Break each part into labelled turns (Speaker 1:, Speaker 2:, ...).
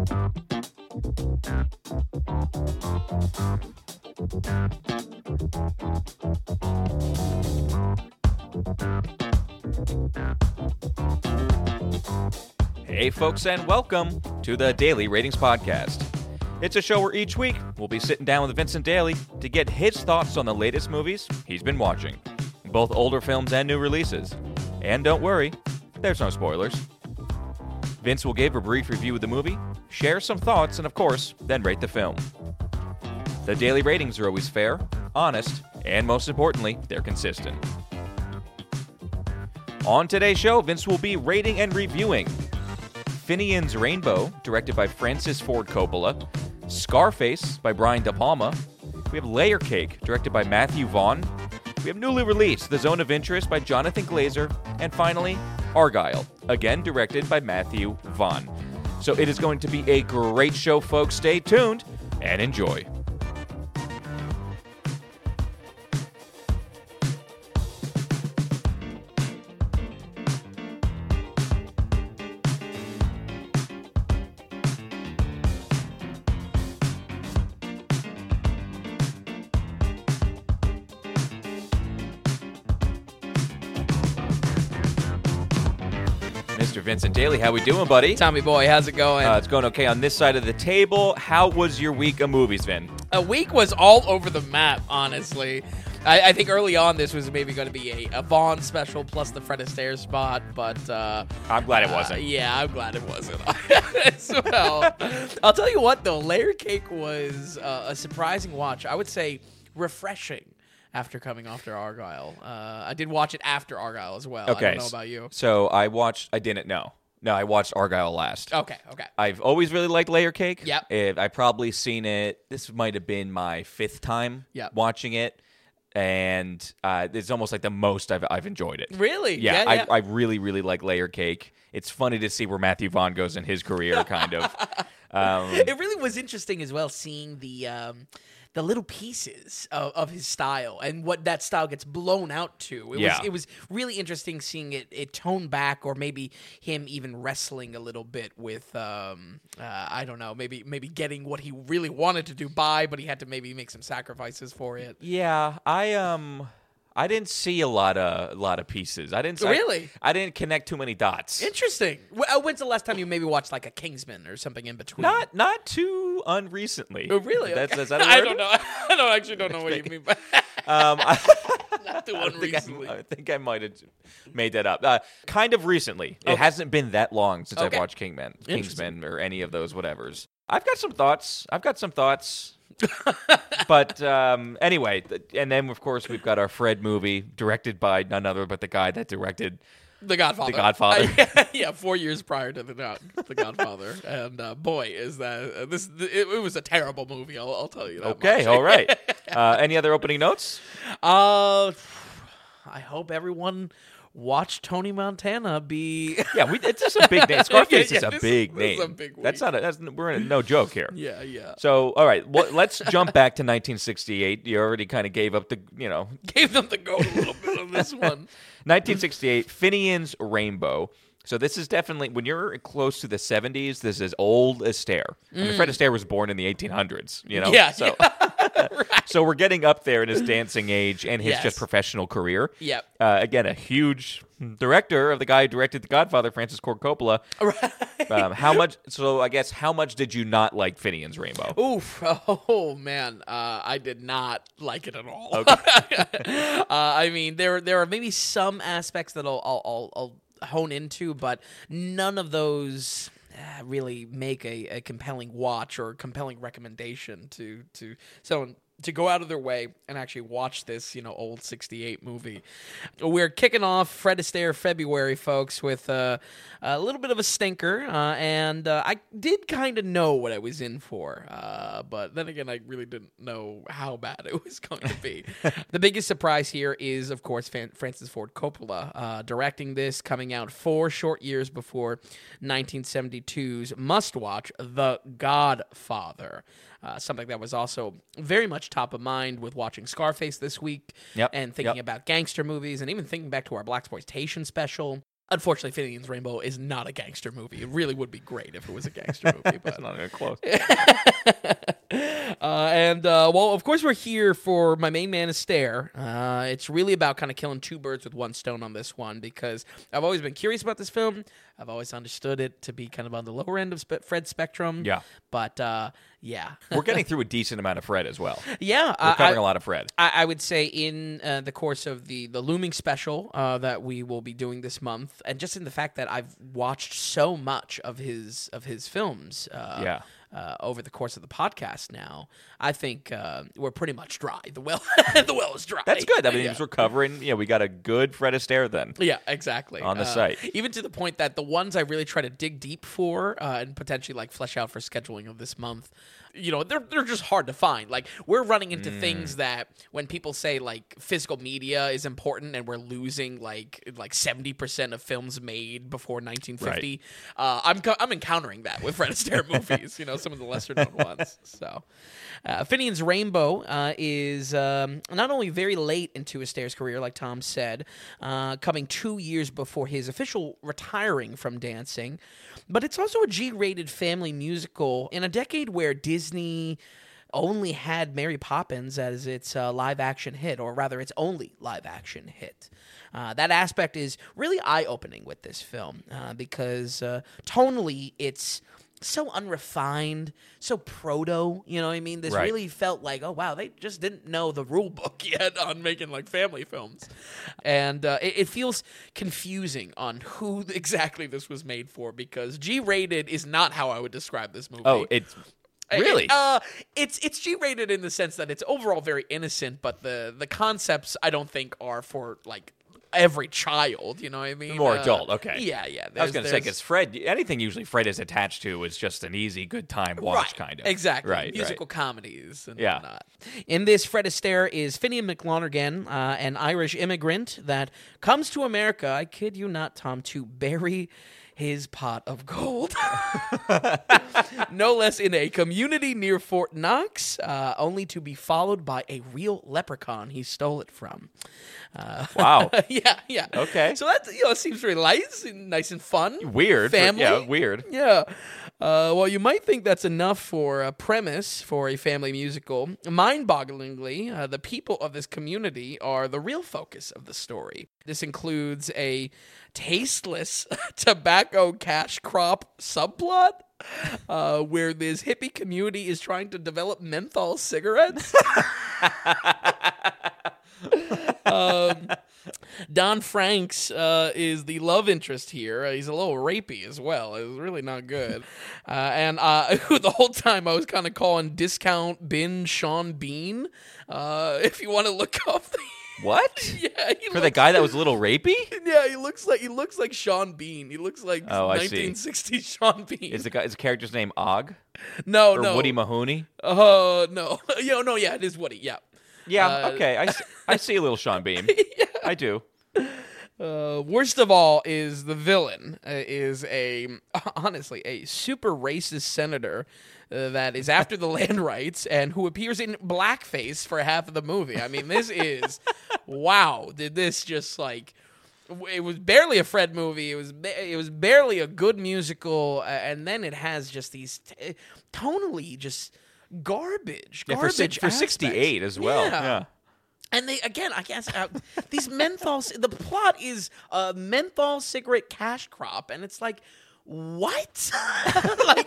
Speaker 1: Hey, folks, and welcome to the Daily Ratings Podcast. It's a show where each week we'll be sitting down with Vincent Daly to get his thoughts on the latest movies he's been watching, both older films and new releases. And don't worry, there's no spoilers. Vince will give a brief review of the movie, share some thoughts, and of course, then rate the film. The daily ratings are always fair, honest, and most importantly, they're consistent. On today's show, Vince will be rating and reviewing Finian's Rainbow, directed by Francis Ford Coppola, Scarface by Brian De Palma. We have Layer Cake, directed by Matthew Vaughn. We have newly released The Zone of Interest by Jonathan Glazer. And finally, Argylle, again directed by Matthew Vaughn. So it is going to be a great show, folks. Stay tuned and enjoy. Daly, how we doing, buddy?
Speaker 2: Tommy boy, how's it going?
Speaker 1: Uh, it's going okay on this side of the table. How was your week of movies, Vin?
Speaker 2: a week was all over the map, honestly. I, I think early on this was maybe going to be a, a Vaughn special plus the Fred Astaire spot, but uh,
Speaker 1: I'm glad it
Speaker 2: uh,
Speaker 1: wasn't.
Speaker 2: yeah, I'm glad it wasn't as well. I'll tell you what, though, Layer Cake was uh, a surprising watch. I would say refreshing after coming after Argylle. Uh, I did watch it after Argylle as well. I
Speaker 1: Okay.
Speaker 2: don't know about you.
Speaker 1: So I watched. I didn't know. No, I watched Argylle last.
Speaker 2: Okay, okay.
Speaker 1: I've always really liked Layer Cake.
Speaker 2: Yep.
Speaker 1: Eh, I probably seen it. This might have been my fifth time
Speaker 2: Yep.
Speaker 1: watching it, and uh, it's almost like the most I've I've enjoyed it.
Speaker 2: Really?
Speaker 1: Yeah,
Speaker 2: Yeah, yeah.
Speaker 1: I, I really really like Layer Cake. It's funny to see where Matthew Vaughn goes in his career, kind of. Um,
Speaker 2: it really was interesting as well seeing the um, the little pieces of, of his style and what that style gets blown out to. It
Speaker 1: Yeah.
Speaker 2: was it was really interesting seeing it it tone back or maybe him even wrestling a little bit with um, uh, I don't know maybe maybe getting what he really wanted to do by but he had to maybe make some sacrifices for it.
Speaker 1: Yeah, I um I didn't see a lot of a lot of pieces. I didn't
Speaker 2: Really?
Speaker 1: I, didn't connect too many dots.
Speaker 2: Interesting. Uh, When's the last time you maybe watched like a Kingsman or something in between?
Speaker 1: not not too unrecently.
Speaker 2: Oh, really?
Speaker 1: That's,
Speaker 2: Okay.
Speaker 1: that
Speaker 2: I don't know. I don't actually don't know what you mean by
Speaker 1: Um, I,
Speaker 2: not too
Speaker 1: I
Speaker 2: unrecently.
Speaker 1: I, I think I might have made that up. Uh, kind of recently. It hasn't been that long since I've watched Kingman, Kingsman, or any of those whatevers. I've got some thoughts. I've got some thoughts. but um, anyway, and then of course we've got our Fred movie, directed by none other but the guy that directed
Speaker 2: The Godfather.
Speaker 1: The Godfather.
Speaker 2: Uh, yeah, four years prior to the God- the Godfather, and uh, boy, is that uh, this? It, it was a terrible movie. I'll, I'll tell you that.
Speaker 1: Okay,
Speaker 2: much.
Speaker 1: all right. Uh, any other opening notes?
Speaker 2: Uh, I hope everyone watched Tony Montana be.
Speaker 1: Yeah, we, it's just a big name. Scarface
Speaker 2: Yeah,
Speaker 1: is a big
Speaker 2: is
Speaker 1: name.
Speaker 2: a big
Speaker 1: that's not a, that's we're in a no joke here.
Speaker 2: yeah, yeah.
Speaker 1: So, all right, well, let's jump back to 1968. You already kind of gave up the, you know,
Speaker 2: Gave them the goat a little bit on this one.
Speaker 1: 1968, Finian's Rainbow. So this is definitely when you're close to the 70s. This is old Astaire. I mean, Fred Astaire was born in the 1800s. You know,
Speaker 2: Mm. Yeah,
Speaker 1: So, so we're getting up there in his dancing age and his
Speaker 2: Yes.
Speaker 1: just professional career.
Speaker 2: Yep.
Speaker 1: Uh, again, a huge director of the guy who directed The Godfather, Francis Ford Coppola. Um, how much? So I guess how much did you not like Finian's Rainbow?
Speaker 2: Oof! Oh man, uh, I did not like it at all. uh, I mean, there there are maybe some aspects that I'll I'll, I'll, I'll hone into, but none of those really make a, a compelling watch or compelling recommendation to to someone to go out of their way and actually watch this, you know, old 68 movie. We're kicking off Fred Astaire February, folks, with uh, a little bit of a stinker. Uh, and uh, I did kind of know what I was in for. Uh, but then again, I really didn't know how bad it was going to be. the biggest surprise here is, of course, Fan- Francis Ford Coppola uh, directing this, coming out four short years before 1972's must watch, The Godfather. Uh, something that was also very much top of mind with watching Scarface this week
Speaker 1: Yep,
Speaker 2: and thinking
Speaker 1: yep.
Speaker 2: about gangster movies and even thinking back to our Blaxploitation special. Unfortunately, Finian's Rainbow is not a gangster movie. It really would be great if it was a gangster movie, but
Speaker 1: It's not even close.
Speaker 2: Uh, and uh, well, of course, we're here for my main man, Astaire. Uh, it's really about kind of killing two birds with one stone on this one because I've always been curious about this film. I've always understood it to be kind of on the lower end of spe- Fred's spectrum.
Speaker 1: Yeah.
Speaker 2: but uh, yeah,
Speaker 1: We're getting through a decent amount of Fred as well.
Speaker 2: yeah.
Speaker 1: We're covering
Speaker 2: I-
Speaker 1: a lot of Fred.
Speaker 2: I, I would say in uh, the course of the the looming special uh, that we will be doing this month, and just in the fact that I've watched so much of his of his films, uh,
Speaker 1: Yeah.
Speaker 2: Uh, over the course of the podcast. Now, I think uh, we're pretty much dry. The well, the well is dry.
Speaker 1: That's good. I mean,
Speaker 2: yeah.
Speaker 1: we're covering. Yeah, we got a good Fred Astaire then.
Speaker 2: Yeah, exactly.
Speaker 1: On the
Speaker 2: Uh,
Speaker 1: site.
Speaker 2: Even to the point that the ones I really try to dig deep for uh, and potentially like flesh out for scheduling of this month, you know, they're they're just hard to find. Like we're running into
Speaker 1: Mm.
Speaker 2: things that when people say like physical media is important and we're losing like like 70% of films made before 1950, uh, I'm I'm encountering that with Fred Astaire movies, you know, some of the lesser known ones. So, uh, Finian's Rainbow uh, is um, not only very late into Astaire's career, like Tom said, uh, coming two years before his official retiring from dancing, but it's also a G rated family musical in a decade where Disney only had Mary Poppins as its uh, live action hit, or rather, its only live action hit. Uh, that aspect is really eye opening with this film uh, because uh, tonally it's so unrefined, so proto. You know what I mean? This
Speaker 1: Right.
Speaker 2: really felt like, oh wow, they just didn't know the rule book yet on making like family films, and uh, it, it feels confusing on who exactly this was made for because G rated is not how I would describe this movie.
Speaker 1: Oh, it's really.
Speaker 2: It- uh, it's it's G rated in the sense that it's overall very innocent, but the the concepts I don't think are for like every child. You know what I mean?
Speaker 1: More
Speaker 2: Uh,
Speaker 1: adult, okay.
Speaker 2: Yeah, yeah.
Speaker 1: I was going to say because Fred, anything usually Fred is attached to is just an easy, good time watch,
Speaker 2: right,
Speaker 1: kind of.
Speaker 2: Exactly.
Speaker 1: Right.
Speaker 2: Musical comedies and
Speaker 1: Yeah.
Speaker 2: whatnot. In this, Fred Astaire is Finian McLonergan, uh, an Irish immigrant that comes to America, I kid you not, Tom, to bury his pot of gold. no less in a community near Fort Knox, uh, only to be followed by a real leprechaun he stole it from. Uh,
Speaker 1: Wow.
Speaker 2: yeah, yeah.
Speaker 1: Okay.
Speaker 2: So that you know seems very nice, and nice and fun.
Speaker 1: Weird. but
Speaker 2: Family.
Speaker 1: Yeah, weird.
Speaker 2: Yeah. Uh, well, you might think that's enough for a premise for a family musical. Mind bogglingly, uh, the people of this community are the real focus of the story. This includes a tasteless tobacco cash crop subplot. Uh, where this hippie community is trying to develop menthol cigarettes. um, Don Francks uh, is the love interest here. Uh, he's a little rapey as well. It's really not good. Uh, and uh, the whole time I was kind of calling discount bin Sean Bean. Uh, if you want to look up, the,
Speaker 1: What?
Speaker 2: yeah,
Speaker 1: For the guy that was a little rapey?
Speaker 2: yeah, he looks like he looks like Sean Bean. He looks like
Speaker 1: Oh, I see.
Speaker 2: 1960s Sean Bean.
Speaker 1: Is the guy? Is the character's name Og
Speaker 2: no,
Speaker 1: or
Speaker 2: no,
Speaker 1: Woody Mahoney?
Speaker 2: Uh, no, yeah, no, yeah, it is Woody. Yeah.
Speaker 1: Yeah.
Speaker 2: Uh,
Speaker 1: okay. I, see, I see a little Sean Bean. I do.
Speaker 2: Uh, worst of all is the villain uh, is a honestly a super racist senator that is after the land rights and who appears in blackface for half of the movie. I mean, this is wow. Did this just like it was barely a Fred movie. It was ba- it was barely a good musical, uh, and then it has just these t- tonally just garbage.
Speaker 1: Yeah, for,
Speaker 2: garbage
Speaker 1: six, for 68 as well.
Speaker 2: Yeah.
Speaker 1: yeah.
Speaker 2: And they again, I guess uh, these menthol. The plot is a menthol cigarette cash crop, and it's like, what? like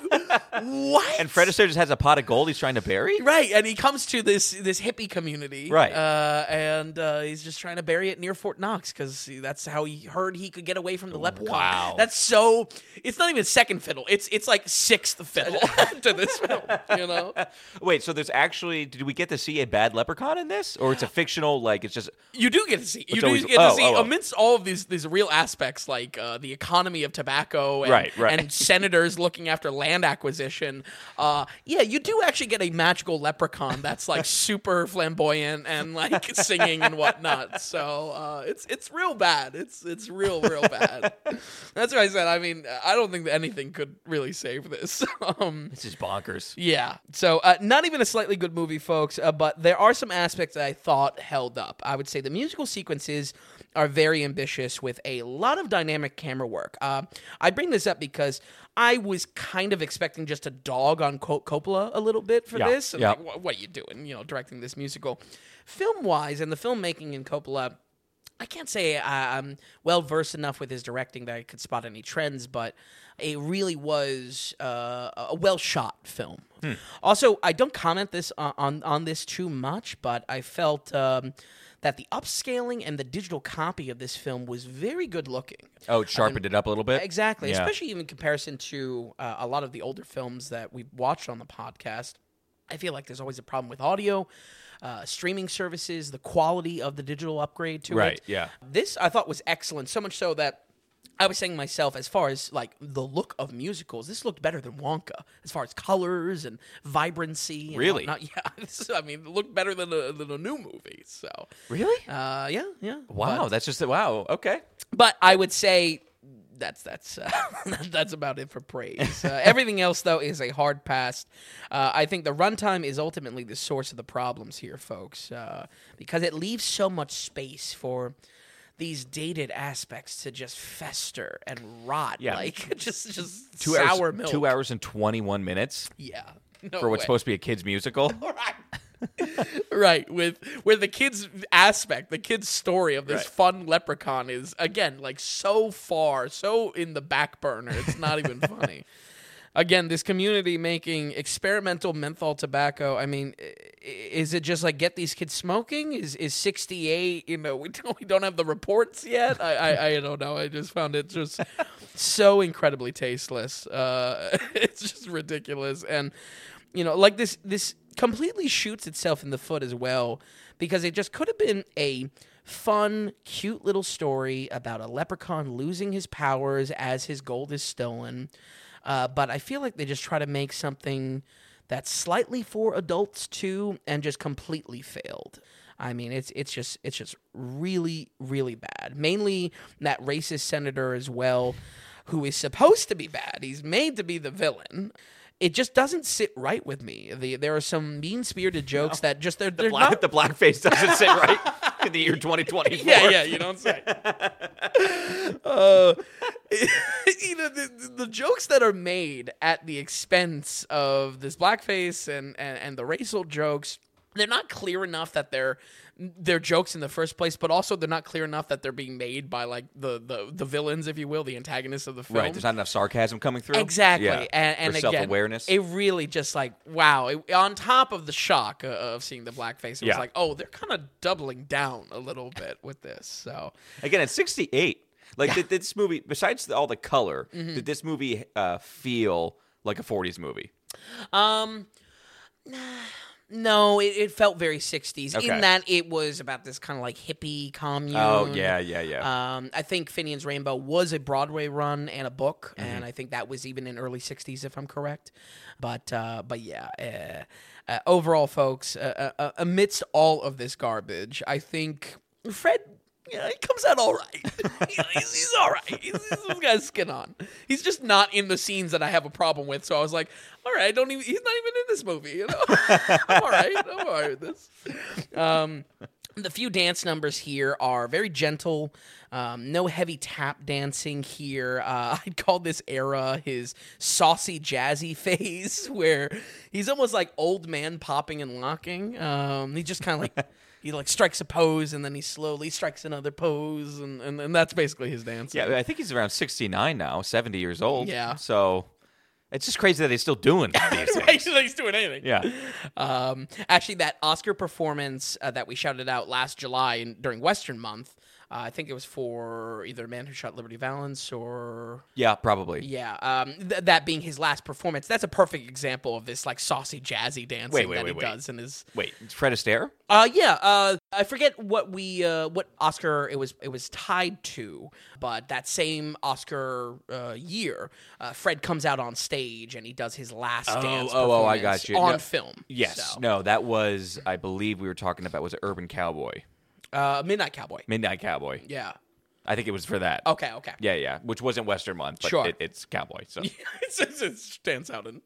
Speaker 2: what?
Speaker 1: And Fred Astaire just has a pot of gold he's trying to bury?
Speaker 2: Right, and he comes to this this hippie community,
Speaker 1: Right.
Speaker 2: Uh, and uh, he's just trying to bury it near Fort Knox because that's how he heard he could get away from the leprechaun.
Speaker 1: Wow.
Speaker 2: that's so. It's not even second fiddle. It's it's like sixth fiddle to this film. You know,
Speaker 1: Wait, so there's actually did we get to see a bad leprechaun in this? Or it's a fictional like it's just
Speaker 2: you do get to see. You do
Speaker 1: always-
Speaker 2: get to
Speaker 1: oh,
Speaker 2: see
Speaker 1: oh, oh.
Speaker 2: amidst all of these these real aspects like uh, the economy of tobacco and,
Speaker 1: Right, right.
Speaker 2: and senators looking after land acquisition. Uh, yeah, you do actually get a magical leprechaun that's like super flamboyant and like singing and whatnot. So uh, it's it's real bad. It's it's real real bad. that's what I said. I mean, I don't think that anything could really save this. um,
Speaker 1: this is bonkers.
Speaker 2: yeah. So, uh, not even a slightly good movie, folks, uh, but there are some aspects that I thought held up. I would say the musical sequences are very ambitious with a lot of dynamic camera work. Uh, I bring this up because I was kind of expecting just a dog on Cop- Coppola a little bit for
Speaker 1: Yeah,
Speaker 2: this.
Speaker 1: Yeah.
Speaker 2: like, what, what are you doing? You know, directing this musical. Film wise, and the filmmaking in Coppola, I can't say I- I'm well versed enough with his directing that I could spot any trends, but it really was uh, a well shot film. Also, I don't comment this on, on on this too much, but I felt um, that the upscaling and the digital copy of this film was very good looking.
Speaker 1: Oh, it sharpened it up a little bit.
Speaker 2: Exactly,
Speaker 1: Yeah.
Speaker 2: especially even in comparison to uh, a lot of the older films that we've watched on the podcast. I feel like there's always a problem with audio, uh, streaming services, the quality of the digital upgrade to
Speaker 1: Right,
Speaker 2: it.
Speaker 1: yeah.
Speaker 2: This I thought was excellent, so much so that I was saying myself, as far as like the look of musicals, this looked better than Wonka, as far as colors and vibrancy. And
Speaker 1: Really?
Speaker 2: whatnot. Yeah. This, I mean, it looked better than a, than a new movie. So,
Speaker 1: Really?
Speaker 2: uh, yeah, yeah.
Speaker 1: Wow,
Speaker 2: But-
Speaker 1: that's just a, wow. Okay.
Speaker 2: but I would say that's that's uh, that's about it for praise. Uh, everything else, though, is a hard pass. Uh, I think the runtime is ultimately the source of the problems here, folks, uh, because it leaves so much space for these dated aspects to just fester and rot,
Speaker 1: Yeah.
Speaker 2: like just just
Speaker 1: Two
Speaker 2: sour
Speaker 1: hours.
Speaker 2: milk.
Speaker 1: Two hours and twenty-one minutes
Speaker 2: yeah. No
Speaker 1: for what's
Speaker 2: way.
Speaker 1: supposed to be a kids musical.
Speaker 2: right. right with where the kids aspect the kids story of this
Speaker 1: Right.
Speaker 2: fun leprechaun is again like so far so in the back burner it's not even funny again this community making experimental menthol tobacco i mean is it just like get these kids smoking? Is is 68 you know we don't we don't have the reports yet? I i, I don't know. I just found it just so incredibly tasteless. Uh it's just ridiculous. And you know like this this completely shoots itself in the foot as well because it just could have been a fun cute little story about a leprechaun losing his powers as his gold is stolen uh, but i feel like they just try to make something that's slightly for adults too and just completely failed I mean, it's it's just it's just really really bad. Mainly that racist senator as well, who is supposed to be bad. He's made to be the villain. It just doesn't sit right with me. The, there are some mean spirited jokes that just they're, they're
Speaker 1: Black,
Speaker 2: not.
Speaker 1: the blackface doesn't sit right in the year 2024.
Speaker 2: yeah, yeah, you don't say. uh, you know the, the- the jokes that are made at the expense of this blackface and, and, and the racial jokes, they're not clear enough that they're they're jokes in the first place, but also they're not clear enough that they're being made by like the the, the villains, if you will, the antagonists of the film.
Speaker 1: Right. There's not enough sarcasm coming through.
Speaker 2: Exactly,
Speaker 1: Yeah.
Speaker 2: and, and again,
Speaker 1: self-awareness.
Speaker 2: It really just like wow. It, on top of the shock of seeing the blackface, it was like, oh, they're kind of doubling down a little bit with this. So
Speaker 1: Again, at 68. Like did this movie, besides all the color,
Speaker 2: Mm-hmm.
Speaker 1: did this movie uh, feel like a 40s movie?
Speaker 2: Um, no, it, it felt very 60s
Speaker 1: Okay.
Speaker 2: in that it was about this kind of like hippie commune.
Speaker 1: Oh yeah, yeah, yeah.
Speaker 2: Um, I think Finian's Rainbow was a Broadway run and a book,
Speaker 1: Mm-hmm.
Speaker 2: and I think that was even in early '60s, if I'm correct. But uh, but yeah, uh, uh, overall, folks, uh, uh, uh, amidst all of this garbage, I think Fred. Yeah, he comes out all right. He- he's, he's all right. He's, he's got skin on. He's just not in the scenes that I have a problem with. So I was like, all right, don't even. He's not even in this movie. You know, I'm all right. I'm all right with this. Um, the few dance numbers here are very gentle. Um, no heavy tap dancing here. Uh, I'd call this era his saucy jazzy phase, where he's almost like old man popping and locking. Um, he just kind of like he like strikes a pose and then he slowly strikes another pose, and and, and that's basically his dance.
Speaker 1: yeah, I think he's around 69 now, 70 years old.
Speaker 2: Yeah.
Speaker 1: So it's just crazy that he's still doing these
Speaker 2: Right,
Speaker 1: things.
Speaker 2: he's doing anything.
Speaker 1: Yeah.
Speaker 2: Um, actually, that Oscar performance uh, that we shouted out last July in, during Western Month, uh, I think it was for either Man Who Shot Liberty Valance or
Speaker 1: Yeah, probably.
Speaker 2: yeah, um, th- that being his last performance. That's a perfect example of this like saucy jazzy dancing
Speaker 1: Wait, wait,
Speaker 2: that
Speaker 1: wait,
Speaker 2: he does in his.
Speaker 1: Wait, it's Fred Astaire?
Speaker 2: Uh, yeah. Uh, I forget what we uh, what Oscar it was it was tied to, but that same Oscar uh, year, uh, Fred comes out on stage and he does his last
Speaker 1: Oh,
Speaker 2: dance.
Speaker 1: oh, oh, I got you.
Speaker 2: on
Speaker 1: No.
Speaker 2: film.
Speaker 1: Yes.
Speaker 2: So,
Speaker 1: No, that was, I believe we were talking about, was Urban Cowboy?
Speaker 2: Uh, Midnight Cowboy.
Speaker 1: Midnight Cowboy.
Speaker 2: Yeah.
Speaker 1: I think it was for that.
Speaker 2: Okay. Okay.
Speaker 1: Yeah, yeah. Which wasn't Western Month, but
Speaker 2: Sure.
Speaker 1: it, it's Cowboy. So
Speaker 2: it stands out in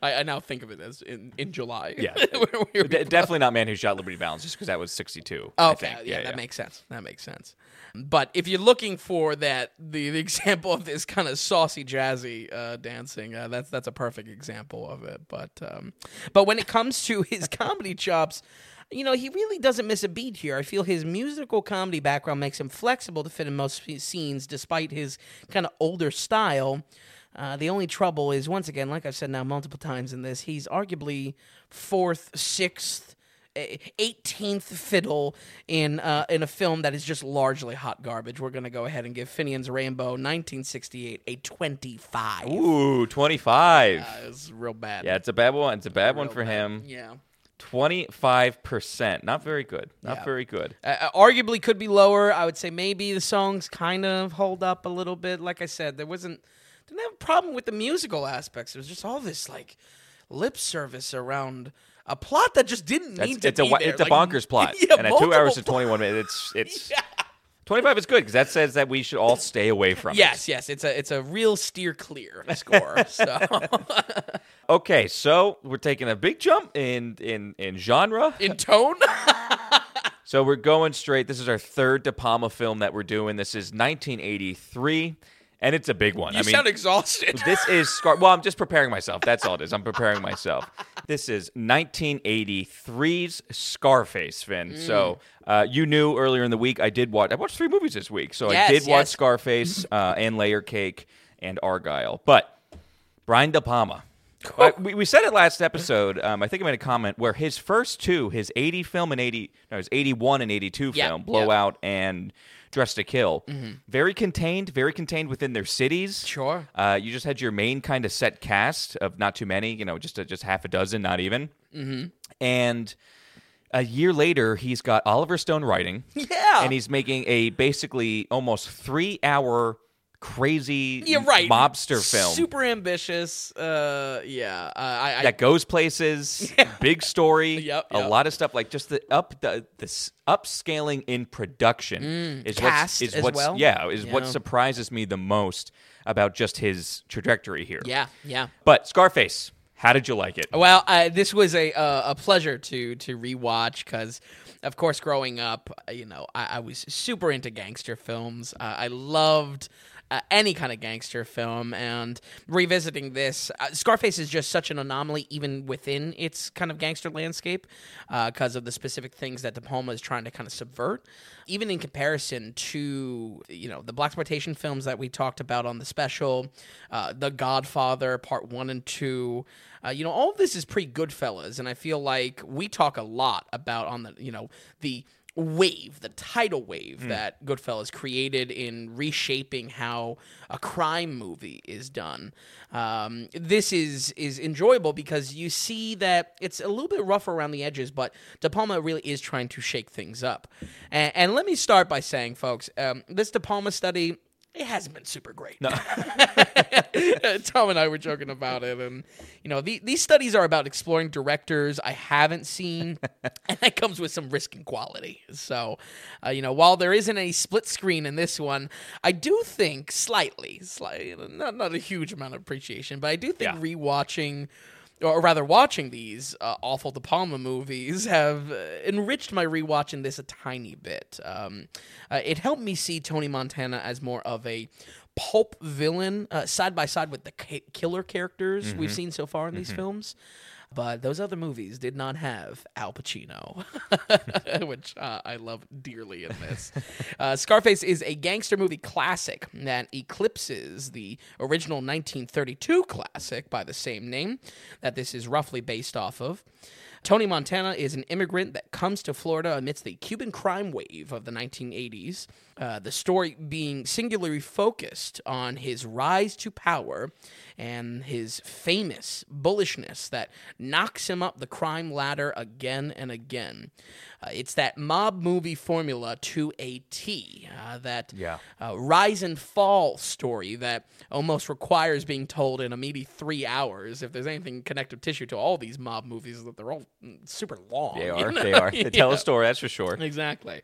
Speaker 2: I, I now think of it as in, in July.
Speaker 1: Yeah.
Speaker 2: Where we-
Speaker 1: De- definitely not Man Who Shot Liberty Valance, just because that was 62. I
Speaker 2: Okay,
Speaker 1: think.
Speaker 2: yeah, that makes sense. That makes sense. But if you're looking for that, the, the example of this kind of saucy, jazzy uh, dancing, uh, that's that's a perfect example of it. But um, but when it comes to his comedy chops, you know, he really doesn't miss a beat here. I feel his musical comedy background makes him flexible to fit in most scenes, despite his kind of older style. Uh, the only trouble is, once again, like I've said now multiple times in this, he's arguably fourth, sixth, eh, 18th fiddle in uh, in a film that is just largely hot garbage. We're going to go ahead and give Finian's Rainbow 1968 a 25.
Speaker 1: Ooh, 25.
Speaker 2: Uh, it's real bad.
Speaker 1: yeah, it's a bad one. It's a bad one for
Speaker 2: bad.
Speaker 1: him.
Speaker 2: Yeah.
Speaker 1: 25%. Not very good. Not
Speaker 2: Yeah.
Speaker 1: very good.
Speaker 2: Uh, arguably could be lower. I would say maybe the songs kind of hold up a little bit. Like I said, there wasn't didn't have a problem with the musical aspects. It was just all this like lip service around a plot that just didn't need to
Speaker 1: it's a
Speaker 2: be
Speaker 1: wa-
Speaker 2: there.
Speaker 1: it's a bonkers plot.
Speaker 2: Yeah,
Speaker 1: and at 2 hours
Speaker 2: multiple
Speaker 1: and 21 minutes, it's it's
Speaker 2: Yeah.
Speaker 1: 25 is good because that says that we should all stay away from
Speaker 2: Yes, yes, it's a it's a real steer clear score. so.
Speaker 1: Okay, so we're taking a big jump in in in genre.
Speaker 2: in tone,
Speaker 1: So we're going straight. This is our third De Palma film that we're doing. This is 1983, and it's a big one.
Speaker 2: you
Speaker 1: I mean,
Speaker 2: sound exhausted.
Speaker 1: this is Scar. Well, I'm just preparing myself. That's all it is. I'm preparing myself. This is 1983's Scarface, Vin. So uh, you knew earlier in the week I did watch. I watched three movies this week. So I
Speaker 2: Yes,
Speaker 1: did watch. Scarface uh, and Layer Cake and Argylle. But Brian De Palma. Uh, we, we said it last episode. Um, I think I made a comment where his first two, his 80 film and 80, no, his 81 and 82 film,
Speaker 2: yeah.
Speaker 1: Blowout and Dressed to Kill, very contained, very contained within their cities.
Speaker 2: Sure.
Speaker 1: Uh, you just had your main kind of set cast of not too many, you know, just a, just half a dozen, not even. Mm-hmm. And a year later, he's got Oliver Stone writing,
Speaker 2: yeah,
Speaker 1: and he's making a basically almost three hour crazy
Speaker 2: You're right.
Speaker 1: mobster film
Speaker 2: Super ambitious. Uh, yeah. Uh, I, I
Speaker 1: that goes places, big story,
Speaker 2: Yep,
Speaker 1: a
Speaker 2: yep.
Speaker 1: lot of stuff like just the up the this upscaling in production is
Speaker 2: Mm, cast
Speaker 1: what's is
Speaker 2: as
Speaker 1: what's
Speaker 2: well.
Speaker 1: yeah is what surprises me the most about just his trajectory here.
Speaker 2: yeah, yeah.
Speaker 1: But Scarface, how did you like it?
Speaker 2: Well, uh, this was a uh, a pleasure to to rewatch because, of course, growing up, uh, you know, I, I was super into gangster films. Uh, I loved. Uh, any kind of gangster film and revisiting this uh, scarface is just such an anomaly even within its kind of gangster landscape because of the specific things that de palma is trying to kind of subvert. Even in comparison to you know the blaxploitation films that we talked about on the special uh, the godfather part one and two uh, you know, all of this is pretty Goodfellas, and I feel like we talk a lot about on the you know the wave, the tidal wave that Goodfellas created in reshaping how a crime movie is done. Um, this is is enjoyable because you see that it's a little bit rough around the edges, but De Palma really is trying to shake things up. And, and let me start by saying, folks, um, this De Palma study. It hasn't been super great. No. Tom and I were joking about it, and you know the, these studies are about exploring directors I haven't seen, and that comes with some risk and quality. So, uh, you know, while there isn't a split screen in this one, I do think slightly, slightly, not not a huge amount of appreciation, but I do think
Speaker 1: Yeah.
Speaker 2: rewatching. Or rather, watching these uh, awful De Palma movies have uh, enriched my rewatch in this a tiny bit. Um, uh, it helped me see Tony Montana as more of a pulp villain uh, side by side with the ki- killer characters we've seen so far in these films. But those other movies did not have Al Pacino, which uh, I love dearly in this. Uh, Scarface is a gangster movie classic that eclipses the original 1932 classic by the same name that this is roughly based off of. Tony Montana is an immigrant that comes to Florida amidst the Cuban crime wave of the 1980s. Uh, the story being singularly focused on his rise to power and his famous bullishness that knocks him up the crime ladder again and again. Uh, it's that mob movie formula to a T. Uh, that
Speaker 1: Yeah.
Speaker 2: uh, rise and fall story that almost requires being told in a meaty three hours. If there's anything connective tissue to all these mob movies, that they're all super long.
Speaker 1: They
Speaker 2: you
Speaker 1: are.
Speaker 2: know?
Speaker 1: They are. They tell
Speaker 2: Yeah.
Speaker 1: a story. That's for sure.
Speaker 2: Exactly.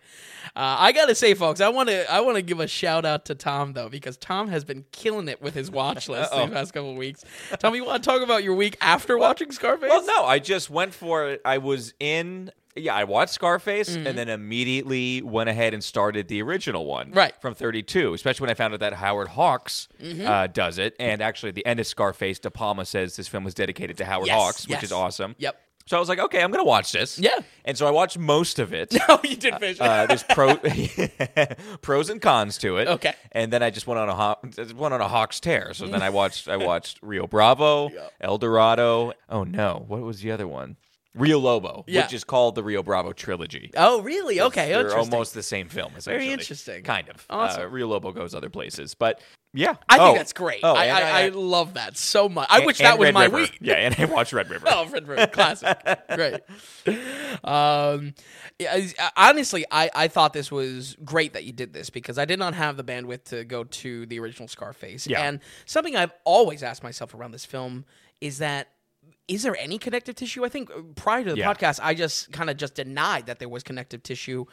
Speaker 2: Uh, I gotta say, folks, I want to I want to give a shout out to Tom though because Tom has been killing it with his watch list
Speaker 1: Uh-oh.
Speaker 2: past couple of weeks. Tom, you want to talk about your week after watching Scarface?
Speaker 1: Well, no, I just went for it. I was in. Yeah, I watched Scarface and then immediately went ahead and started the original one,
Speaker 2: Mm-hmm. Right. Mm-hmm.
Speaker 1: from '32. Especially when I found out that Howard Hawks uh, does it, and actually at the end of Scarface, De Palma says this film was dedicated to Howard
Speaker 2: Yes,
Speaker 1: Hawks, which is awesome.
Speaker 2: Yep.
Speaker 1: So I was like, okay, I'm gonna watch this.
Speaker 2: Yeah.
Speaker 1: And so I watched most of it.
Speaker 2: No, you did finish.
Speaker 1: Uh, there's pro pros and cons to it.
Speaker 2: Okay.
Speaker 1: And then I just went on a Haw- went on a Hawks tear. So then I watched I watched Rio Bravo, El Dorado. Oh no, what was the other one? Rio Lobo,
Speaker 2: Yeah.
Speaker 1: which is called the Rio Bravo trilogy.
Speaker 2: oh, really? Okay,
Speaker 1: They're almost the same film. Very
Speaker 2: interesting.
Speaker 1: Kind of.
Speaker 2: Awesome.
Speaker 1: Uh, Rio Lobo goes other places, but yeah,
Speaker 2: I think
Speaker 1: Oh,
Speaker 2: that's great.
Speaker 1: Oh,
Speaker 2: I,
Speaker 1: and
Speaker 2: I, I love that so much. I wish that was
Speaker 1: Red
Speaker 2: my
Speaker 1: River.
Speaker 2: week.
Speaker 1: Yeah, and I watched Red River.
Speaker 2: Oh, Red River, classic, great. Um, yeah, honestly, I, I thought this was great that you did this because I did not have the bandwidth to go to the original Scarface.
Speaker 1: Yeah.
Speaker 2: And something I've always asked myself around this film is that is there any connective tissue? I think uh, prior to the
Speaker 1: Yeah.
Speaker 2: podcast, I just kind of just denied that there was connective tissue.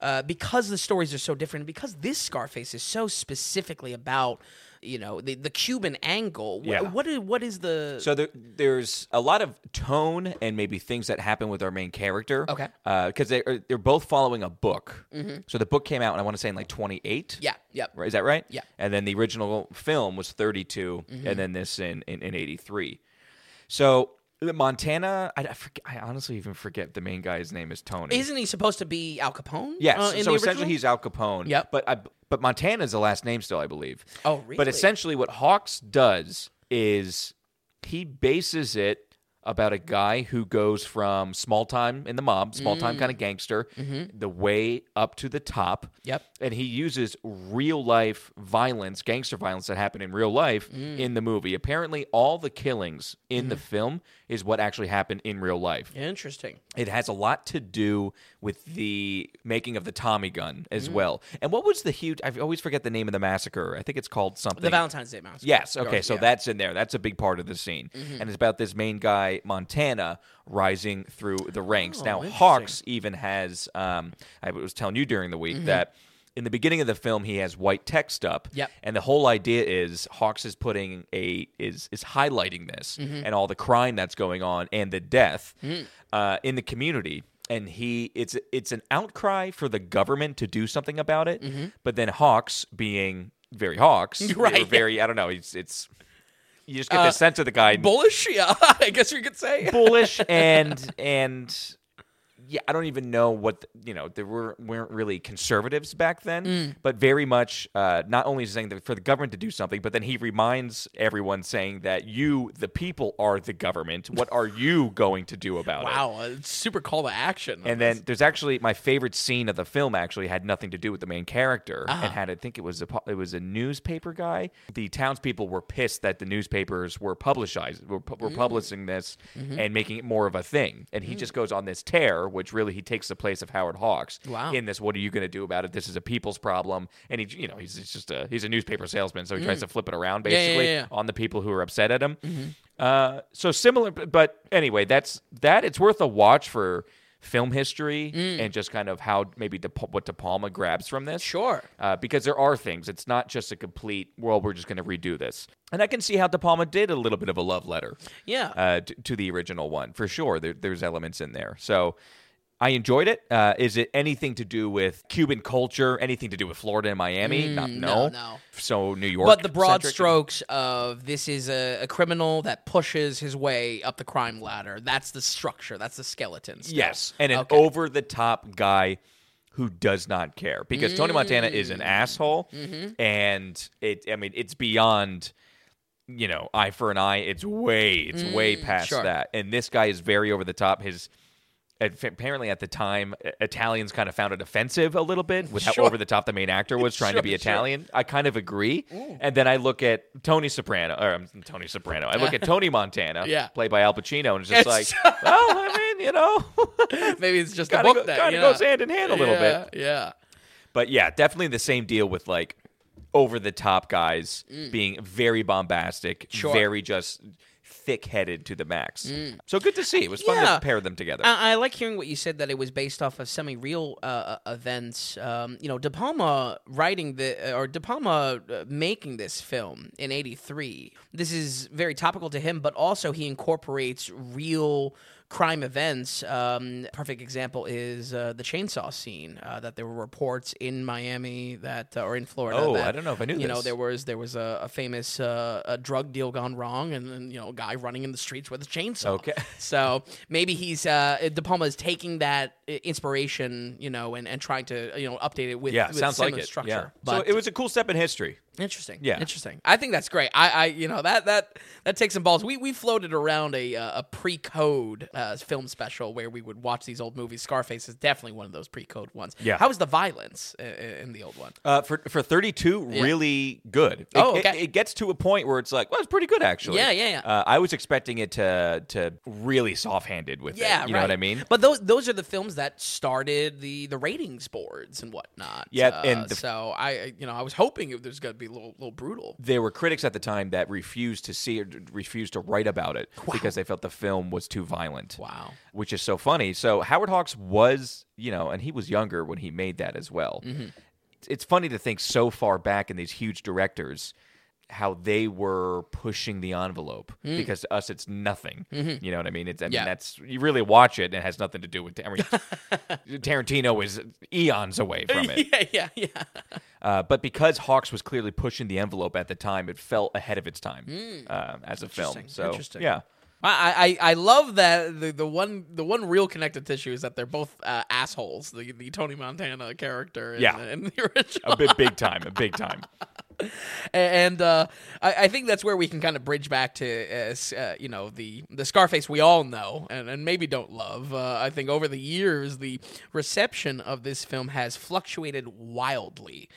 Speaker 2: Uh, because the stories are so different, because this Scarface is so specifically about, you know, the, the Cuban angle.
Speaker 1: Yeah.
Speaker 2: what is what is the
Speaker 1: So there, there's a lot of tone and maybe things that happen with our main character.
Speaker 2: Okay.
Speaker 1: Because they are, they're both following a book. So the book came out, and I want to say in like 28.
Speaker 2: yeah, yep.
Speaker 1: Right, Is that right?
Speaker 2: Yeah. Mm-hmm.
Speaker 1: And then the original film was 32, and then this in, in, in 83. So Montana, I, I, forget, I honestly even forget the main guy's name is Tony.
Speaker 2: Isn't he supposed to be Al Capone?
Speaker 1: Yes.
Speaker 2: uh,
Speaker 1: so essentially, he's Al Capone.
Speaker 2: Yep.
Speaker 1: But I, but Montana is the last name still, I believe.
Speaker 2: Oh, really?
Speaker 1: But essentially, what Hawks does is he bases it about a guy who goes from small time in the mob, small time
Speaker 2: Mm.
Speaker 1: kind of gangster,
Speaker 2: Mm-hmm.
Speaker 1: the way up to the top.
Speaker 2: Yep.
Speaker 1: And he uses real life violence, gangster violence that happened in real life
Speaker 2: Mm.
Speaker 1: in the movie. Apparently, all the killings in the film is what actually happened in real life.
Speaker 2: Interesting.
Speaker 1: It has a lot to do with the making of the Tommy gun
Speaker 2: Mm.
Speaker 1: as well. And what was the huge? I always forget the name of the massacre. I think it's called something.
Speaker 2: The Valentine's Day Massacre.
Speaker 1: Yes. Okay. So
Speaker 2: Yeah.
Speaker 1: that's in there. That's a big part of the scene,
Speaker 2: Mm-hmm.
Speaker 1: and it's about this main guy, Montana, rising through the ranks.
Speaker 2: Oh,
Speaker 1: now. Hawks even has. Um, I was telling you during the week
Speaker 2: Mm-hmm.
Speaker 1: that. In the beginning of the film, he has white text up,
Speaker 2: Yep.
Speaker 1: and the whole idea is Hawks is putting a is is highlighting this
Speaker 2: Mm-hmm.
Speaker 1: and all the crime that's going on and the death
Speaker 2: Mm.
Speaker 1: uh, in the community. And he it's it's an outcry for the government to do something about it, but then Hawks being very Hawks,
Speaker 2: Mm-hmm. Right,
Speaker 1: very I don't know, it's it's you just get
Speaker 2: Uh,
Speaker 1: the sense of the guy
Speaker 2: bullish. Yeah, I guess you could say.
Speaker 1: bullish and and yeah, I don't even know what you know. There were weren't really conservatives back then,
Speaker 2: Mm.
Speaker 1: but very much uh, not only saying that for the government to do something, but then he reminds everyone saying that you, the people, are the government. What are you going to do about it?
Speaker 2: Wow, a super call to action.
Speaker 1: And then there's actually my favorite scene of the film. Actually, had nothing to do with the main character,
Speaker 2: Uh-huh.
Speaker 1: and had I think it was a it was a newspaper guy. The townspeople were pissed that the newspapers were publicizing were, pu-
Speaker 2: Mm.
Speaker 1: publishing this
Speaker 2: Mm-hmm.
Speaker 1: and making it more of a thing. And
Speaker 2: Mm.
Speaker 1: he just goes on this tear, which really he takes the place of Howard Hawks.
Speaker 2: Wow.
Speaker 1: In this, what are you going to do about it? This is a people's problem, and he you know he's, he's just a he's a newspaper salesman, so he tries to flip it around
Speaker 2: Mm. yeah,
Speaker 1: basically
Speaker 2: yeah, Mm-hmm. yeah.
Speaker 1: on the people who are upset at him. Uh, so similar, but- but anyway, that's that. It's worth a watch for film history
Speaker 2: Mm.
Speaker 1: and just kind of how maybe De, what De Palma grabs from this.
Speaker 2: Sure.
Speaker 1: Uh, because there are things. It's not just a complete. Well, we're just going to redo this, and I can see how De Palma did a little bit of a love letter
Speaker 2: Yeah.
Speaker 1: uh, to, to the original one for sure. There, there's elements in there. So I enjoyed it. Uh, is it anything to do with Cuban culture? Anything to do with Florida and Miami? Not,
Speaker 2: Mm,
Speaker 1: no.
Speaker 2: no, no.
Speaker 1: So New York.
Speaker 2: but the broad strokes of this is a, a criminal that pushes his way up the crime ladder. That's the structure. That's the skeleton. still.
Speaker 1: Yes, and an
Speaker 2: Okay.
Speaker 1: over the top guy who does not care because Tony Montana is
Speaker 2: Mm.
Speaker 1: an asshole,
Speaker 2: Mm-hmm.
Speaker 1: and it. I mean, it's beyond. You know, eye for an eye. It's way. It's way past
Speaker 2: Mm, sure.
Speaker 1: that. And this guy is very over the top. His apparently at the time Italians kind of found it offensive a little bit with how over the top the main actor was trying to
Speaker 2: Sure,
Speaker 1: be
Speaker 2: sure.
Speaker 1: Italian. I kind of agree. And then I look at Tony Soprano or um, Tony Soprano. I look at Tony Montana,
Speaker 2: Yeah.
Speaker 1: played by Al Pacino, and it's just
Speaker 2: It's-
Speaker 1: like, well, I mean, you know,
Speaker 2: Maybe it's just
Speaker 1: kind
Speaker 2: a
Speaker 1: of
Speaker 2: book that
Speaker 1: kind
Speaker 2: yeah.
Speaker 1: of goes hand in hand a little
Speaker 2: yeah,
Speaker 1: bit.
Speaker 2: Yeah.
Speaker 1: But yeah, definitely the same deal with like over the top guys being very bombastic,
Speaker 2: Mm. Sure.
Speaker 1: very just thick headed to the max. So good to see. It was fun
Speaker 2: Mm. Yeah.
Speaker 1: to pair them together.
Speaker 2: I, I like hearing what you said that it was based off of semi-real uh, events. Um, you know, De Palma writing the or De Palma uh, making this film in '83. This is very topical to him, but also he incorporates real crime events. Um, perfect example is uh, the chainsaw scene. Uh, that there were reports in Miami that uh, or in Florida.
Speaker 1: Oh,
Speaker 2: that,
Speaker 1: I don't know if I knew
Speaker 2: You know, there was there was a, a famous uh, a drug deal gone wrong, and then you know, a guy running in the streets with a chainsaw.
Speaker 1: Okay.
Speaker 2: So maybe he's uh, De Palma is taking that inspiration, you know, and, and trying to you know update it with
Speaker 1: yeah,
Speaker 2: with
Speaker 1: sounds like it.
Speaker 2: structure.
Speaker 1: Yeah.
Speaker 2: But
Speaker 1: so it was a cool step in history.
Speaker 2: Interesting.
Speaker 1: Yeah.
Speaker 2: interesting. I think that's great. I, I you know that that that takes some balls. We we floated around a uh, a pre-code uh, film special where we would watch these old movies. Scarface is definitely one of those pre-code ones.
Speaker 1: Yeah.
Speaker 2: How was the violence i- i- in the old one?
Speaker 1: Uh, for for 32, really good. It,
Speaker 2: Oh,
Speaker 1: it-
Speaker 2: okay.
Speaker 1: It, gets to a point where it's like, well, it's pretty good actually.
Speaker 2: Yeah, yeah, yeah.
Speaker 1: Uh, I was expecting it to to really soft-handed with
Speaker 2: Yeah,
Speaker 1: it. You know what I mean?
Speaker 2: But those those are the films that started the the ratings boards and whatnot.
Speaker 1: Yeah,
Speaker 2: Uh,
Speaker 1: and the-
Speaker 2: so I you know I was hoping it was going to be a little little brutal.
Speaker 1: There were critics at the time that refused to see it, refused to write about it because they felt the film was too violent.
Speaker 2: Wow.
Speaker 1: Which is so funny. So Howard Hawks was, you know, and he was younger when he made that as well.
Speaker 2: Mm-hmm.
Speaker 1: It's funny to think so far back in these huge directors how they were pushing the envelope because to us it's nothing. You know what I mean? It's I mean
Speaker 2: Mm. Yeah.
Speaker 1: that's you really watch it and it has nothing to do with I mean, Tarantino is eons away from it.
Speaker 2: yeah, yeah, yeah.
Speaker 1: Uh, but because Hawks was clearly pushing the envelope at the time, it felt ahead of its time uh, as a film. So
Speaker 2: interesting.
Speaker 1: yeah,
Speaker 2: I, I I love that the, the one the one real connected tissue is that they're both uh, assholes. The the Tony Montana character, in,
Speaker 1: Yeah.
Speaker 2: in the original.
Speaker 1: a bit big time, a big time.
Speaker 2: and uh, I, I think that's where we can kind of bridge back to uh, you know the the Scarface we all know and, and maybe don't love. Uh, I think over the years the reception of this film has fluctuated wildly.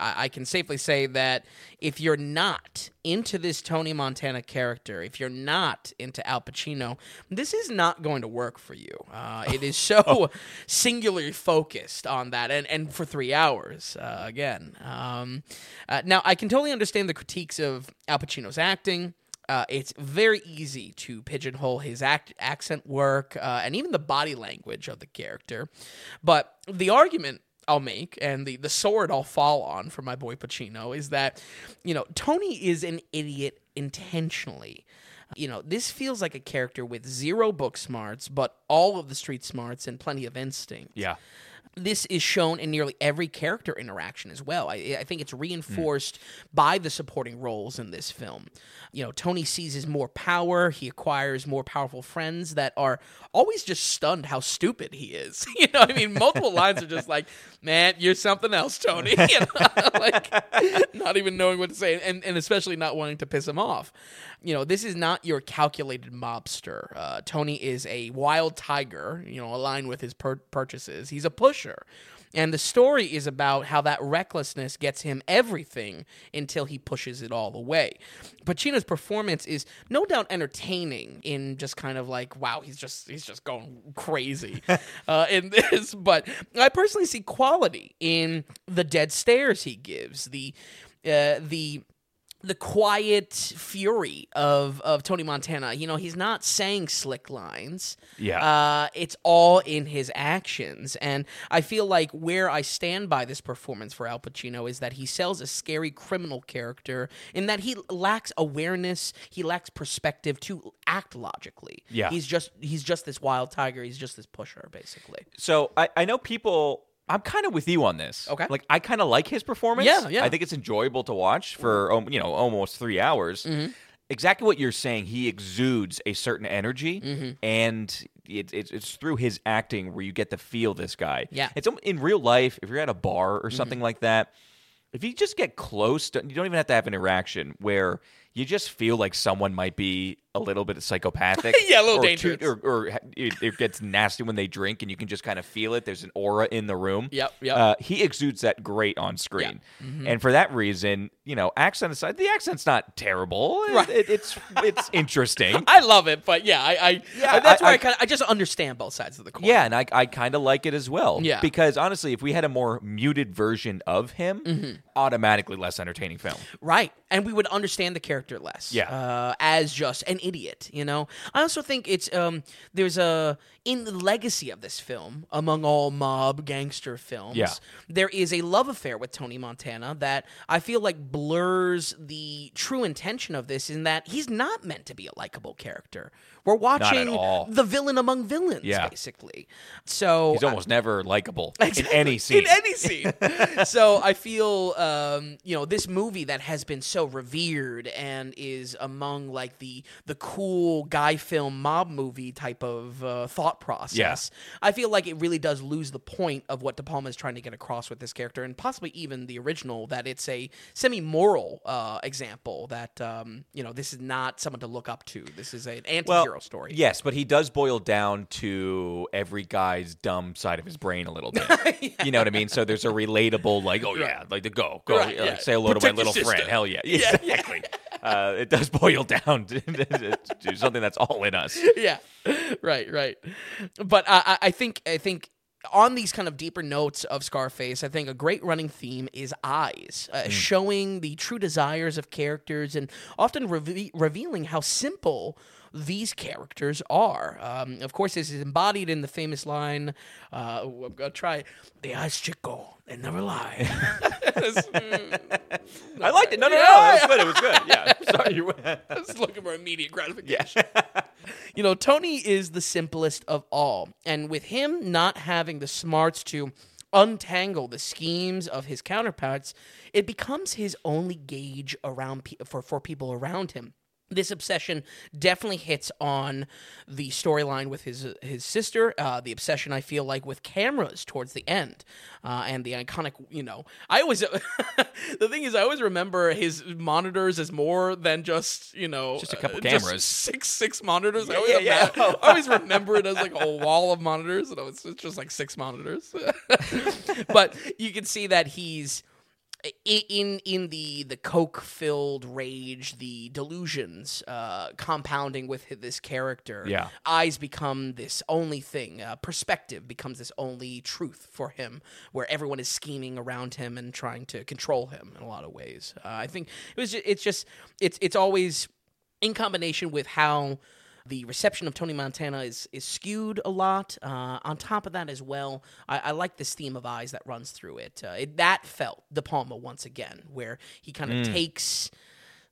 Speaker 2: I, I can safely say that if you're not into this Tony Montana character, if you're not into Al Pacino, this is not going to work for you. Uh, it is so singularly focused on that, and, and for three hours uh, again. Um, uh, now, I can totally understand the critiques of Al Pacino's acting. Uh, it's very easy to pigeonhole his act, accent work uh, and even the body language of the character. But the argument I'll make and the, the sword I'll fall on for my boy Pacino is that, you know, Tony is an idiot intentionally. You know, this feels like a character with zero book smarts, but all of the street smarts and plenty of instinct
Speaker 1: Yeah,
Speaker 2: this is shown in nearly every character interaction as well. I, I think it's reinforced by the supporting roles in this film. You know, Tony seizes more power. He acquires more powerful friends that are always just stunned how stupid he is. You know, I mean, multiple lines are just like, "Man, you're something else, Tony." You know, like not even knowing what to say, and and especially not wanting to piss him off. You know, this is not your calculated mobster. Uh, Tony is a wild tiger. You know, aligned with his pur- purchases. He's a pusher. And the story is about how that recklessness gets him everything until he pushes it all away. Pacino's performance is no doubt entertaining in just kind of like, wow, he's just he's just going crazy uh, in this. But I personally see quality in the dead stares he gives, the uh, the the quiet fury of of Tony Montana. You know, he's not saying slick lines.
Speaker 1: Yeah.
Speaker 2: Uh, it's all in his actions. And I feel like where I stand by this performance for Al Pacino is that he sells a scary criminal character in that he lacks awareness, he lacks perspective to act logically.
Speaker 1: Yeah.
Speaker 2: He's just he's just this wild tiger, he's just this pusher basically.
Speaker 1: So I, I know people. I'm kind of with you on this.
Speaker 2: Okay.
Speaker 1: Like I kind of like his performance.
Speaker 2: Yeah, yeah.
Speaker 1: I think it's enjoyable to watch for um, you know almost three hours.
Speaker 2: Mm-hmm.
Speaker 1: Exactly what you're saying. He exudes a certain energy,
Speaker 2: Mm-hmm.
Speaker 1: and it, it's it's through his acting where you get to feel this guy.
Speaker 2: Yeah. Mm-hmm.
Speaker 1: It's in real life. If you're at a bar or something like that, if you just get close, to, you don't even have to have an interaction where you just feel like someone might be a little bit of psychopathic.
Speaker 2: Yeah, a little
Speaker 1: or
Speaker 2: dangerous.
Speaker 1: or, or it, it gets nasty when they drink, and you can just kind of feel it. There's an aura in the room.
Speaker 2: Yep, yep.
Speaker 1: Uh, he exudes that great on screen,
Speaker 2: Mm-hmm.
Speaker 1: and for that reason, you know, accent aside, the accent's not terrible.
Speaker 2: Right.
Speaker 1: it- it's it's interesting.
Speaker 2: I love it, but yeah, I, I
Speaker 1: Yeah,
Speaker 2: that's
Speaker 1: I-
Speaker 2: where I,
Speaker 1: I-
Speaker 2: kind of I just understand both sides of the coin.
Speaker 1: Yeah, and I, I kind of like it as well.
Speaker 2: Yeah.
Speaker 1: Because honestly, if we had a more muted version of him,
Speaker 2: Mm-hmm.
Speaker 1: automatically less entertaining film.
Speaker 2: Right. And we would understand the character less.
Speaker 1: Yeah.
Speaker 2: Uh, as just idiot, you know? I also think it's um there's a in the legacy of this film, among all mob gangster films,
Speaker 1: Yeah.
Speaker 2: there is a love affair with Tony Montana that I feel like blurs the true intention of this in that he's not meant to be a likable character. We're watching the villain among villains,
Speaker 1: Yeah.
Speaker 2: basically. So
Speaker 1: He's almost never likable
Speaker 2: Exactly.
Speaker 1: in any scene.
Speaker 2: In any scene. so I feel, um, you know, this movie that has been so revered and is among like the the cool guy film mob movie type of uh, thought process. I feel like it really does lose the point of what De Palma is trying to get across with this character, and possibly even the original. That it's a semi moral uh, example. That um, you know, this is not someone to look up to. This is an anti-hero story.
Speaker 1: Yes, but he does boil down to every guy's dumb side of his brain a little bit. You know what I mean? So there's a relatable, like, oh yeah, like the go, go,
Speaker 2: Right,
Speaker 1: like,
Speaker 2: yeah.
Speaker 1: say hello to
Speaker 2: Protect
Speaker 1: my
Speaker 2: your
Speaker 1: little friend. Hell yeah,
Speaker 2: Yeah, yeah.
Speaker 1: exactly. Uh, it does boil down to, to something that's all in us.
Speaker 2: yeah, right, right. But I, I- think I think on these kind of deeper notes of Scarface, I think a great running theme is eyes, uh, showing the true desires of characters and often reve- revealing how simple. These characters are. Um, of course, this is embodied in the famous line. Uh, I'm gonna try it. The eyes chico, they never lie.
Speaker 1: I liked it. No, no, no,
Speaker 2: Yeah,
Speaker 1: it was good. It was good. Yeah. Sorry, you.
Speaker 2: I was looking for immediate gratification. you know, Tony is the simplest of all. And with him not having the smarts to untangle the schemes of his counterparts, it becomes his only gauge around pe- for, for people around him. This obsession definitely hits on the storyline with his his sister. Uh, the obsession I feel like with cameras towards the end, uh, and the iconic. You know, I always the thing is I always remember his monitors as more than just you know
Speaker 1: Just a couple
Speaker 2: uh,
Speaker 1: cameras.
Speaker 2: six six monitors. I,
Speaker 1: Yeah,
Speaker 2: always
Speaker 1: yeah, yeah.
Speaker 2: I always remember it as like a wall of monitors, and it's just like six monitors. but you can see that he's i- in in the the coke filled rage, the delusions uh, compounding with this character.
Speaker 1: Yeah.
Speaker 2: eyes become this only thing. Uh, perspective becomes this only truth for him, where everyone is scheming around him and trying to control him in a lot of ways. Uh, I think it was. Just, it's just it's it's always in combination with how the reception of Tony Montana is is skewed a lot. Uh, on top of that, as well, I, I like this theme of eyes that runs through it. Uh, it that felt De Palma once again, where he kind of takes.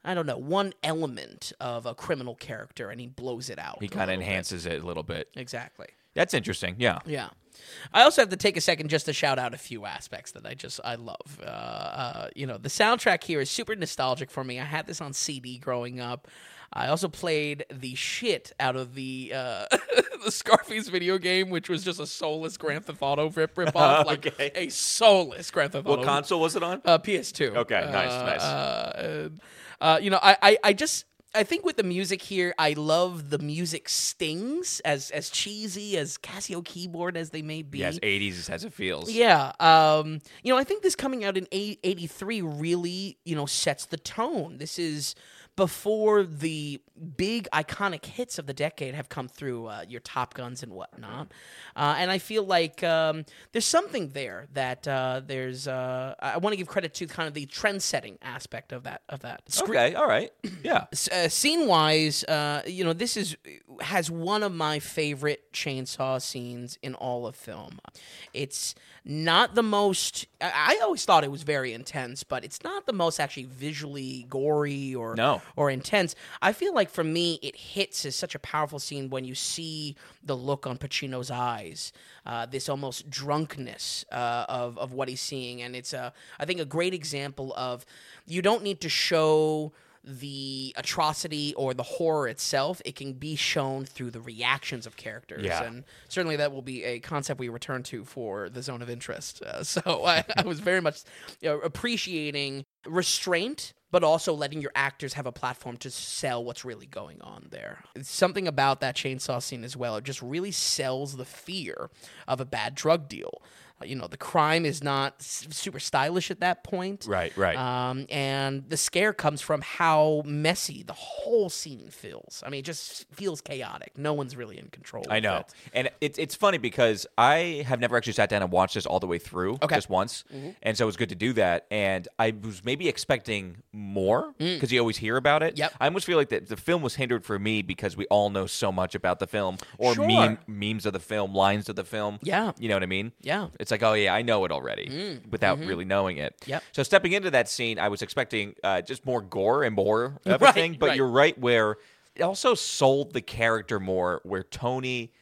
Speaker 2: I don't know one element of a criminal character and he blows it out.
Speaker 1: He kind of
Speaker 2: little bit.
Speaker 1: enhances it a little bit.
Speaker 2: exactly.
Speaker 1: That's interesting. Yeah.
Speaker 2: Yeah. I also have to take a second just to shout out a few aspects that I just I love. Uh, uh, you know, the soundtrack here is super nostalgic for me. I had this on CD growing up. I also played the shit out of the uh, the Scarface video game, which was just a soulless Grand Theft Auto rip rip off, like
Speaker 1: Okay.
Speaker 2: a soulless Grand Theft Auto.
Speaker 1: What console was it on?
Speaker 2: Uh, PS2.
Speaker 1: Okay, nice,
Speaker 2: Uh,
Speaker 1: nice.
Speaker 2: Uh, uh, you know, I, I, I just. I think with the music here, I love the music stings as as cheesy as Casio keyboard as they may be.
Speaker 1: Yes, 80s as it feels.
Speaker 2: Yeah. Um, you know, I think this coming out in 83 really, you know, sets the tone. This is before the big iconic hits of the decade have come through, uh, your Top Guns and whatnot. Uh, and I feel like um, there's something there that uh, there's. Uh, I want to give credit to kind of the trend setting aspect of that. Of that. Scre-
Speaker 1: Okay, all right. Yeah.
Speaker 2: uh, scene wise, uh, you know, this is has one of my favorite chainsaw scenes in all of film. It's not the most. I, always thought it was very intense, but it's not the most actually visually gory or
Speaker 1: No.
Speaker 2: or intense. I feel like for me, it hits as such a powerful scene when you see the look on Pacino's eyes, uh, this almost drunkenness uh, of of what he's seeing, and it's a I think a great example of you don't need to show the atrocity or the horror itself it can be shown through the reactions of characters
Speaker 1: Yeah.
Speaker 2: and certainly that will be a concept we return to for the zone of interest uh, so I, I was very much you know, appreciating restraint but also letting your actors have a platform to sell what's really going on there. It's something about that chainsaw scene as well. It just really sells the fear of a bad drug deal. You know, the crime is not super stylish at that point.
Speaker 1: Right, right.
Speaker 2: Um, and the scare comes from how messy the whole scene feels. I mean, it just feels chaotic. No one's really in control.
Speaker 1: I know,
Speaker 2: it.
Speaker 1: and it's it's funny because I have never actually sat down and watched this all the way through,
Speaker 2: Okay. Mm-hmm.
Speaker 1: just once, and so it was good to do that. And I was maybe expecting more because you always hear about it.
Speaker 2: Mm. Yep.
Speaker 1: I almost feel like the, the film was hindered for me because we all know so much about the film or
Speaker 2: Sure.
Speaker 1: meme, memes of the film, lines of the film.
Speaker 2: Yeah.
Speaker 1: you know what I mean.
Speaker 2: Yeah.
Speaker 1: It's like, oh yeah, I know it already without really knowing it.
Speaker 2: Mm. Mm-hmm. Yep.
Speaker 1: So stepping into that scene, I was expecting uh, just more gore and more
Speaker 2: Right,
Speaker 1: everything. but
Speaker 2: right.
Speaker 1: you're right where it also sold the character more. Where Tony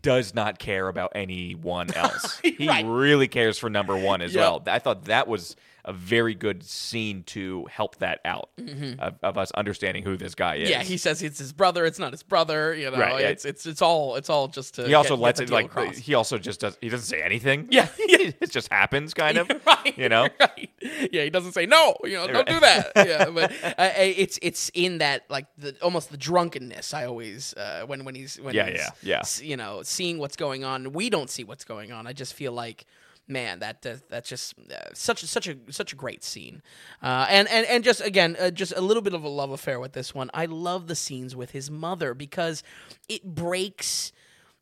Speaker 1: does not care about anyone else. he
Speaker 2: Right.
Speaker 1: really cares for number one as
Speaker 2: Yep.
Speaker 1: well. I thought that was a very good scene to help that out of, of us understanding who this guy is.
Speaker 2: Mm-hmm. Yeah, he says it's his brother. It's not his brother. You know,
Speaker 1: Right,
Speaker 2: it's it's it's all it's all just to.
Speaker 1: he also
Speaker 2: get-
Speaker 1: lets
Speaker 2: get
Speaker 1: it like
Speaker 2: across.
Speaker 1: he also just does he doesn't say anything.
Speaker 2: Yeah,
Speaker 1: it just happens kind of.
Speaker 2: right.
Speaker 1: You know.
Speaker 2: right. Yeah, he doesn't say no. You know, don't do that. Yeah, but uh, uh, it's it's in that like the almost the drunkenness. I always uh, when when he's when
Speaker 1: Yeah,
Speaker 2: he's,
Speaker 1: yeah, yeah.
Speaker 2: You know, seeing what's going on. We don't see what's going on. I just feel like. Man, that uh, that's just uh, such such a such a great scene, uh, and and and just again, uh, just a little bit of a love affair with this one. I love the scenes with his mother because it breaks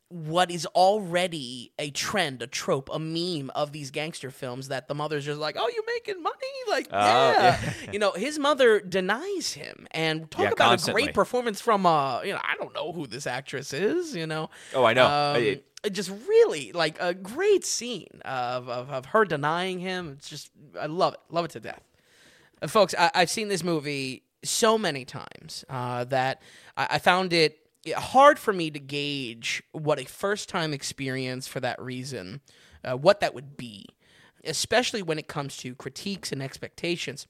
Speaker 2: what is already a trend, a trope, a meme of these gangster films that the mother's just like, "Oh, you making money?" Like,
Speaker 1: Oh,
Speaker 2: yeah.
Speaker 1: yeah.
Speaker 2: you know, his mother denies him, and talk
Speaker 1: Yeah,
Speaker 2: about
Speaker 1: constantly.
Speaker 2: a great performance from uh, you know, I don't know who this actress is, you know.
Speaker 1: Oh, I know.
Speaker 2: Um,
Speaker 1: It-
Speaker 2: it just really like a great scene of, of of her denying him. It's just I love it, love it to death. Folks, I, I've seen this movie so many times uh, that I, I found it hard for me to gauge what a first time experience for that reason, uh, what that would be, especially when it comes to critiques and expectations.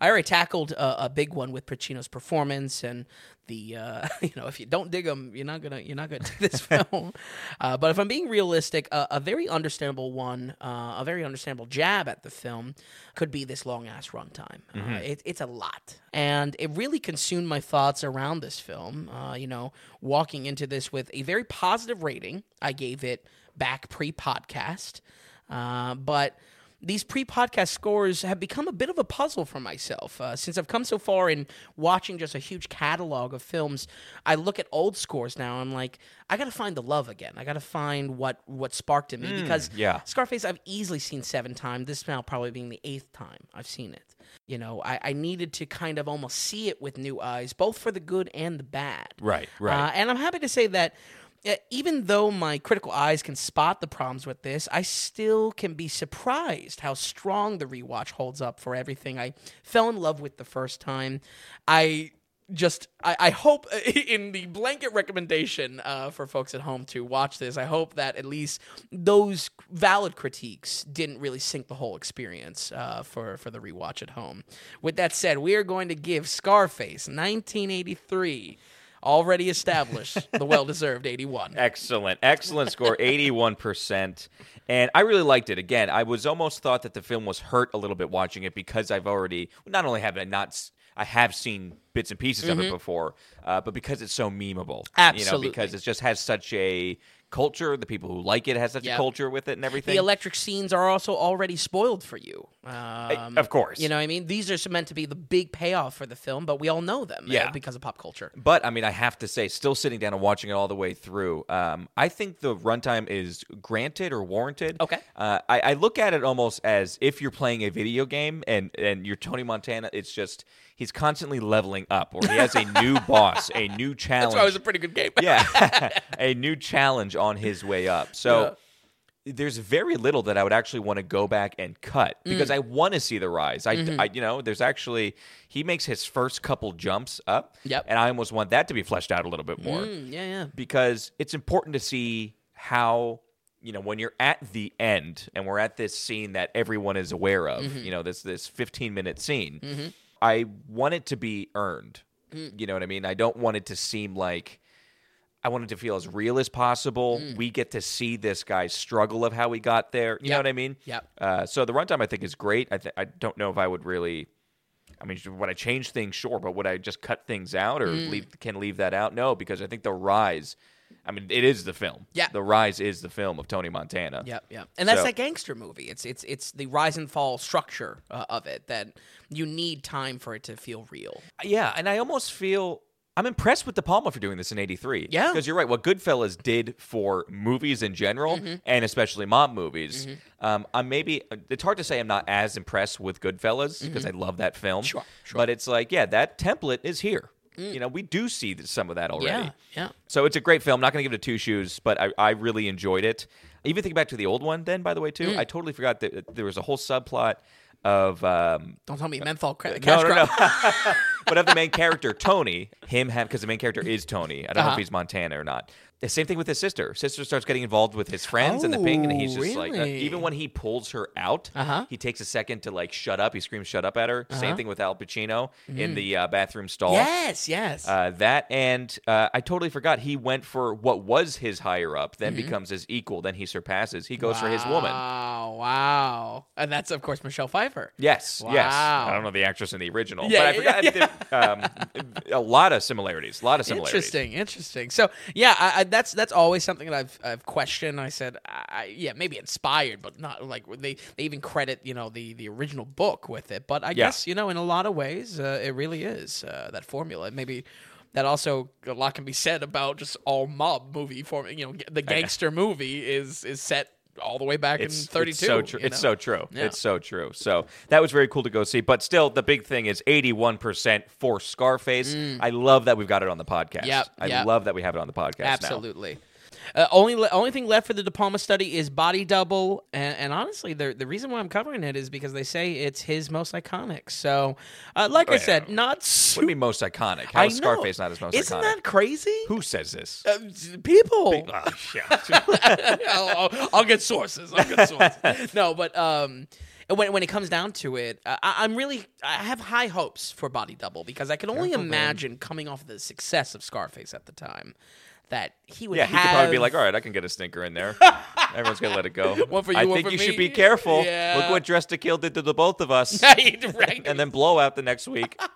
Speaker 2: I already tackled a, a big one with Pacino's performance and the uh, you know if you don't dig him you're not gonna you're not gonna dig this film. Uh, but if I'm being realistic, uh, a very understandable one, uh, a very understandable jab at the film could be this long ass runtime. Uh, it, it's a lot, and it really consumed my thoughts around this film. Uh, you know, walking into this with a very positive rating, I gave it back pre podcast, uh, but these pre-podcast scores have become a bit of a puzzle for myself uh, since I've come so far in watching just a huge catalog of films. I look at old scores now. I'm like, I got to find the love again. I got to find what what sparked in me because
Speaker 1: yeah.
Speaker 2: Scarface I've easily seen seven times. This now probably being the eighth time I've seen it. You know, I, I needed to kind of almost see it with new eyes, both for the good and the bad.
Speaker 1: Right, right.
Speaker 2: Uh, and I'm happy to say that even though my critical eyes can spot the problems with this, I still can be surprised how strong the rewatch holds up for everything I fell in love with the first time. I just I, I hope in the blanket recommendation uh, for folks at home to watch this i hope that at least those valid critiques didn't really sink the whole experience uh, for for the rewatch at home with that said we are going to give scarface 1983 already established the well-deserved 81
Speaker 1: Excellent, excellent score, eighty-one percent, and I really liked it. Again, I was almost thought that the film was hurt a little bit watching it because I've already not only have I not I have seen bits and pieces of it before, uh, but because it's so memeable, you know,
Speaker 2: Mm-hmm. Absolutely.
Speaker 1: because it just has such a culture. The people who like it has such
Speaker 2: Yep.
Speaker 1: a culture with it and everything.
Speaker 2: the electric scenes are also already spoiled for you. Um,
Speaker 1: of course.
Speaker 2: You know what I mean? These are meant to be the big payoff for the film, but we all know them
Speaker 1: Yeah.
Speaker 2: because of pop culture.
Speaker 1: But I mean, I have to say, still sitting down and watching it all the way through, um, I think the runtime is granted or warranted.
Speaker 2: Okay.
Speaker 1: Uh, I, I look at it almost as if you're playing a video game and and you're Tony Montana. It's just he's constantly leveling up, or he has a new boss, a new challenge.
Speaker 2: That's why it was a pretty good game.
Speaker 1: yeah, a new challenge on his way up. So.
Speaker 2: Yeah.
Speaker 1: There's very little that I would actually want to go back and cut
Speaker 2: Mm.
Speaker 1: because I want to see the rise. I,
Speaker 2: Mm-hmm.
Speaker 1: I, you know, there's actually he makes his first couple jumps up,
Speaker 2: Yep.
Speaker 1: and I almost want that to be fleshed out a little bit more
Speaker 2: Mm, yeah, yeah.
Speaker 1: because it's important to see how you know when you're at the end and we're at this scene that everyone is aware of
Speaker 2: Mm-hmm.
Speaker 1: you know this this 15 minute scene i want it to be earned
Speaker 2: Mm.
Speaker 1: you know what i mean i don't want it to seem like i want it to feel as real as possible we get to see this guy's struggle of how he got there you know
Speaker 2: Mm.
Speaker 1: What i mean
Speaker 2: Yep.
Speaker 1: uh, so the runtime i think is great I, th- I don't know if i would really I mean, would I change things? Sure, but would I just cut things out or
Speaker 2: Mm.
Speaker 1: leave? Can leave that out? No, because I think the rise. I mean, it is the film.
Speaker 2: Yeah.
Speaker 1: the rise is the film of Tony Montana.
Speaker 2: Yep, yep. And that's
Speaker 1: So-
Speaker 2: that gangster movie. It's it's it's the rise and fall structure uh, of it that you need time for it to feel real.
Speaker 1: Yeah, and I almost feel I'm impressed with De Palma for doing this in '83.
Speaker 2: Yeah.
Speaker 1: because you're right. What Goodfellas did for movies in general,
Speaker 2: Mm-hmm.
Speaker 1: and especially mob movies, um, I'm maybe it's hard to say I'm not as impressed with Goodfellas because I love that film.
Speaker 2: Mm-hmm. Sure, sure.
Speaker 1: But it's like, yeah, that template is here. You know, we do see some of that already.
Speaker 2: Yeah, yeah.
Speaker 1: So it's a great film. Not going to give it a two shoes, but I, I really enjoyed it. Even think back to the old one, then by the way, too.
Speaker 2: Mm.
Speaker 1: I totally forgot that there was a whole subplot of um,
Speaker 2: Don't tell me menthol cra- cash
Speaker 1: no, no, no. but of the main character, Tony, him have because the main character is Tony. I don't know
Speaker 2: Uh-huh.
Speaker 1: if he's Montana or not. The same thing with his sister. Sister starts getting involved with his friends and the ping, and he's
Speaker 2: Oh,
Speaker 1: just like, uh,
Speaker 2: really?
Speaker 1: even when he pulls her out,
Speaker 2: Uh-huh.
Speaker 1: he takes a second to like shut up. He screams, "Shut up!" at her.
Speaker 2: Uh-huh.
Speaker 1: Same thing with Al Pacino
Speaker 2: Mm.
Speaker 1: in the uh, bathroom stall.
Speaker 2: Yes, yes.
Speaker 1: Uh, that and uh, I totally forgot he went for what was his higher up, then
Speaker 2: Mm-hmm.
Speaker 1: becomes his equal, then he surpasses. He goes for his woman.
Speaker 2: Wow, wow. And that's of course Michelle Pfeiffer.
Speaker 1: Yes, yes.
Speaker 2: Wow.
Speaker 1: I don't know the actress in the original,
Speaker 2: Yeah,
Speaker 1: but I forgot
Speaker 2: yeah,
Speaker 1: um, a lot of similarities. A lot of similarities.
Speaker 2: Interesting, interesting. So yeah, I, I, that's that's always something that I've I've questioned. I said, I, yeah, maybe inspired, but not like they they even credit you know the the original book with it. But I guess you know in a lot of ways uh, it really is uh, that formula. Maybe. That also a lot can be said about just all mob movie form. You know, the gangster movie is is set all the way back
Speaker 1: It's,
Speaker 2: in '32.
Speaker 1: it's so true.
Speaker 2: you
Speaker 1: It's so true.
Speaker 2: Yeah.
Speaker 1: It's so true. So that was very cool to go see. But still, the big thing is 81% for Scarface. I love that we've got it on the podcast.
Speaker 2: Mm. Yep,
Speaker 1: I
Speaker 2: yep.
Speaker 1: love that we have it on the podcast now.
Speaker 2: Uh, only only thing left for the De Palma study is Body Double, and, and honestly, the the reason why I'm covering it is because they say it's his most iconic. So, uh, like I
Speaker 1: yeah.
Speaker 2: said, not
Speaker 1: do you mean most iconic? How is. Scarface not his most
Speaker 2: Isn't
Speaker 1: iconic?
Speaker 2: that crazy?
Speaker 1: Who says this?
Speaker 2: Uh, people.
Speaker 1: Oh, yeah.
Speaker 2: I'll, I'll- I'll get sources. I'll get sources. no, but um, when when it comes down to it, uh, I, I'm really I have high hopes for Body Double because I can only imagine coming off the success of Scarface at the time that he would
Speaker 1: yeah, he
Speaker 2: have.
Speaker 1: could probably be like, all right, I can get a stinker in there. Everyone's going to let it go.
Speaker 2: One for you,
Speaker 1: I
Speaker 2: one
Speaker 1: think
Speaker 2: for
Speaker 1: you
Speaker 2: me.
Speaker 1: should be careful.
Speaker 2: Yeah.
Speaker 1: Look what Dressed to Kill did to the both of us.
Speaker 2: right.
Speaker 1: and then blow out the next week.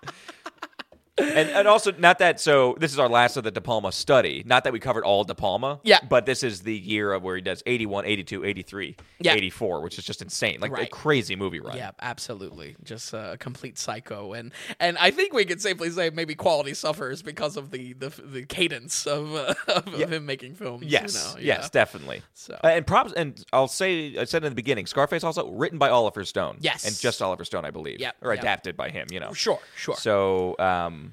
Speaker 1: and, and also, not that, so this is our last of the De Palma study. Not that we covered all De Palma.
Speaker 2: Yeah.
Speaker 1: But this is the year of where he does 81, 82, 83,
Speaker 2: Yeah.
Speaker 1: 84, which is just insane. Like a crazy movie run.
Speaker 2: Yeah, absolutely. Just a complete psycho, and and I think we could safely say maybe quality suffers because of the the, the cadence of, uh, of, of him making films.
Speaker 1: Yes,
Speaker 2: you know?
Speaker 1: yes,
Speaker 2: yeah.
Speaker 1: definitely.
Speaker 2: So-
Speaker 1: Uh, and props, and I'll say, I said in the beginning, Scarface also written by Oliver Stone.
Speaker 2: Yes.
Speaker 1: and just Oliver Stone, I believe.
Speaker 2: Yep,
Speaker 1: or
Speaker 2: yep.
Speaker 1: adapted by him. You know,
Speaker 2: Sure, sure.
Speaker 1: So, um,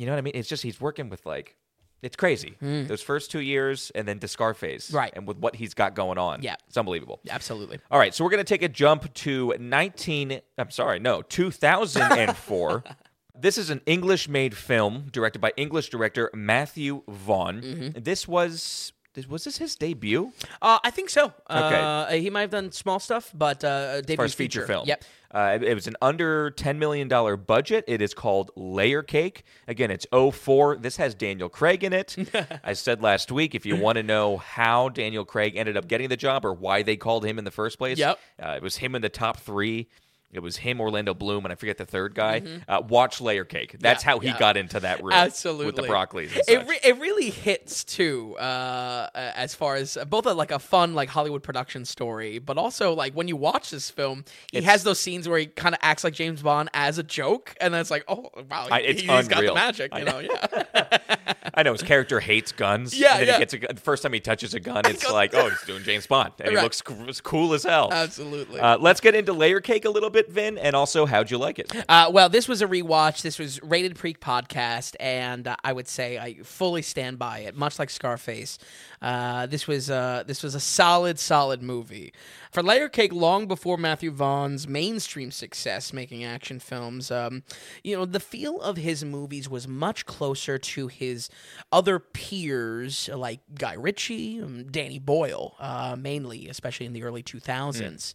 Speaker 1: you know what I mean? It's just he's working with like, it's crazy. Those first two years, and then to Scarface.
Speaker 2: Right.
Speaker 1: And with what he's got going on,
Speaker 2: Yeah.
Speaker 1: it's unbelievable.
Speaker 2: Absolutely.
Speaker 1: All right, so we're gonna take a jump to 19. I'm sorry, no, 2004. this is an English-made film directed by English director Matthew Vaughn.
Speaker 2: Mm-hmm.
Speaker 1: This was. This- Was this his debut?
Speaker 2: Uh, I think so.
Speaker 1: Okay.
Speaker 2: Uh, he might have done small stuff, but uh, debut
Speaker 1: As as feature, film.
Speaker 2: Yep.
Speaker 1: Uh, it, it was an under $10 million budget. It is called Layer Cake. Again, it's 04. This has Daniel Craig in it. I said last week, if you want to know how Daniel Craig ended up getting the job or why they called him in the first place,
Speaker 2: Yep.
Speaker 1: uh, it was him in the top three. It was him, Orlando Bloom, and I forget the third guy. Uh, watch Layer Cake. That's
Speaker 2: Mm-hmm. Yeah,
Speaker 1: how he
Speaker 2: yeah.
Speaker 1: got into that room.
Speaker 2: Absolutely.
Speaker 1: With the broccolis
Speaker 2: It, re- it really hits too, uh, as far as both a, like a fun like Hollywood production story, but also like when you watch this film, he has those scenes where he kind of acts like James Bond as a joke, and then it's like, oh wow,
Speaker 1: I- it's
Speaker 2: he, has got the magic, you know? Yeah,
Speaker 1: I know his character hates guns.
Speaker 2: Yeah,
Speaker 1: and then
Speaker 2: yeah.
Speaker 1: He gets a, gun- the first time he touches a gun, it's like, oh, he's doing James Bond, and he looks co- cool as hell.
Speaker 2: absolutely.
Speaker 1: Uh, let's get into Layer Cake a little bit, Vin, and also how'd you like it?
Speaker 2: Uh, well, this was a rewatch. This was Rated Preak podcast, and uh, I would say I fully stand by it. Much like Scarface, uh, this was this was a solid, solid movie. For Layer Cake, long before Matthew Vaughn's mainstream success making action films, um, you know, the feel of his movies was much closer to his other peers like Guy Ritchie, Danny Boyle, uh, mainly, especially in the early 2000s.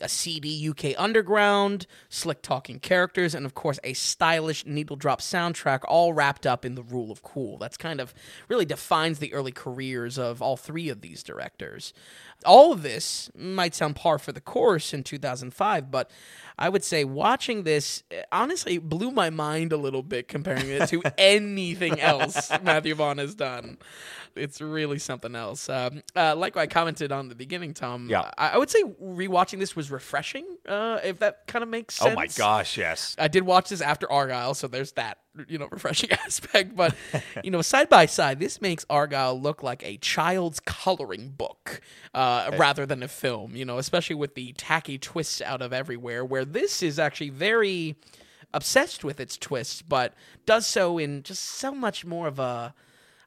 Speaker 2: A CD UK Underground slick talking characters, and of course a stylish needle drop soundtrack, all wrapped up in the rule of cool. That's kind of really defines the early careers of all three of these directors. All of this might sound par for the course in 2005, but I would say watching this eh, honestly blew my mind a little bit comparing it to anything else Matthew Vaughn has done. It's really something else. Um, uh, like I commented on the beginning, Tom.
Speaker 1: Yeah.
Speaker 2: I, I would say rewatching this was refreshing. Uh, if that kind of makes sense.
Speaker 1: Oh my gosh, yes.
Speaker 2: I did watch this after Argylle, so there's that you know refreshing aspect. But you know, side by side, this makes Argylle look like a child's coloring book uh, rather than a film. You know, especially with the tacky twists out of everywhere. Where this is actually very obsessed with its twists, but does so in just so much more of a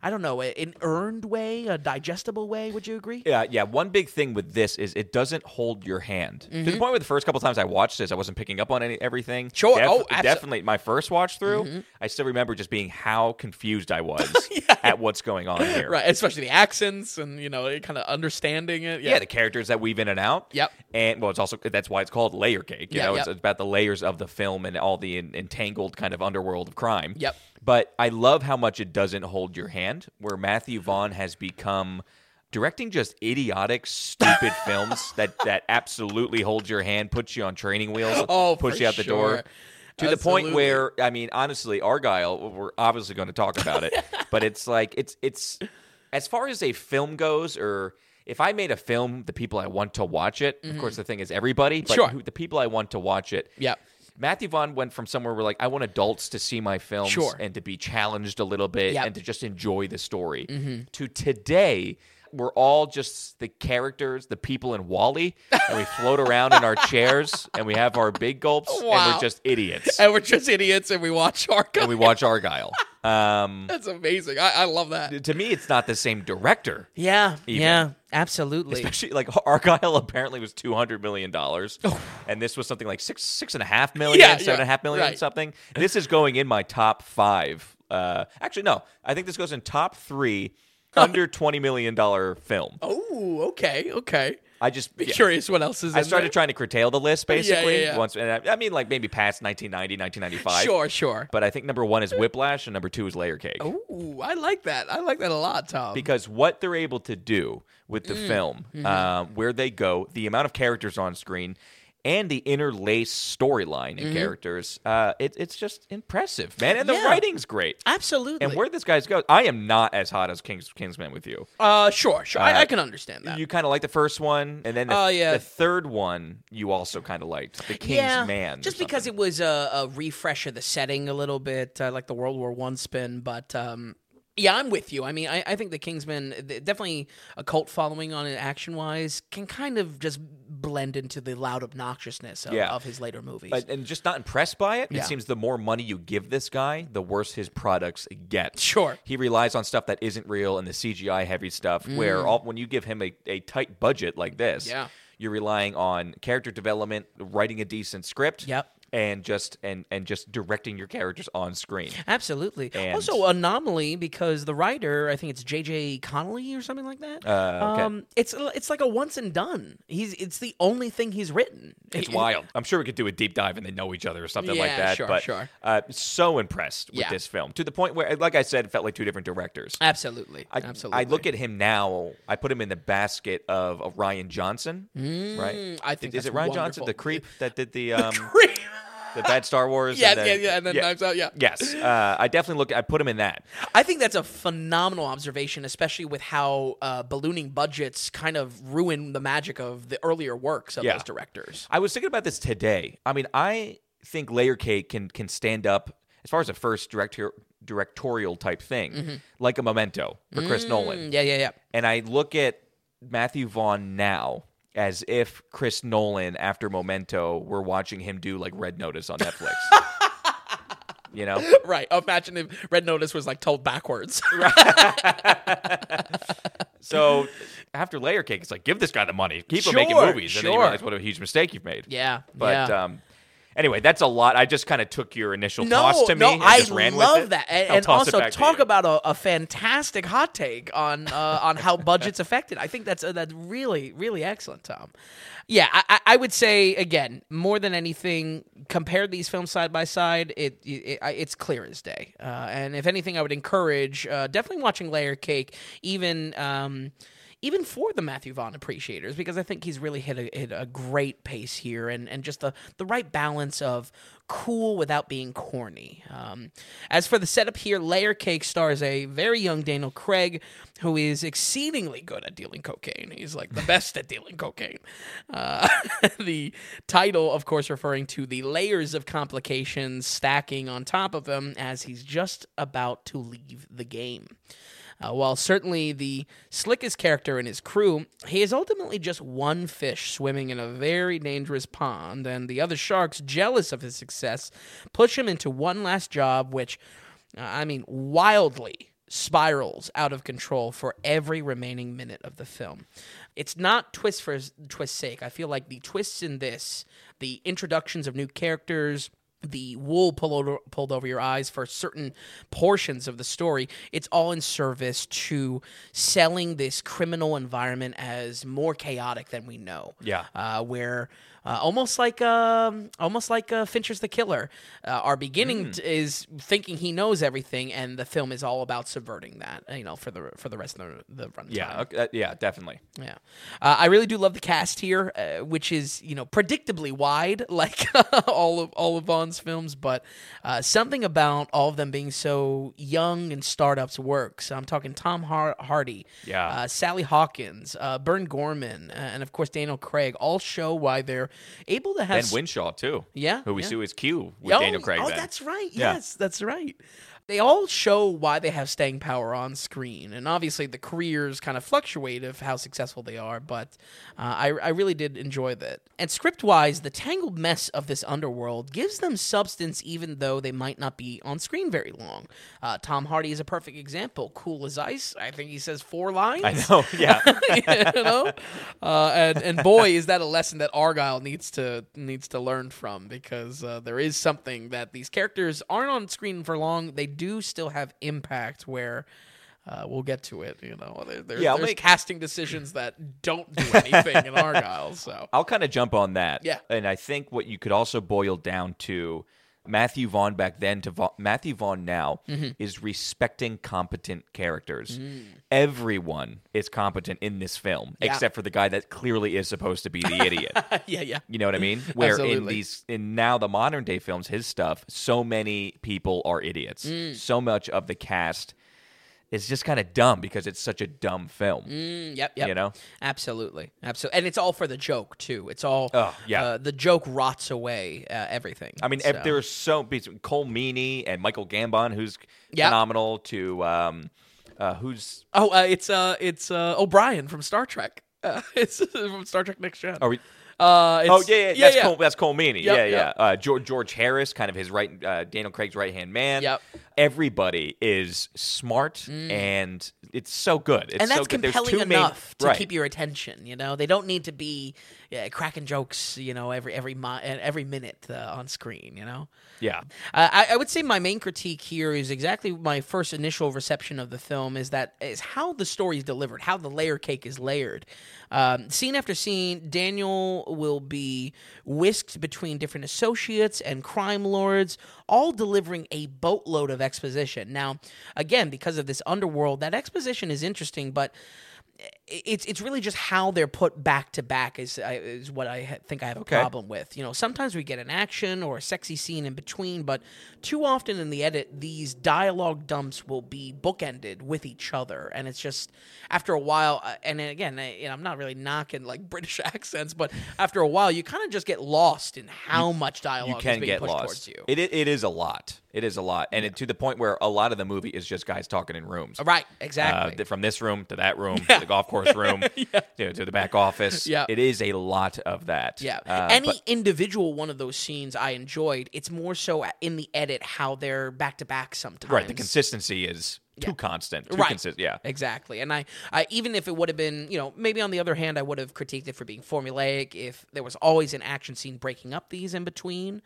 Speaker 2: I don't know, an earned way, a digestible way. Would you agree?
Speaker 1: Yeah, yeah. One big thing with this is it doesn't hold your hand to
Speaker 2: Mm-hmm.
Speaker 1: the point where the first couple times I watched this, I wasn't picking up on any everything.
Speaker 2: Sure. Oh, abso-
Speaker 1: definitely. My first watch through, I still remember just being how confused I was at what's going on here.
Speaker 2: Right, especially the accents and you know, kind of understanding it.
Speaker 1: Yeah, the characters that weave in and out.
Speaker 2: Yep.
Speaker 1: And well, it's also that's why it's called layer cake. You
Speaker 2: Yeah,
Speaker 1: know,
Speaker 2: yep.
Speaker 1: it's, it's about the layers of the film and all the en- entangled kind of underworld of crime.
Speaker 2: Yep.
Speaker 1: But I love how much it doesn't hold your hand. Where Matthew Vaughn has become directing just idiotic, stupid films that that absolutely holds your hand, puts you on training wheels,
Speaker 2: Oh,
Speaker 1: push you out the door. To the point where I mean, honestly, Argylle, we're obviously going to talk about it, but it's like it's it's as far as a film goes, or if I made a film, the people I want to watch it. Of course, the thing is everybody, but
Speaker 2: Mm-hmm. Sure.
Speaker 1: who, the people I want to watch it.
Speaker 2: Yep.
Speaker 1: Matthew Vaughn went from somewhere where like I want adults to see my films
Speaker 2: Sure.
Speaker 1: and to be challenged a little bit
Speaker 2: Yep.
Speaker 1: and to just enjoy the story.
Speaker 2: Mm-hmm.
Speaker 1: To today, we're all just the characters, the people in WALL-E, and we float around in our chairs and we have our big gulps and we're just idiots
Speaker 2: And we're just idiots and we watch Argylle.
Speaker 1: and we watch Argylle. Um,
Speaker 2: That's amazing. I, I love that.
Speaker 1: to me, it's not the same director.
Speaker 2: Yeah,
Speaker 1: Even.
Speaker 2: yeah, absolutely.
Speaker 1: Especially like Argylle apparently was two hundred million dollars, and this was something like six six and a half million,
Speaker 2: Yeah,
Speaker 1: seven and a half
Speaker 2: yeah,
Speaker 1: million,
Speaker 2: right.
Speaker 1: something. This is going in my top five. Uh, actually, no, I think this goes in top three under twenty million dollar film.
Speaker 2: oh, okay, okay.
Speaker 1: I just
Speaker 2: Be
Speaker 1: yeah.
Speaker 2: curious what else is
Speaker 1: I started
Speaker 2: there.
Speaker 1: trying to curtail the list
Speaker 2: yeah,
Speaker 1: basically
Speaker 2: yeah.
Speaker 1: once, and I, I mean like maybe past 1990, 1995.
Speaker 2: Sure, sure.
Speaker 1: But I think number one is Whiplash and number two is Layer Cake.
Speaker 2: Ooh, I like that. I like that a lot, Tom.
Speaker 1: because what they're able to do with the
Speaker 2: Mm.
Speaker 1: film,
Speaker 2: Mm-hmm.
Speaker 1: uh, where they go, the amount of characters on screen, and the interlaced storyline and characters, uh, it, it's just impressive, man. And the
Speaker 2: Mm-hmm. Yeah.
Speaker 1: writing's great.
Speaker 2: Absolutely.
Speaker 1: And where this guy's goes, I am not as hot as Kings Kingsman with you.
Speaker 2: uh, sure, sure. I,
Speaker 1: Uh,
Speaker 2: I can understand that.
Speaker 1: You kind of like the first one, and then the,
Speaker 2: Oh, yeah.
Speaker 1: the third one you also kind of liked, the King's
Speaker 2: yeah,
Speaker 1: Man.
Speaker 2: just because it was a, a refresh of the setting a little bit, uh, like the World War One spin. But um, yeah, I'm with you. I mean, I, I think the Kingsman definitely a cult following on it action wise can kind of just blend into the loud obnoxiousness of,
Speaker 1: Yeah.
Speaker 2: of his later movies.
Speaker 1: But, and just not impressed by it.
Speaker 2: Yeah.
Speaker 1: It seems the more money you give this guy, the worse his products get.
Speaker 2: Sure.
Speaker 1: He relies on stuff that isn't real and the CGI heavy stuff. Where all, when you give him a, a tight budget like this,
Speaker 2: Mm. Yeah.
Speaker 1: you're relying on character development, writing a decent script,
Speaker 2: Yep.
Speaker 1: And just and and just directing your characters on screen.
Speaker 2: Absolutely.
Speaker 1: And-
Speaker 2: Also, anomaly because the writer, I think it's J.J. Connolly or something like that.
Speaker 1: Uh, okay.
Speaker 2: Um, it's it's like a once and done. He's it's the only thing he's written.
Speaker 1: It's wild. I'm sure we could do a deep dive and they know each other or something like
Speaker 2: Yeah,
Speaker 1: that.
Speaker 2: sure,
Speaker 1: but
Speaker 2: sure.
Speaker 1: Uh, so impressed with
Speaker 2: Yeah.
Speaker 1: this film to the point where, like I said, it felt like two different directors.
Speaker 2: Absolutely.
Speaker 1: I,
Speaker 2: Absolutely.
Speaker 1: I look at him now. I put him in the basket of, of Rian Johnson, right?
Speaker 2: Mm, I think
Speaker 1: is it Rian Johnson, the creep that did the um, the bad Star Wars?
Speaker 2: Yeah,
Speaker 1: and then,
Speaker 2: yeah, yeah, and then Knives Out, yeah.
Speaker 1: Yes, uh, I definitely look. I put him in that.
Speaker 2: I think that's a phenomenal observation, especially with how uh, ballooning budgets kind of ruin the magic of the earlier works of
Speaker 1: Yeah.
Speaker 2: those directors.
Speaker 1: I was thinking about this today. I mean, I think Layer Cake can can stand up as far as a first director directorial type thing, like a Memento for Chris Nolan.
Speaker 2: Mm, yeah, yeah, yeah.
Speaker 1: And I look at Matthew Vaughn now as if Chris Nolan, after Memento, were watching him do like Red Notice on Netflix. you know?
Speaker 2: Right. Imagine if Red Notice was like told backwards.
Speaker 1: So after Layer Cake, it's like, give this guy the money. Keep him making
Speaker 2: Sure,
Speaker 1: movies. And then you
Speaker 2: sure.
Speaker 1: realize what a huge mistake you've made.
Speaker 2: yeah.
Speaker 1: But
Speaker 2: yeah.
Speaker 1: um, Anyway, that's a lot. I just kind of took your initial
Speaker 2: No,
Speaker 1: toss to me
Speaker 2: no,
Speaker 1: and
Speaker 2: I
Speaker 1: just ran
Speaker 2: love
Speaker 1: with it.
Speaker 2: that, and, and also talk about a, a fantastic hot take on uh, on how budgets affected. I think that's uh, that's really really excellent, Tom. Yeah, I, I- I would say again, more than anything, compare these films side by side. It, it it's clear as day. Uh, and if anything, I would encourage uh, definitely watching Layer Cake, even. Um, even for the Matthew Vaughn appreciators, because I think he's really hit a, hit a great pace here and, and just the, the right balance of cool without being corny. Um, as for the setup here, Layer Cake stars a very young Daniel Craig who is exceedingly good at dealing cocaine. He's like the best at dealing cocaine. Uh, the title, of course, referring to the layers of complications stacking on top of him as he's just about to leave the game. Uh, while certainly the slickest character in his crew, he is ultimately just one fish swimming in a very dangerous pond, and the other sharks, jealous of his success, push him into one last job, which, uh, I mean, wildly spirals out of control for every remaining minute of the film. It's not twist for twist's sake. I feel like the twists in this, the introductions of new characters, the wool pull over, pulled over your eyes for certain portions of the story. It's all in service to selling this criminal environment as more chaotic than we know.
Speaker 1: Yeah.
Speaker 2: uh, where uh, almost like um, almost like uh, Fincher's The Killer. Uh, our beginning t- is thinking he knows everything, and the film is all about subverting that. You know, for the for the rest of the, the runtime.
Speaker 1: Yeah, okay, yeah, definitely.
Speaker 2: Yeah, uh, I really do love the cast here, uh, which is you know predictably wide, like all of all of Vaughn's films. But uh, something about all of them being so young and startups works. I'm talking Tom Har- Hardy,
Speaker 1: Yeah.
Speaker 2: uh, Sally Hawkins, uh, Burn Gorman, uh, and of course Daniel Craig. All show why they're able to have And
Speaker 1: Whishaw too.
Speaker 2: Yeah,
Speaker 1: who we
Speaker 2: yeah.
Speaker 1: see as Q with
Speaker 2: Oh,
Speaker 1: Daniel Craig.
Speaker 2: Oh,
Speaker 1: then.
Speaker 2: that's right.
Speaker 1: Yeah.
Speaker 2: Yes, that's right. They all show why they have staying power on screen, and obviously the careers kind of fluctuate of how successful they are. But uh, I, I really did enjoy that. And script-wise, the tangled mess of this underworld gives them substance, even though they might not be on screen very long. Uh, Tom Hardy is a perfect example. Cool as ice. I think he says four lines
Speaker 1: I know. Yeah.
Speaker 2: you know, uh, and and boy, is that a lesson that Argylle needs to needs to learn from because uh, there is something that these characters aren't on screen for long. They do still have impact. Where uh, we'll get to it. You know, there, there-
Speaker 1: Yeah,
Speaker 2: there's
Speaker 1: make-
Speaker 2: casting decisions that don't do anything in Argylle. So
Speaker 1: I'll kind of jump on that.
Speaker 2: Yeah.
Speaker 1: And I think what you could also boil down to Matthew Vaughn back then to Va- Matthew Vaughn now
Speaker 2: Mm-hmm.
Speaker 1: is respecting competent characters.
Speaker 2: Mm.
Speaker 1: Everyone is competent in this film
Speaker 2: Yeah.
Speaker 1: except for the guy that clearly is supposed to be the idiot.
Speaker 2: yeah, yeah.
Speaker 1: You know what I mean? Where in these in now the modern day films, his stuff, so many people are idiots.
Speaker 2: Mm.
Speaker 1: So much of the cast is just kind of dumb because it's such a dumb film.
Speaker 2: Mm, yep, yep.
Speaker 1: You know?
Speaker 2: absolutely, absolutely, and it's all for the joke too. It's all
Speaker 1: Oh, yeah.
Speaker 2: Uh, the joke rots away uh, everything.
Speaker 1: I mean,
Speaker 2: so.
Speaker 1: ev- there are so Colm Meaney and Michael Gambon, who's
Speaker 2: Yeah.
Speaker 1: phenomenal. To um, uh, who's
Speaker 2: Oh, uh, it's uh, it's uh, O'Brien from Star Trek. Uh, it's from Star Trek Next Gen.
Speaker 1: are we?
Speaker 2: Uh, it's,
Speaker 1: Oh yeah, yeah, that's Colm. That's Colm Meaney.
Speaker 2: Yep,
Speaker 1: yeah,
Speaker 2: yep.
Speaker 1: yeah. Uh, George, George Harris, kind of his right, uh, Daniel Craig's right hand man.
Speaker 2: Yep.
Speaker 1: Everybody is smart, and it's so good. It's
Speaker 2: Mm. and
Speaker 1: so
Speaker 2: that's
Speaker 1: good.
Speaker 2: Compelling
Speaker 1: two main-
Speaker 2: enough to
Speaker 1: right.
Speaker 2: keep your attention. You know, they don't need to be yeah, cracking jokes. You know, every every every minute uh, on screen. You know.
Speaker 1: Yeah,
Speaker 2: Uh, I, I would say my main critique here is exactly my first initial reception of the film is that is how the story is delivered, how the layer cake is layered. Um, scene after scene, Daniel will be whisked between different associates and crime lords, all delivering a boatload of exposition. Now, again, because of this underworld, that exposition is interesting, but it's it's really just how they're put back to back is uh, is what I think I have a
Speaker 1: Okay.
Speaker 2: problem with. You know, sometimes we get an action or a sexy scene in between, but too often in the edit, these dialogue dumps will be bookended with each other, and it's just after a while. Uh, and again, I, you know, I'm not really knocking like British accents, but after a while, you kind of just get lost in how much dialogue
Speaker 1: you
Speaker 2: is
Speaker 1: can
Speaker 2: being
Speaker 1: get
Speaker 2: pushed
Speaker 1: lost.
Speaker 2: towards you.
Speaker 1: It, it is a lot. It is a lot, and it, to the point where a lot of the movie is just guys talking in rooms.
Speaker 2: right,
Speaker 1: Uh,
Speaker 2: exactly.
Speaker 1: th- from this room to that room to the golf course room to, to the back office.
Speaker 2: Yeah.
Speaker 1: It is a lot of that.
Speaker 2: Yeah.
Speaker 1: Uh,
Speaker 2: Any
Speaker 1: but-
Speaker 2: individual one of those scenes I enjoyed. It's more so in the edit how they're back to back sometimes.
Speaker 1: right. The consistency is too constant, too
Speaker 2: Right.
Speaker 1: consistent. Yeah.
Speaker 2: Exactly. And I, I even if it would have been, you know, maybe on the other hand, I would have critiqued it for being formulaic if there was always an action scene breaking up these in between.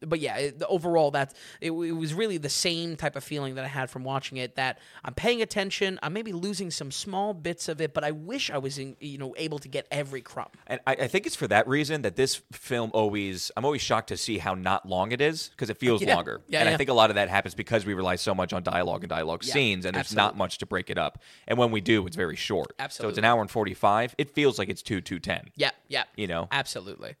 Speaker 2: But yeah, it, overall that it, it was really the same type of feeling that I had from watching it. That I'm paying attention. I'm maybe losing some small bits of it, but I wish I was, in, you know, able to get every crumb.
Speaker 1: And I, I think it's for that reason that this film always, I'm always shocked to see how not long it is because it feels
Speaker 2: Yeah.
Speaker 1: longer.
Speaker 2: Yeah,
Speaker 1: and I think a lot of that happens because we rely so much on dialogue and dialogue scenes, and there's not much to break it up. And when we do, it's very short. Absolutely. So it's an hour and 45. It feels like it's 2, 210.
Speaker 2: Yeah, yeah.
Speaker 1: You know?
Speaker 2: Absolutely.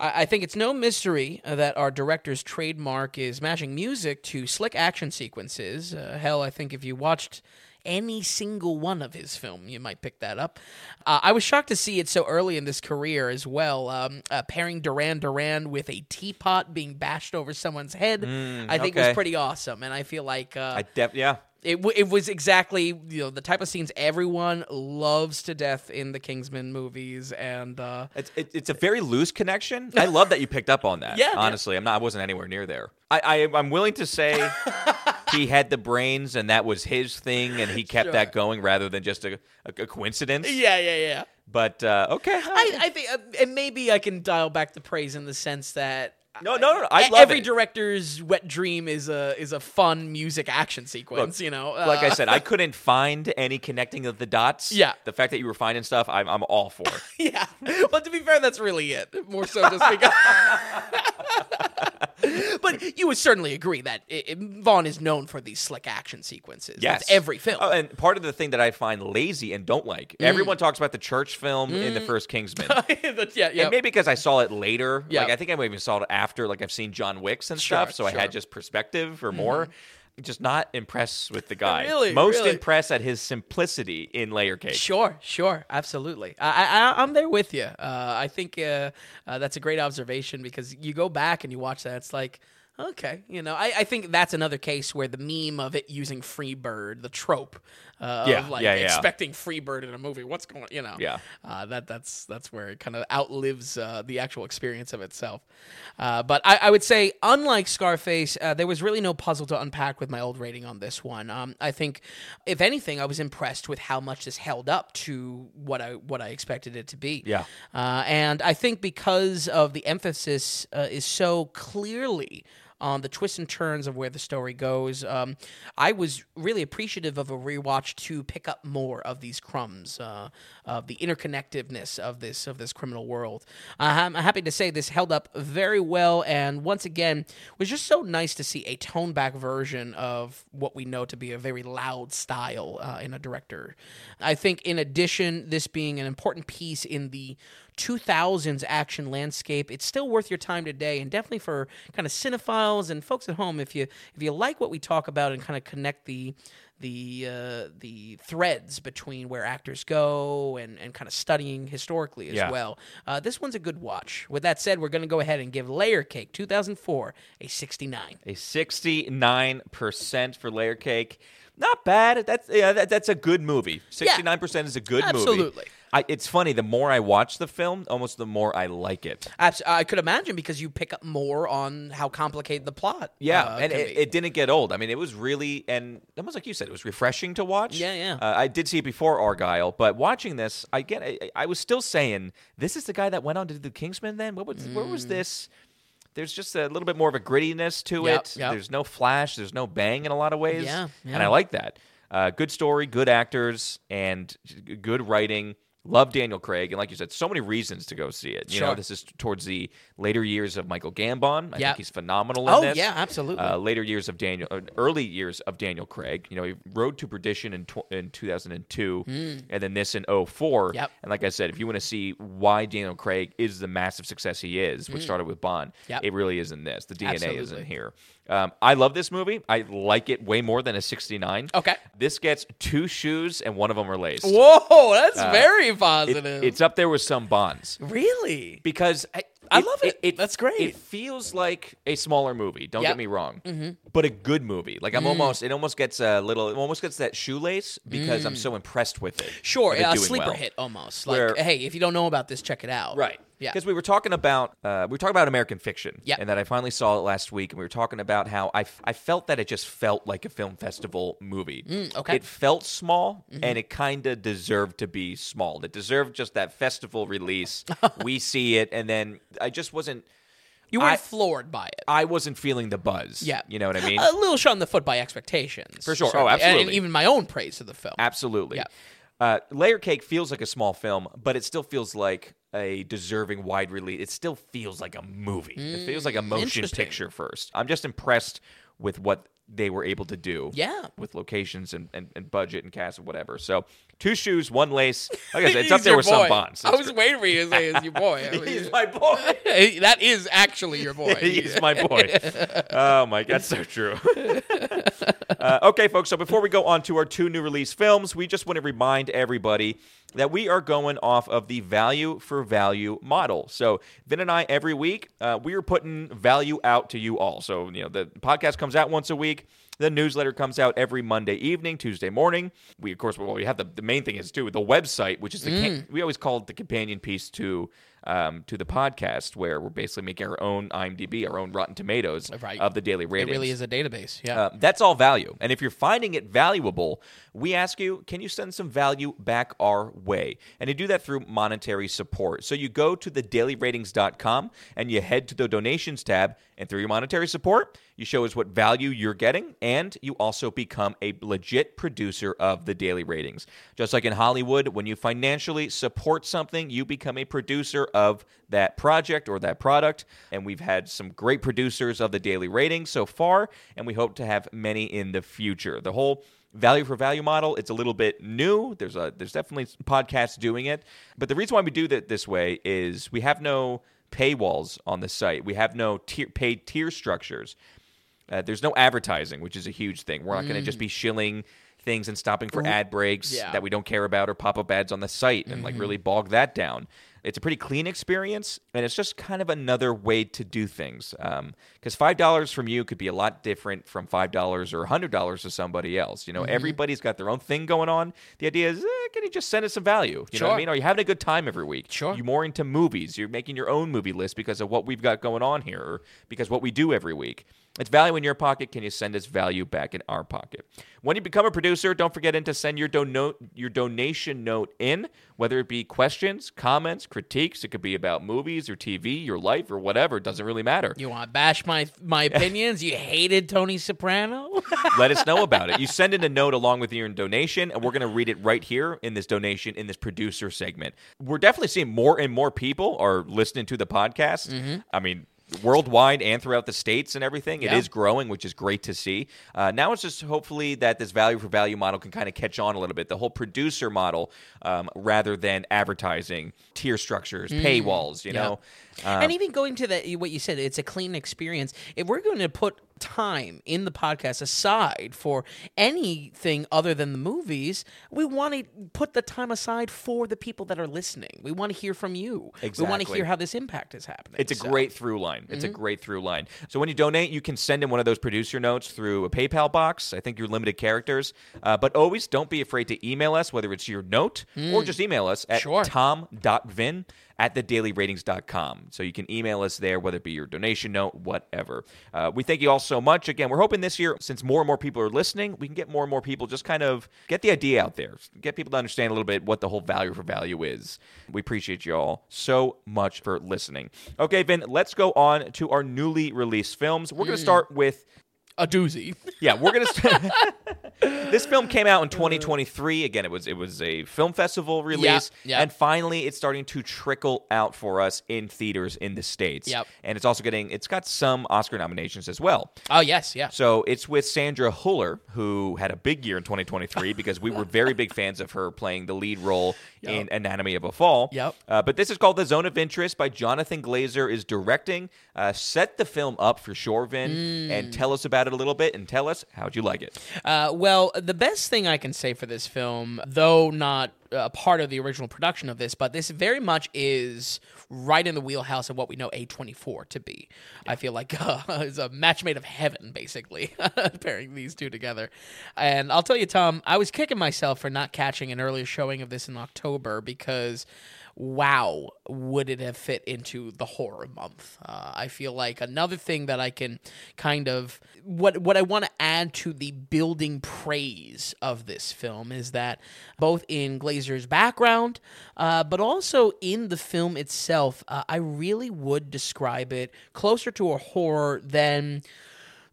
Speaker 2: I, I think it's no mystery uh, that our director's trademark is matching music to slick action sequences. Uh, hell, I think if you watched any single one of his film, you might pick that up. Uh, I was shocked to see it so early in this career as well. Um, uh, pairing Duran Duran with a teapot being bashed over someone's head, I think was pretty awesome. And I feel like uh,
Speaker 1: I def- yeah.
Speaker 2: It, w- it was exactly you know the type of scenes everyone loves to death in the Kingsman movies, and uh,
Speaker 1: It's it, it's a very loose connection. I love that you picked up on that.
Speaker 2: Yeah, yeah.
Speaker 1: honestly, I'm not. I wasn't anywhere near there. I, I I'm willing to say he had the brains and that was his thing, and he kept that going rather than just a, a, a coincidence.
Speaker 2: yeah, yeah, yeah.
Speaker 1: But uh, okay,
Speaker 2: I, I think, uh, and maybe I can dial back the praise in the sense that
Speaker 1: no, no, no. I love
Speaker 2: every
Speaker 1: it.
Speaker 2: director's wet dream is a is a fun music action sequence. you know,
Speaker 1: like I
Speaker 2: Uh,
Speaker 1: said, I couldn't find any connecting of the dots.
Speaker 2: Yeah.
Speaker 1: the fact that you were finding stuff, I'm I'm all for.
Speaker 2: yeah. But to be fair, that's really it. More so just because. you would certainly agree that it, it- Vaughn is known for these slick action sequences.
Speaker 1: Yes,
Speaker 2: That's every film.
Speaker 1: Oh, and part of the thing that I find lazy and don't like,
Speaker 2: Mm.
Speaker 1: everyone talks about the church film in the first Kingsman.
Speaker 2: Yeah, yeah.
Speaker 1: And maybe because I saw it later.
Speaker 2: Yeah.
Speaker 1: Like I think I even saw it after. Like I've seen John Wicks and
Speaker 2: Sure,
Speaker 1: stuff, so I
Speaker 2: sure. Mm-hmm.
Speaker 1: had just perspective or more. Just not impressed with the guy.
Speaker 2: Really,
Speaker 1: Most
Speaker 2: really?
Speaker 1: impressed at his simplicity in Layer Cake.
Speaker 2: Sure, sure, absolutely. I, I, I'm there with you. Uh, I think uh, uh, that's a great observation because you go back and you watch that, it's like, okay, you know. I, I think that's another case where the meme of it using Freebird, the trope uh,
Speaker 1: Yeah,
Speaker 2: of like
Speaker 1: yeah, yeah.
Speaker 2: expecting Freebird in a movie, what's going, you know?
Speaker 1: Yeah.
Speaker 2: uh, that that's that's where it kind of outlives uh, the actual experience of itself. Uh, but I, I would say, unlike Scarface, uh, there was really no puzzle to unpack with my old rating on this one. Um, I think, if anything, I was impressed with how much this held up to what I what I expected it to be.
Speaker 1: Yeah.
Speaker 2: uh, and I think because of the emphasis uh, is so clearly on the twists and turns of where the story goes. Um, I was really appreciative of a rewatch to pick up more of these crumbs, uh, of the interconnectedness of this of this criminal world. Uh, I'm happy to say this held up very well, and once again was just so nice to see a toned back version of what we know to be a very loud style uh, in a director. I think, in addition, this being an important piece in the 2000s action landscape it's still worth your time today and definitely for kind of cinephiles and folks at home if you if you like what we talk about and kind of connect the the uh, the threads between where actors go and, and kind of studying historically as
Speaker 1: Yeah.
Speaker 2: well. Uh, this one's a good watch. With that said, we're going to go ahead and give Layer Cake 2004 a 69.
Speaker 1: A 69% for Layer Cake. Not bad. That's yeah, that, that's a good movie. 69% is a good movie.
Speaker 2: Absolutely.
Speaker 1: I, it's funny, the more I watch the film, almost the more I like it.
Speaker 2: Abs- I could imagine because you pick up more on how complicated the plot.
Speaker 1: Yeah,
Speaker 2: uh,
Speaker 1: and it, it didn't get old. I mean, it was really, and almost like you said, it was refreshing to watch.
Speaker 2: Yeah, yeah.
Speaker 1: Uh, I did see it before Argylle, but watching this, I get, I, I was still saying, this is the guy that went on to do the Kingsman. Then what was, where was this? There's just a little bit more of a grittiness to.
Speaker 2: Yep,
Speaker 1: it.
Speaker 2: yep.
Speaker 1: There's no flash. There's no bang in a lot of ways.
Speaker 2: Yeah,
Speaker 1: and. I like that. Uh, good story, good actors, and good writing. Love Daniel Craig, and like you said, so many reasons to go see it. You know, this is towards the later years of Michael Gambon. I
Speaker 2: Yeah.
Speaker 1: think he's phenomenal in
Speaker 2: Oh,
Speaker 1: this.
Speaker 2: yeah, absolutely.
Speaker 1: Uh, later years of Daniel, uh, early years of Daniel Craig. You know, he Road to Perdition in tw- in 2002, and then this in 04.
Speaker 2: Hmm. Yep.
Speaker 1: And like I said, if you want to see why Daniel Craig is the massive success he is, which started with Bond.
Speaker 2: Yep.
Speaker 1: it really is in this. The DNA is in here. Um, I love this movie. I like it way more than a 69.
Speaker 2: Okay.
Speaker 1: This gets two shoes, and one of them are laced.
Speaker 2: Whoa, that's very
Speaker 1: Uh, It-
Speaker 2: positive.
Speaker 1: it's up there with some Bonds
Speaker 2: really
Speaker 1: because I,
Speaker 2: I love it. That's great.
Speaker 1: It feels like a smaller movie. Don't
Speaker 2: Yep.
Speaker 1: get me wrong, but a good movie. Like I'm almost, it almost gets a little, it almost gets that shoelace because I'm so impressed with it.
Speaker 2: Sure,
Speaker 1: of it
Speaker 2: a
Speaker 1: doing
Speaker 2: sleeper
Speaker 1: well.
Speaker 2: hit almost. Like,
Speaker 1: Where-
Speaker 2: hey, if you don't know about this, check it out.
Speaker 1: Right.
Speaker 2: Yeah.
Speaker 1: Because we were talking about uh, we were talking about American Fiction,
Speaker 2: Yeah.
Speaker 1: and that I finally saw it last week, and we were talking about how I, f- I felt that it just felt like a film festival movie.
Speaker 2: Mm, okay.
Speaker 1: It felt small,
Speaker 2: Mm-hmm.
Speaker 1: and it kind of deserved to be small. It deserved just that festival release. we see it, and then I just wasn't.
Speaker 2: You weren't
Speaker 1: I-
Speaker 2: floored by it.
Speaker 1: I wasn't feeling the buzz.
Speaker 2: Yeah.
Speaker 1: you know what I mean.
Speaker 2: a little shot in the foot by expectations.
Speaker 1: For sure. Oh,
Speaker 2: certainly. And- And, even my own praise of the film.
Speaker 1: Absolutely.
Speaker 2: Yeah.
Speaker 1: Uh, Layer Cake feels like a small film, but it still feels like a deserving wide release. It still feels like a movie. it feels like a motion
Speaker 2: Mm,
Speaker 1: picture first. I'm just impressed with what they were able to do.
Speaker 2: Yeah.
Speaker 1: With locations and, and, and budget and cast and whatever. So two shoes, one lace. Like I said, it's up there with some
Speaker 2: boy.
Speaker 1: bonds.
Speaker 2: I was waiting for you to say it's your boy. I mean,
Speaker 1: He's my boy.
Speaker 2: that is actually your boy.
Speaker 1: He's my boy. Oh my, that's so true. uh, okay, folks. So before we go on to our two new release films, we just want to remind everybody that we are going off of the value for value model. So Vin and I every week uh, we are putting value out to you all. So you know the podcast comes out once a week. The newsletter comes out every Monday evening, Tuesday morning. We, of course, well, we have the, the main thing is too the website, which is the ca- we always call it the companion piece to um, to the podcast, where we're basically making our own IMDb, our own Rotten Tomatoes
Speaker 2: Right.
Speaker 1: of the daily ratings.
Speaker 2: It really is a database. Yeah.
Speaker 1: Uh, that's all value. And if you're finding it valuable, we ask you, can you send some value back our way? And you do that through monetary support. So you go to thedailyratings.com and you head to the donations tab, and through your monetary support, you show us what value you're getting, and you also become a legit producer of the daily ratings. Just like in Hollywood, when you financially support something, you become a producer of that project or that product. And we've had some great producers of the daily ratings so far, and we hope to have many in the future. The whole value for value model it's a little bit new there's a there's definitely podcasts doing it but the reason why we do that this way is we have no paywalls on the site we have no tier, paid tier structures uh, there's no advertising, which is a huge thing. We're not going to just be shilling things and stopping for ad breaks
Speaker 2: Yeah.
Speaker 1: that we don't care about or pop up ads on the site and like really bog that down. It's a pretty clean experience, and it's just kind of another way to do things. Because five dollars from you could be a lot different from five dollars or hundred dollars to somebody else. You know, everybody's got their own thing going on. The idea is, eh, can you just send us some value? You know what I mean? Are you having a good time every week?
Speaker 2: Sure.
Speaker 1: You're more into movies? You're making your own movie list because of what we've got going on here, or because what we do every week. It's value in your pocket. Can you send us value back in our pocket? When you become a producer, don't forget to send your dono- your donation note in, whether it be questions, comments, critiques. It could be about movies or TV, your life, or whatever. It doesn't really matter.
Speaker 2: you want to bash my my opinions? you hated Tony Soprano?
Speaker 1: Let us know about it. You send in a note along with your donation, and we're going to read it right here in this donation in this producer segment. We're definitely seeing more and more people are listening to the podcast. Mm-hmm. I mean, worldwide and throughout the states and everything, it is
Speaker 2: Yeah.
Speaker 1: growing, which is great to see. Uh, now it's just hopefully that this value for value model can kind of catch on a little bit. The whole producer model, um, rather than advertising, tier structures, paywalls. You
Speaker 2: Yeah.
Speaker 1: know. Um,
Speaker 2: and even going to that, what you said, it's a clean experience. If we're going to put time in the podcast aside for anything other than the movies, we want to put the time aside for the people that are listening. We want to hear from you. Exactly. We want to hear how this impact is happening.
Speaker 1: It's a
Speaker 2: So-
Speaker 1: great through line. It's a great through line. So when you donate, you can send in one of those producer notes through a PayPal box. I think you're limited characters, uh, but always don't be afraid to email us, whether it's your note or just email us at
Speaker 2: Sure.
Speaker 1: tom.vin at thedailyratings.com. So you can email us there, whether it be your donation note, whatever. Uh, we thank you all so much. Again, we're hoping this year, since more and more people are listening, we can get more and more people just kind of get the idea out there, get people to understand a little bit what the whole value for value is. We appreciate you all so much for listening. Okay, Vin, let's go on to our newly released films. We're going to start with
Speaker 2: a doozy.
Speaker 1: yeah, we're gonna. St- this film came out in 2023. Again, it was it was a film festival release,
Speaker 2: yeah.
Speaker 1: and finally, it's starting to trickle out for us in theaters in the states.
Speaker 2: Yep.
Speaker 1: and it's also getting it's got some Oscar nominations as well.
Speaker 2: Oh yes, yeah.
Speaker 1: So it's with Sandra Huller, who had a big year in 2023 because we were very big fans of her playing the lead role in Anatomy of a Fall.
Speaker 2: Yep.
Speaker 1: Uh, but this is called The Zone of Interest by Jonathan Glazer is directing. Uh, set the film up for sure, Vin,
Speaker 2: Mm.
Speaker 1: and tell us about it a little bit and tell us how'd you like it.
Speaker 2: Uh, well, the best thing I can say for this film, though not a part of the original production of this, but this very much is right in the wheelhouse of what we know A24 to be. I feel like uh, it's a match made of heaven, basically, pairing these two together. And I'll tell you, Tom, I was kicking myself for not catching an earlier showing of this in October because wow, would it have fit into the horror month? Uh, I feel like another thing that I can kind of what what I want to add to the building praise of this film is that both in Glazer's background, uh, but also in the film itself, uh, I really would describe it closer to a horror than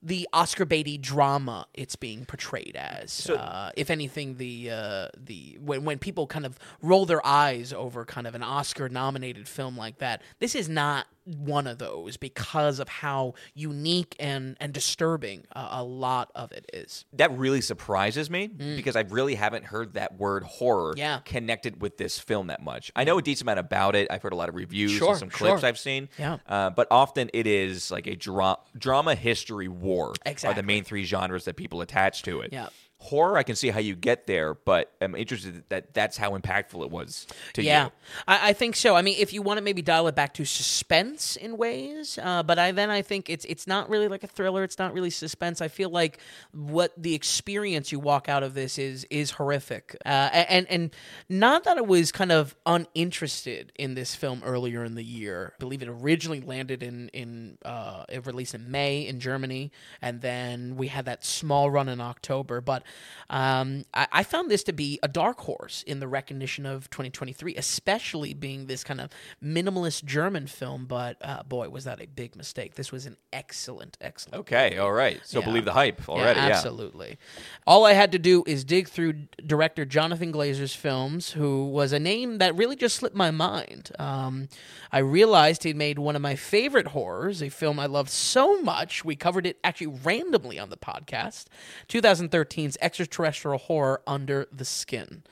Speaker 2: the Oscar Beatty drama it's being portrayed as. uh, if anything, the uh, the when when people kind of roll their eyes over kind of an Oscar nominated film like that, this is not one of those because of how unique and and disturbing uh, a lot of it is.
Speaker 1: That really surprises me because I really haven't heard that word horror
Speaker 2: Mm. Yeah.
Speaker 1: connected with this film that much. I know a decent amount about it. I've heard a lot of reviews
Speaker 2: Sure,
Speaker 1: and some clips
Speaker 2: sure.
Speaker 1: I've seen.
Speaker 2: Yeah.
Speaker 1: Uh, but often it is like a dra- drama, history, war
Speaker 2: exactly.
Speaker 1: are the main three genres that people attach to it.
Speaker 2: Yeah.
Speaker 1: Horror, I can see how you get there, but I'm interested that that's how impactful it was to
Speaker 2: Yeah,
Speaker 1: you.
Speaker 2: I, I think so. I mean, if you want to maybe dial it back to suspense in ways, uh, but I then I think it's it's not really like a thriller. It's not really suspense. I feel like what the experience you walk out of this is is horrific, uh, and and not that I was kind of uninterested in this film earlier in the year. I believe it originally landed in in uh, it released in May in Germany, and then we had that small run in October. But um, I, I found this to be a dark horse in the recognition of 2023, especially being this kind of minimalist German film. But uh, boy, was that a big mistake! This was an excellent, excellent.
Speaker 1: Okay, all right. So
Speaker 2: Yeah.
Speaker 1: believe the hype already.
Speaker 2: Yeah,
Speaker 1: Yeah,
Speaker 2: absolutely. All I had to do is dig through director Jonathan Glazer's films, who was a name that really just slipped my mind. Um, I realized he'd made one of my favorite horrors, a film I loved so much we covered it actually randomly on the podcast 2013's extraterrestrial horror Under the Skin.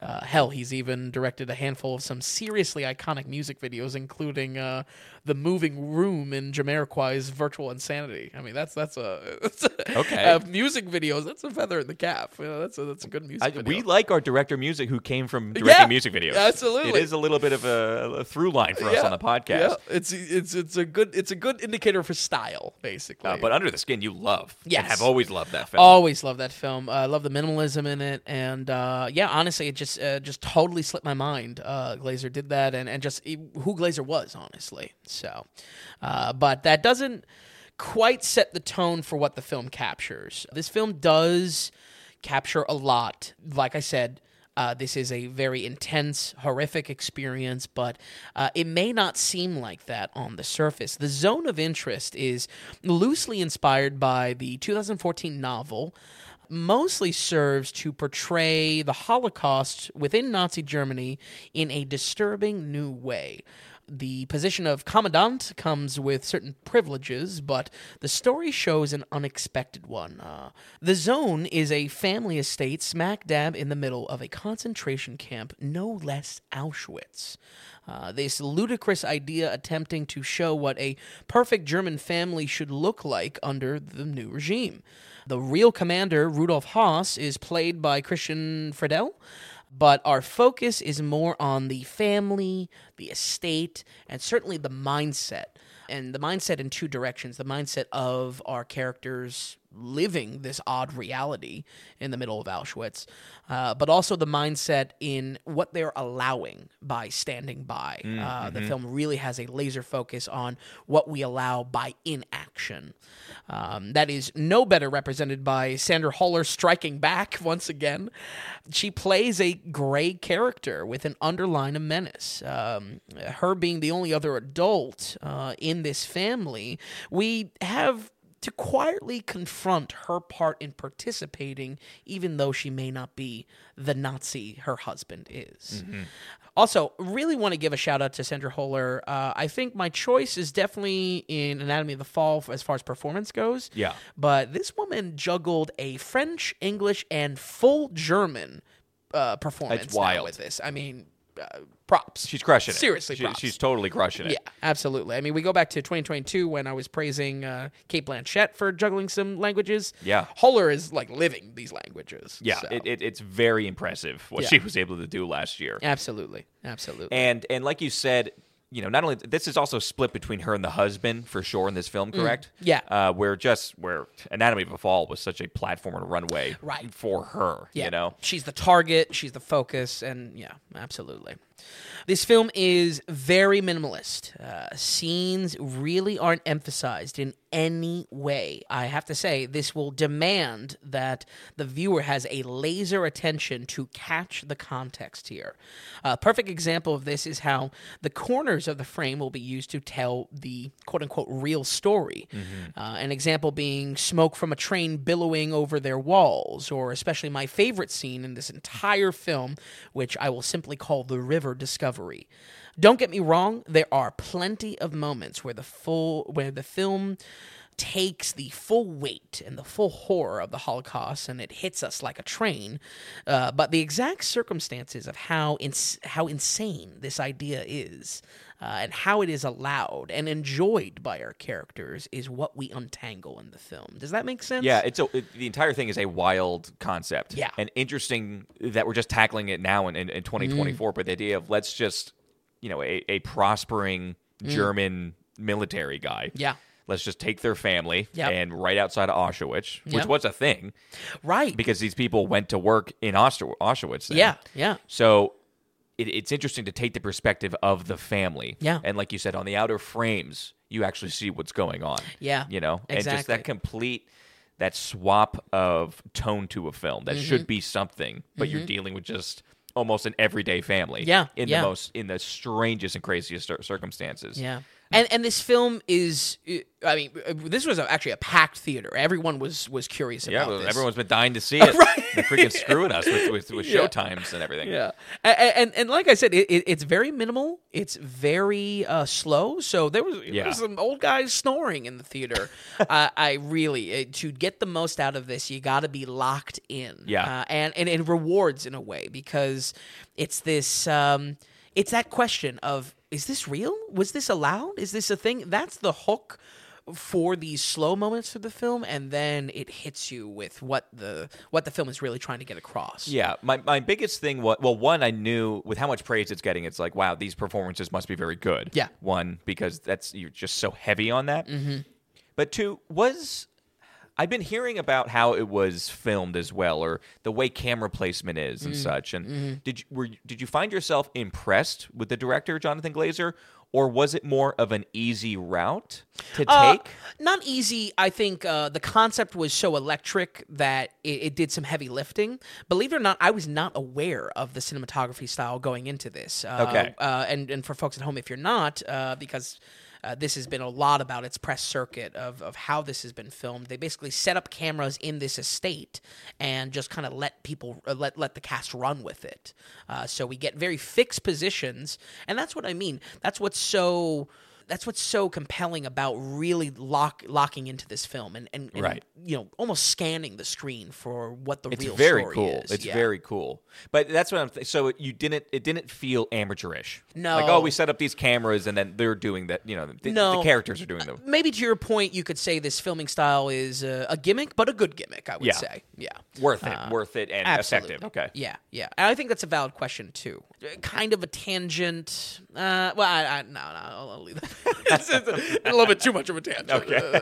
Speaker 2: Uh, hell, he's even directed a handful of some seriously iconic music videos, including uh, "The Moving Room" in Jamiroquai's "Virtual Insanity." I mean, that's that's a
Speaker 1: Okay.
Speaker 2: uh, music videos. That's a feather in the cap. You know, that's a that's a good music
Speaker 1: I,
Speaker 2: video.
Speaker 1: we like our director music who came from directing
Speaker 2: Yeah,
Speaker 1: music videos.
Speaker 2: absolutely.
Speaker 1: It is a little bit of a, a through line for us on the podcast.
Speaker 2: Yeah, it's it's it's a good it's a good indicator for style, basically.
Speaker 1: Uh, but Under the Skin, you love. And
Speaker 2: Yes.
Speaker 1: have always loved that film.
Speaker 2: Always love that film. I love the minimalism in it, and uh, yeah, honestly, it just uh, just totally slipped my mind. Uh, Glazer did that, and and just who Glazer was, honestly. So, uh, but that doesn't quite set the tone for what the film captures. This film does capture a lot. Like I said. Uh, this is a very intense, horrific experience, but uh, it may not seem like that on the surface. The zone of interest is loosely inspired by the 2014 novel, mostly serves to portray the Holocaust within Nazi Germany in a disturbing new way. The position of commandant comes with certain privileges, but the story shows an unexpected one. Uh, the Zone is a family estate smack dab in the middle of a concentration camp, no less Auschwitz. Uh, this ludicrous idea attempting to show what a perfect German family should look like under the new regime. The real commander, Rudolf Höss, is played by Christian Friedel, but our focus is more on the family, the estate, and certainly the mindset. And the mindset in two directions the mindset of our characters living this odd reality in the middle of Auschwitz, uh, but also the mindset in what they're allowing by standing by. Uh, the film really has a laser focus on what we allow by inaction. Um, that is no better represented by Sandra Holler striking back once again. She plays a gray character with an underline of menace. Um, her being the only other adult uh, in this family, we have to quietly confront her part in participating, even though she may not be the Nazi her husband is. Also, really want to give a shout out to Sandra Holler. Uh, I think my choice is definitely in Anatomy of the Fall as far as performance goes.
Speaker 1: Yeah.
Speaker 2: But this woman juggled a French, English, and full German uh, performance
Speaker 1: That's wild.
Speaker 2: with this. I mean, uh, props.
Speaker 1: She's crushing it.
Speaker 2: Seriously,
Speaker 1: She-
Speaker 2: props.
Speaker 1: she's totally crushing it.
Speaker 2: Yeah, absolutely. I mean, we go back to 2022 when I was praising uh, Cate Blanchett for juggling some languages.
Speaker 1: Yeah.
Speaker 2: Holler is like living these languages.
Speaker 1: Yeah,
Speaker 2: so-
Speaker 1: it, it, it's very impressive what
Speaker 2: Yeah.
Speaker 1: she was able to do last year.
Speaker 2: absolutely, absolutely.
Speaker 1: And and like you said, you know, not only this is also split between her and the husband for sure in this film, correct?
Speaker 2: Mm. Yeah.
Speaker 1: Uh, where just where Anatomy of a Fall was such a platform and runway
Speaker 2: Right.
Speaker 1: for her.
Speaker 2: yeah,
Speaker 1: You know.
Speaker 2: she's the target, she's the focus, and yeah, absolutely. This film is very minimalist. Uh, scenes really aren't emphasized in any way. I have to say, this will demand that the viewer has a laser attention to catch the context here. A perfect example of this is how the corners of the frame will be used to tell the quote unquote real story. Uh, an example being smoke from a train billowing over their walls, or especially my favorite scene in this entire film, which I will simply call the river discovery. Don't get me wrong, there are plenty of moments where the full where the film takes the full weight and the full horror of the Holocaust and it hits us like a train. Uh, but the exact circumstances of how ins- how insane this idea is uh, and how it is allowed and enjoyed by our characters is what we untangle in the film. Does that make sense?
Speaker 1: Yeah, it's a, it, the entire thing is a wild concept.
Speaker 2: Yeah.
Speaker 1: and interesting that we're just tackling it now in, in, in 2024. But the idea of let's just, you know, a, a prospering German military guy.
Speaker 2: Yeah.
Speaker 1: Let's just take their family
Speaker 2: Yep.
Speaker 1: and right outside of Auschwitz, which
Speaker 2: Yep.
Speaker 1: was a thing
Speaker 2: Right.
Speaker 1: because these people went to work in Auschwitz. Then.
Speaker 2: yeah. Yeah.
Speaker 1: So it, it's interesting to take the perspective of the family.
Speaker 2: Yeah.
Speaker 1: And like you said, on the outer frames, you actually see what's going on.
Speaker 2: Yeah,
Speaker 1: You know, and just
Speaker 2: exactly.
Speaker 1: that complete that swap of tone to a film that
Speaker 2: Mm-hmm.
Speaker 1: should be something, but you're dealing with just almost an everyday family.
Speaker 2: Yeah,
Speaker 1: In
Speaker 2: yeah.
Speaker 1: the most in the strangest and craziest circumstances.
Speaker 2: Yeah. And and this film is, I mean, this was actually a packed theater. Everyone was was curious
Speaker 1: Yeah,
Speaker 2: about this.
Speaker 1: everyone's been dying to see it.
Speaker 2: Right.
Speaker 1: They're freaking screwing us with, with, with
Speaker 2: Yeah.
Speaker 1: show and everything.
Speaker 2: Yeah, and and, and like I said, it, it, it's very minimal. It's very uh, slow. So there was, there was some old guys snoring in the theater. uh, I really uh, to get the most out of this, you got to be locked in.
Speaker 1: Yeah.
Speaker 2: uh, and and it rewards in a way because it's this. Um, it's that question of is this real? Was this allowed? Is this a thing? That's the hook for these slow moments of the film, and then it hits you with what the what the film is really trying to get across.
Speaker 1: Yeah, my, my biggest thing was well, one I knew with how much praise it's getting, it's like wow, these performances must be very good.
Speaker 2: Yeah.
Speaker 1: one because that's you're just so heavy on that. Mm-hmm. But two was I've been hearing about how it was filmed as well, or the way camera placement is and such. And did you were did you find yourself impressed with the director Jonathan Glazer, or was it more of an easy route to
Speaker 2: Uh,
Speaker 1: take?
Speaker 2: not easy. I think uh, the concept was so electric that it, it did some heavy lifting. Believe it or not, I was not aware of the cinematography style going into this. Uh,
Speaker 1: Okay.
Speaker 2: Uh, and, and for folks at home, if you're not, uh, because uh, this has been a lot about its press circuit of, of how this has been filmed. They basically set up cameras in this estate and just kind of let people uh, let let the cast run with it. Uh, so we get very fixed positions, and that's what I mean. That's what's so that's what's so compelling about really lock locking into this film and, and, and,
Speaker 1: Right.
Speaker 2: you know almost scanning the screen for what the
Speaker 1: It's
Speaker 2: real
Speaker 1: very
Speaker 2: story
Speaker 1: cool.
Speaker 2: is.
Speaker 1: It's
Speaker 2: Yeah.
Speaker 1: very cool. But that's what I'm. Th- so you didn't. It didn't feel amateurish.
Speaker 2: No.
Speaker 1: Like oh, we set up these cameras and then they're doing that. You know, the,
Speaker 2: No.
Speaker 1: the characters are doing them.
Speaker 2: maybe to your point you could say this filming style is uh, a gimmick but a good gimmick i would
Speaker 1: Yeah.
Speaker 2: say yeah
Speaker 1: Worth it. worth it and
Speaker 2: Absolutely.
Speaker 1: effective. Okay.
Speaker 2: Yeah, yeah. And I think that's a valid question too. Uh, Kind of a tangent. Uh, well, I, I, no, no, I'll, I'll leave that. It's, it's a, little bit too much of a tangent. Okay.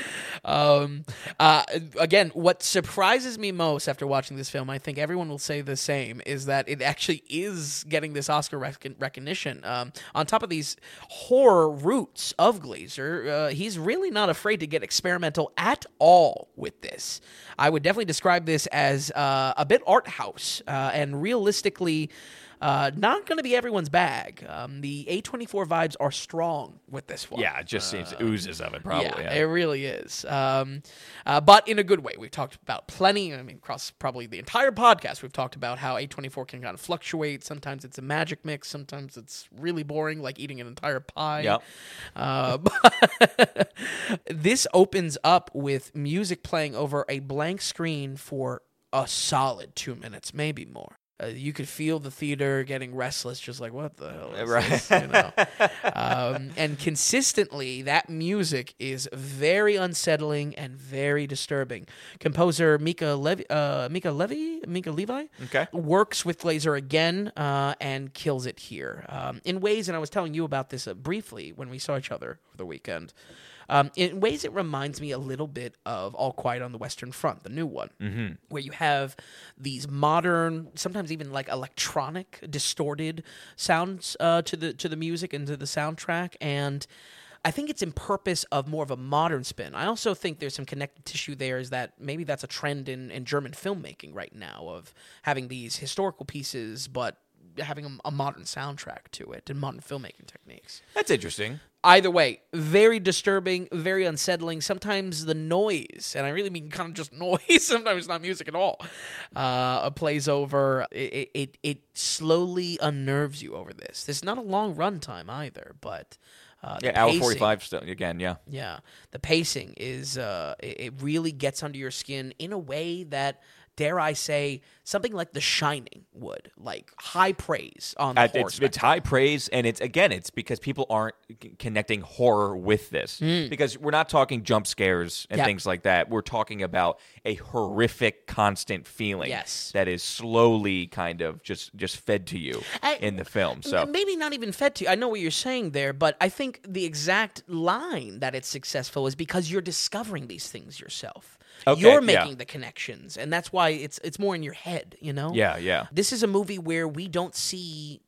Speaker 2: um, uh, again, what surprises me most after watching this film, I think everyone will say the same, is that it actually is getting this Oscar recon- recognition. Um, on top of these horror roots of Glazer, uh, he's really not afraid to get experimental at all with this. I would definitely describe this as uh, a bit art house uh, and realistically. Uh, not going to be everyone's bag. Um, the A24 vibes are strong with this one.
Speaker 1: Yeah, it just seems oozes of it. Probably.
Speaker 2: Yeah,
Speaker 1: Yeah.
Speaker 2: it really is. Um, uh, but in a good way. We've talked about plenty. I mean, across probably the entire podcast, we've talked about how A24 can kind of fluctuate. Sometimes it's a magic mix. Sometimes it's really boring, like eating an entire pie.
Speaker 1: Yep.
Speaker 2: Uh, but this opens up with music playing over a blank screen for a solid two minutes, maybe more. Uh, you could feel the theater getting restless, just like what the hell is
Speaker 1: Right.
Speaker 2: this? You know? um, and consistently, that music is very unsettling and very disturbing. Composer Mika Levy, uh, Mika Levy, Mica Levi,
Speaker 1: Okay.
Speaker 2: works with Glazer again uh, and kills it here um, in ways. And I was telling you about this uh, briefly when we saw each other over the weekend. Um, in ways, it reminds me a little bit of All Quiet on the Western Front, the new one, mm-hmm. where you have these modern, sometimes even like electronic, distorted sounds uh, to the to the music and to the soundtrack, and I think it's in purpose of more of a modern spin. I also think there's some connective tissue there. Is that maybe that's a trend in, in German filmmaking right now of having these historical pieces, but having a, a modern soundtrack to it and modern filmmaking techniques.
Speaker 1: That's interesting.
Speaker 2: Either way, very disturbing, very unsettling. Sometimes the noise, and I really mean kind of just noise. Sometimes it's not music at all. Uh, plays over. It, it it slowly unnerves you over this. This is not a long runtime either, but uh,
Speaker 1: Yeah, hour 45 still, again, yeah.
Speaker 2: Yeah, the pacing is uh, it, it really gets under your skin in a way that, dare I say, something like The Shining would. Like high praise on the
Speaker 1: Uh, it's, it's high praise, and it's again, it's because people aren't c- connecting horror with this. Because we're not talking jump scares and.
Speaker 2: Yeah.
Speaker 1: things like that. We're talking about a horrific, constant feeling
Speaker 2: Yes.
Speaker 1: that is slowly kind of just just fed to you
Speaker 2: I-
Speaker 1: in the film. So
Speaker 2: maybe not even fed to you. I know what you're saying there, but I think the exact line that it's successful is because you're discovering these things yourself.
Speaker 1: Okay,
Speaker 2: you're
Speaker 1: yeah.
Speaker 2: making the connections, and that's why it's it's more in your head. You know.
Speaker 1: yeah, yeah.
Speaker 2: This is a movie where we don't see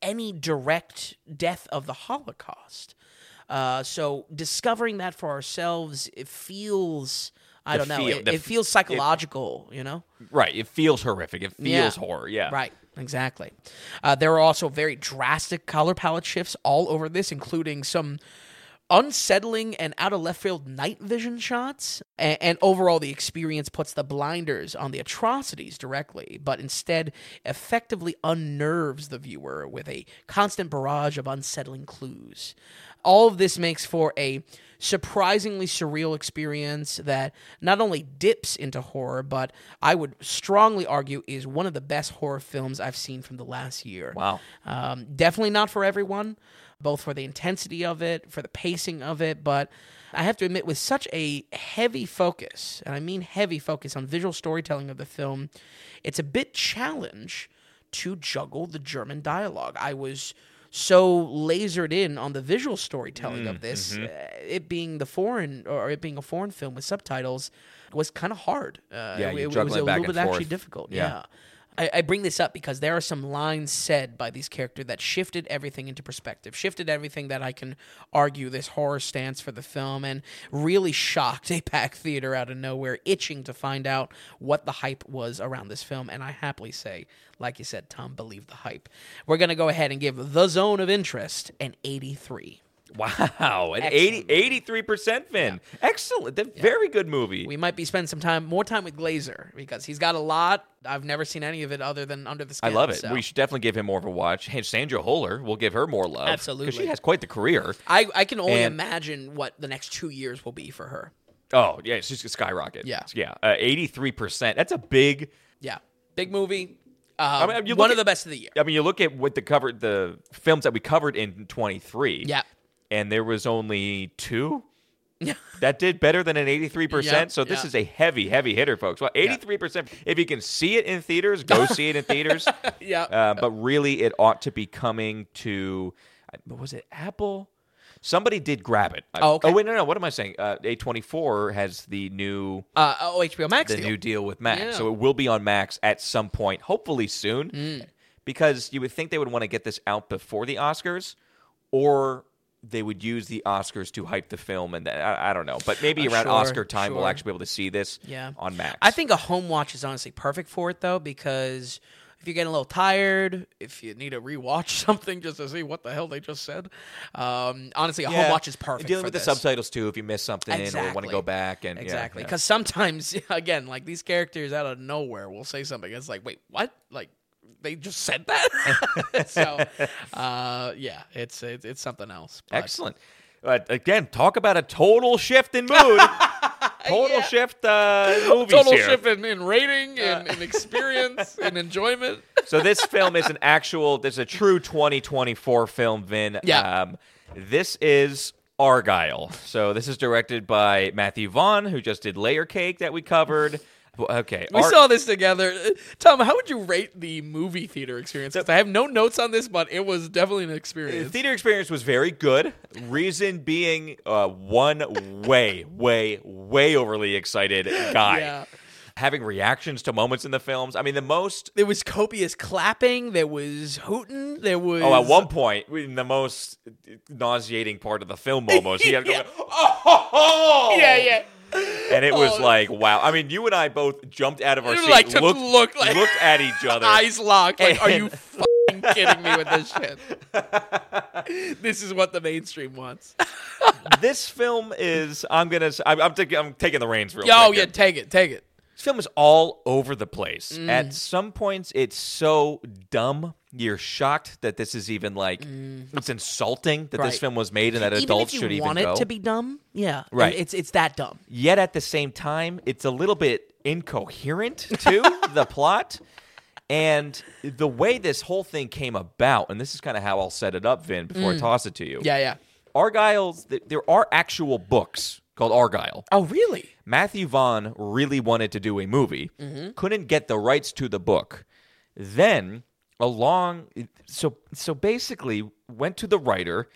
Speaker 2: any direct death of the Holocaust. Uh, so discovering that for ourselves, it feels. I
Speaker 1: The
Speaker 2: don't know.
Speaker 1: feel-
Speaker 2: it, it feels psychological, you know.
Speaker 1: Right. It feels horrific. It feels
Speaker 2: Yeah.
Speaker 1: horror. Yeah.
Speaker 2: Right, exactly. Uh, there are also very drastic color palette shifts all over this, including some unsettling and out of left field night vision shots. And, and overall, the experience puts the blinders on the atrocities directly, but instead effectively unnerves the viewer with a constant barrage of unsettling clues. All of this makes for a surprisingly surreal experience that not only dips into horror, but I would strongly argue is one of the best horror films I've seen from the last year.
Speaker 1: Wow.
Speaker 2: Um, definitely not for everyone, both for the intensity of it, for the pacing of it, but I have to admit, with such a heavy focus, and I mean heavy focus on visual storytelling of the film, it's a bit challenge to juggle the German dialogue. I was so lasered in on the visual storytelling of this, uh, it being the foreign or it being a foreign film with subtitles was kind of hard. Uh,
Speaker 1: Yeah,
Speaker 2: it, it was a little bit actually difficult.
Speaker 1: Yeah.
Speaker 2: yeah. I, I bring this up because there are some lines said by these characters that shifted everything into perspective, shifted everything that I can argue this horror stance for the film, and really shocked a packed theater out of nowhere, itching to find out what the hype was around this film. And I happily say, like you said, Tom, believe the hype. We're going to go ahead and give The Zone of Interest an 83.
Speaker 1: Wow. An
Speaker 2: Excellent
Speaker 1: 83% Vin. Excellent. That- Very good movie.
Speaker 2: We might be spending some time, more time with Glazer because he's got a lot. I've never seen any of it other than Under the Skin.
Speaker 1: I love it.
Speaker 2: so.
Speaker 1: We should definitely give him more of a watch. Hey, Sandra Holler, we'll give her more love.
Speaker 2: Absolutely, Because
Speaker 1: she has quite the career.
Speaker 2: I, I can only
Speaker 1: And-
Speaker 2: imagine what the next two years will be for her.
Speaker 1: Oh, yeah, just a skyrocket.
Speaker 2: Yeah.
Speaker 1: Yeah. Uh, 83%. That's a big.
Speaker 2: Yeah, big movie. Um,
Speaker 1: mean, you look
Speaker 2: one
Speaker 1: at-
Speaker 2: of the best of the year.
Speaker 1: I mean, you look at what the cover, the films that we covered in 23.
Speaker 2: Yeah.
Speaker 1: And there was only two that did better than an 83%.
Speaker 2: Yeah,
Speaker 1: so this
Speaker 2: yeah.
Speaker 1: is a heavy, heavy hitter, folks. Well, 83%. If you can see it in theaters, go see it in theaters.
Speaker 2: Yeah.
Speaker 1: Uh, but really, it ought to be coming to, uh, was it Apple? Somebody did grab it.
Speaker 2: Oh, okay.
Speaker 1: Oh, wait, no, no. What am I saying? Uh, A24 has the new
Speaker 2: Uh, oh, HBO Max.
Speaker 1: the
Speaker 2: deal.
Speaker 1: new deal with Max.
Speaker 2: Yeah.
Speaker 1: So it will be on Max at some point, hopefully soon.
Speaker 2: Mm.
Speaker 1: Because you would think they would want to get this out before the Oscars, or they would use the Oscars to hype the film. And I, I don't know, but maybe
Speaker 2: Uh,
Speaker 1: around
Speaker 2: sure,
Speaker 1: Oscar time we'll actually be able to see this
Speaker 2: Yeah.
Speaker 1: on Max.
Speaker 2: I think a home watch is honestly perfect for it though, because if you're getting a little tired, if you need to rewatch something just to see what the hell they just said, um, honestly, a home watch is perfect.
Speaker 1: Dealing
Speaker 2: for
Speaker 1: with the subtitles too, if you miss something or want to go back and yeah,
Speaker 2: Exactly,
Speaker 1: yeah.
Speaker 2: because sometimes, again, like these characters out of nowhere will say something. It's like, wait, what? Like they just said that. so, uh, yeah, it's, it's it's something else. but-
Speaker 1: Excellent. Uh, again, talk about a total shift in mood. total
Speaker 2: Yeah.
Speaker 1: shift uh, in movies
Speaker 2: Total
Speaker 1: here.
Speaker 2: shift in, in rating, in, in experience, in enjoyment.
Speaker 1: so this film is an actual, this is a true 2024 film, Vin.
Speaker 2: Yeah.
Speaker 1: Um, this is Argylle. So this is directed by Matthew Vaughn, who just did Layer Cake that we covered. Okay.
Speaker 2: We
Speaker 1: Art-
Speaker 2: saw this together. Uh, Tom, how would you rate the movie theater experience? experience? 'Cause I have no notes on this, but it was definitely an experience.
Speaker 1: The theater experience was very good. Reason being, uh, one way, way, way overly excited guy
Speaker 2: Yeah.
Speaker 1: having reactions to moments in the films. I mean, the most.
Speaker 2: There was copious clapping. There was hooting. There was.
Speaker 1: Oh, at one point, in the most nauseating part of the film, almost had to go, oh,
Speaker 2: Yeah, yeah.
Speaker 1: And it was
Speaker 2: Oh.
Speaker 1: like, wow. I mean, you and I both jumped out of our
Speaker 2: It was
Speaker 1: seat,
Speaker 2: like
Speaker 1: looked,
Speaker 2: look like-
Speaker 1: looked at each other.
Speaker 2: Eyes locked. Like, are you fucking kidding me with this shit? this is what the mainstream wants.
Speaker 1: this film is. I'm gonna. I'm, I'm, taking- I'm taking the reins real
Speaker 2: Yo,
Speaker 1: quick.
Speaker 2: yeah, take it, take it.
Speaker 1: This film is all over the place.
Speaker 2: Mm.
Speaker 1: At some points, it's so dumb. You're shocked that this is even like it's insulting that
Speaker 2: Mm. Right.
Speaker 1: this film was made and that
Speaker 2: even
Speaker 1: adults should even
Speaker 2: want
Speaker 1: go.
Speaker 2: it to be dumb, yeah,
Speaker 1: Right.
Speaker 2: It's it's that dumb.
Speaker 1: Yet at the same time, it's a little bit incoherent too. the plot and the way this whole thing came about, and this is kind of how I'll set it up, Vin, before I toss it to you.
Speaker 2: Mm. Yeah, yeah.
Speaker 1: Argylle's. th- There are actual books called Argylle.
Speaker 2: Oh, really?
Speaker 1: Matthew Vaughn really wanted to do a movie,
Speaker 2: Mm-hmm.
Speaker 1: couldn't get the rights to the book. Then along so so basically went to the writer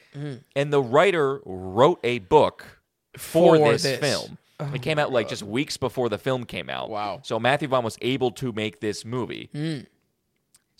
Speaker 1: and the writer wrote a book for,
Speaker 2: For
Speaker 1: this,
Speaker 2: this.
Speaker 1: film. it came out like just weeks before the film came out.
Speaker 2: Wow.
Speaker 1: So Matthew Vaughn was able to make this movie.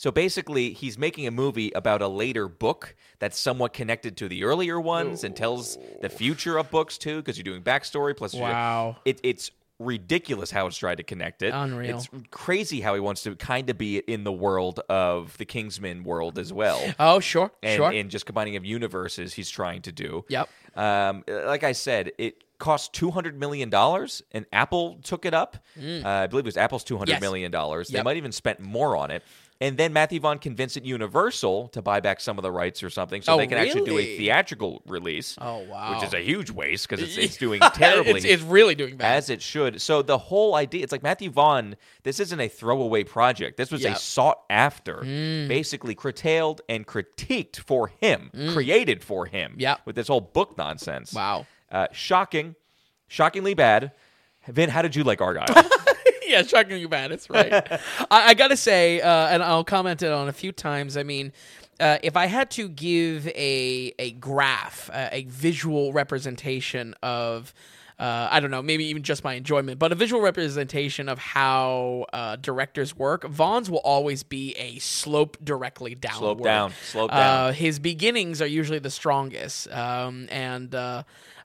Speaker 1: So basically, he's making a movie about a later book that's somewhat connected to the earlier ones and tells the future of books too, because you're doing backstory plus.
Speaker 2: Wow.
Speaker 1: It, it's ridiculous how it's tried to connect it.
Speaker 2: Unreal.
Speaker 1: It's crazy how he wants to kind of be in the world of the Kingsman world as well.
Speaker 2: Oh, sure,
Speaker 1: And,
Speaker 2: sure.
Speaker 1: and just combining of universes he's trying to do.
Speaker 2: Yep.
Speaker 1: Um, like I said, it cost two hundred million dollars, and Apple took it up. Uh, I believe it was Apple's two hundred
Speaker 2: Mm. Yes.
Speaker 1: million dollars. They
Speaker 2: Yep.
Speaker 1: might even spent more on it. And then Matthew Vaughn convinced it Universal to buy back some of the rights or something, so
Speaker 2: Oh,
Speaker 1: they can actually do a theatrical release.
Speaker 2: Oh, wow.
Speaker 1: Which is a huge waste because it's, it's doing terribly
Speaker 2: it's, it's really doing bad.
Speaker 1: as it should. So the whole idea, it's like Matthew Vaughn. This isn't a throwaway project. This was
Speaker 2: Yep.
Speaker 1: a sought after,
Speaker 2: Mm.
Speaker 1: basically curtailed and critiqued for him, created for him.
Speaker 2: Yep.
Speaker 1: with this whole book nonsense.
Speaker 2: Wow.
Speaker 1: uh, shocking, shockingly bad. Vin, how did you like Argylle?
Speaker 2: yeah, Shocking You bad. It's right. I, I gotta say, uh, and I'll comment it on a few times. I mean, uh, if I had to give a a graph, uh, a visual representation of. Uh, I don't know, maybe even just my enjoyment, but a visual representation of how uh, directors work. Vaughn's will always be a slope directly downward.
Speaker 1: Slope down, slope down.
Speaker 2: Uh, his beginnings are usually the strongest, um, and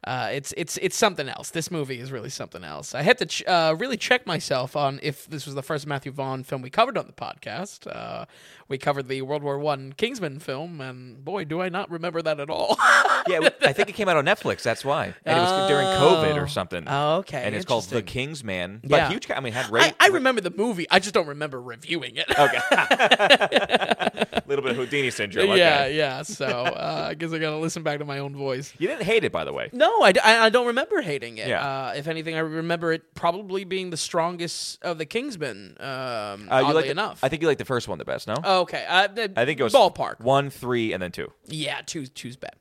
Speaker 2: uh, it's it's it's something else. This movie is really something else. I had to ch- uh, really check myself on if this was the first Matthew Vaughn film we covered on the podcast. Uh, we covered the World War One Kingsman film, and boy, do I not remember that at all.
Speaker 1: yeah, I think it came out on Netflix. That's why, and it was during COVID or something.
Speaker 2: Oh, okay,
Speaker 1: And it's called The Kingsman. But
Speaker 2: Yeah.
Speaker 1: huge. I mean, had
Speaker 2: I,
Speaker 1: rate.
Speaker 2: I remember the movie. I just don't remember reviewing it.
Speaker 1: Okay. A little bit of Houdini syndrome. Okay.
Speaker 2: Yeah, yeah. So uh, I guess I gotta listen back to my own voice.
Speaker 1: You didn't hate it, by the way.
Speaker 2: No, I, I- I don't remember hating it.
Speaker 1: Yeah.
Speaker 2: Uh, if anything, I remember it probably being the strongest of the Kingsmen. Um,
Speaker 1: Uh, you
Speaker 2: oddly
Speaker 1: the-
Speaker 2: enough.
Speaker 1: I think you like the first one the best. No.
Speaker 2: Oh, okay. Uh, the-
Speaker 1: I think it was
Speaker 2: ballpark.
Speaker 1: one, three, and then two.
Speaker 2: Yeah, two, choose bad.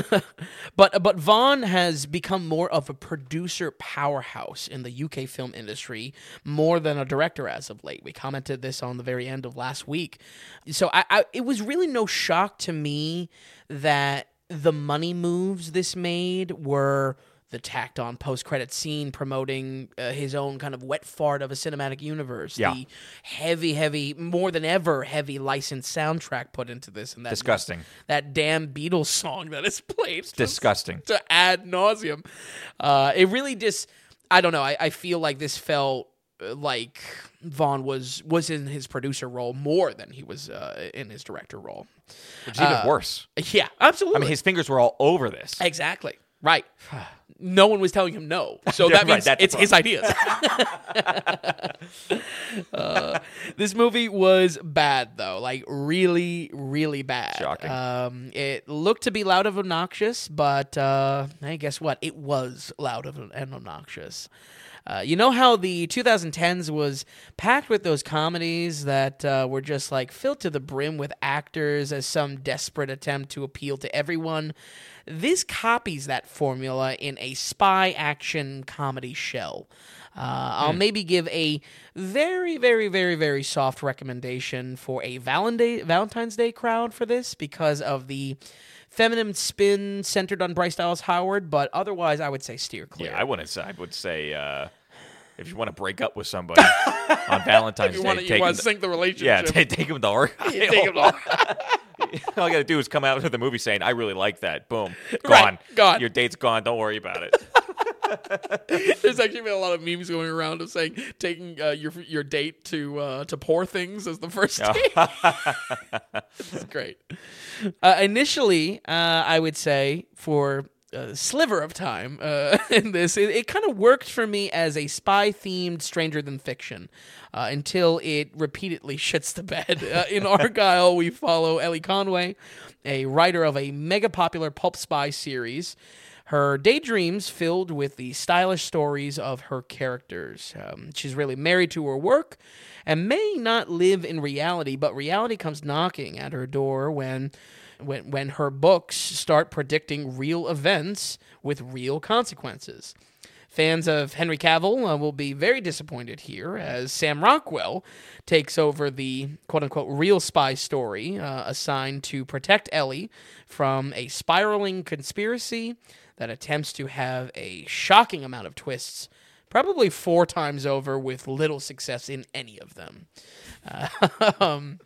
Speaker 2: but but Vaughn has become more of a producer powerhouse in the UK film industry more than a director as of late. We commented this on the very end of last week. So I, I it was really no shock to me that the money moves this made were the tacked on post credit scene promoting uh, his own kind of wet fart of a cinematic universe.
Speaker 1: Yeah.
Speaker 2: The heavy, heavy, more than ever heavy licensed soundtrack put into this, and that
Speaker 1: Disgusting.
Speaker 2: that damn Beatles song that is played just
Speaker 1: Disgusting.
Speaker 2: to ad nauseum. Uh, it really just, I don't know. I, I feel like this felt uh, like Vaughn was was in his producer role more than he was uh, in his director role.
Speaker 1: Which is even worse.
Speaker 2: Yeah, absolutely.
Speaker 1: I mean, his fingers were all over this.
Speaker 2: Exactly. Right. No one was telling him no. So that means
Speaker 1: that's
Speaker 2: it's his ideas. Uh, this movie was bad though, like really, really bad.
Speaker 1: Shocking.
Speaker 2: Um, it looked to be loud and obnoxious, but uh, hey, guess what? It was loud and obnoxious. Uh, you know how the 2010s was packed with those comedies that uh, were just like filled to the brim with actors as some desperate attempt to appeal to everyone? This copies that formula in a spy action comedy shell. Uh, I'll
Speaker 1: Hmm.
Speaker 2: maybe give a very, very, very, very soft recommendation for a Valentine's Day crowd for this because of the feminine spin centered on Bryce Dallas Howard. But otherwise, I would say steer clear.
Speaker 1: Yeah, I wouldn't say. I would say uh, if you want to break up with somebody on Valentine's
Speaker 2: you
Speaker 1: Day,
Speaker 2: want to
Speaker 1: take them,
Speaker 2: sink the relationship.
Speaker 1: yeah,
Speaker 2: relationship.
Speaker 1: take, them to Argylle.
Speaker 2: Take 'em all.
Speaker 1: All I got to do is come out of the movie saying, "I really like that." Boom,
Speaker 2: Right,
Speaker 1: gone,
Speaker 2: gone.
Speaker 1: Your date's gone. Don't worry about it.
Speaker 2: There's actually been a lot of memes going around of saying taking uh, your your date to uh, to Poor Things as the first date. is great. Uh, initially, uh, I would say for a sliver of time uh, in this, it, it kind of worked for me as a spy themed Stranger Than Fiction. Uh, until it repeatedly shits the bed. Uh, in Argylle, we follow Ellie Conway, a writer of a mega popular pulp spy series. Her daydreams filled with the stylish stories of her characters. Um, she's really married to her work and may not live in reality, but reality comes knocking at her door when. When, when her books start predicting real events with real consequences. Fans of Henry Cavill uh, will be very disappointed here as Sam Rockwell takes over the quote unquote real spy story uh, assigned to protect Ellie from a spiraling conspiracy that attempts to have a shocking amount of twists, probably four times over, with little success in any of them. Uh, um,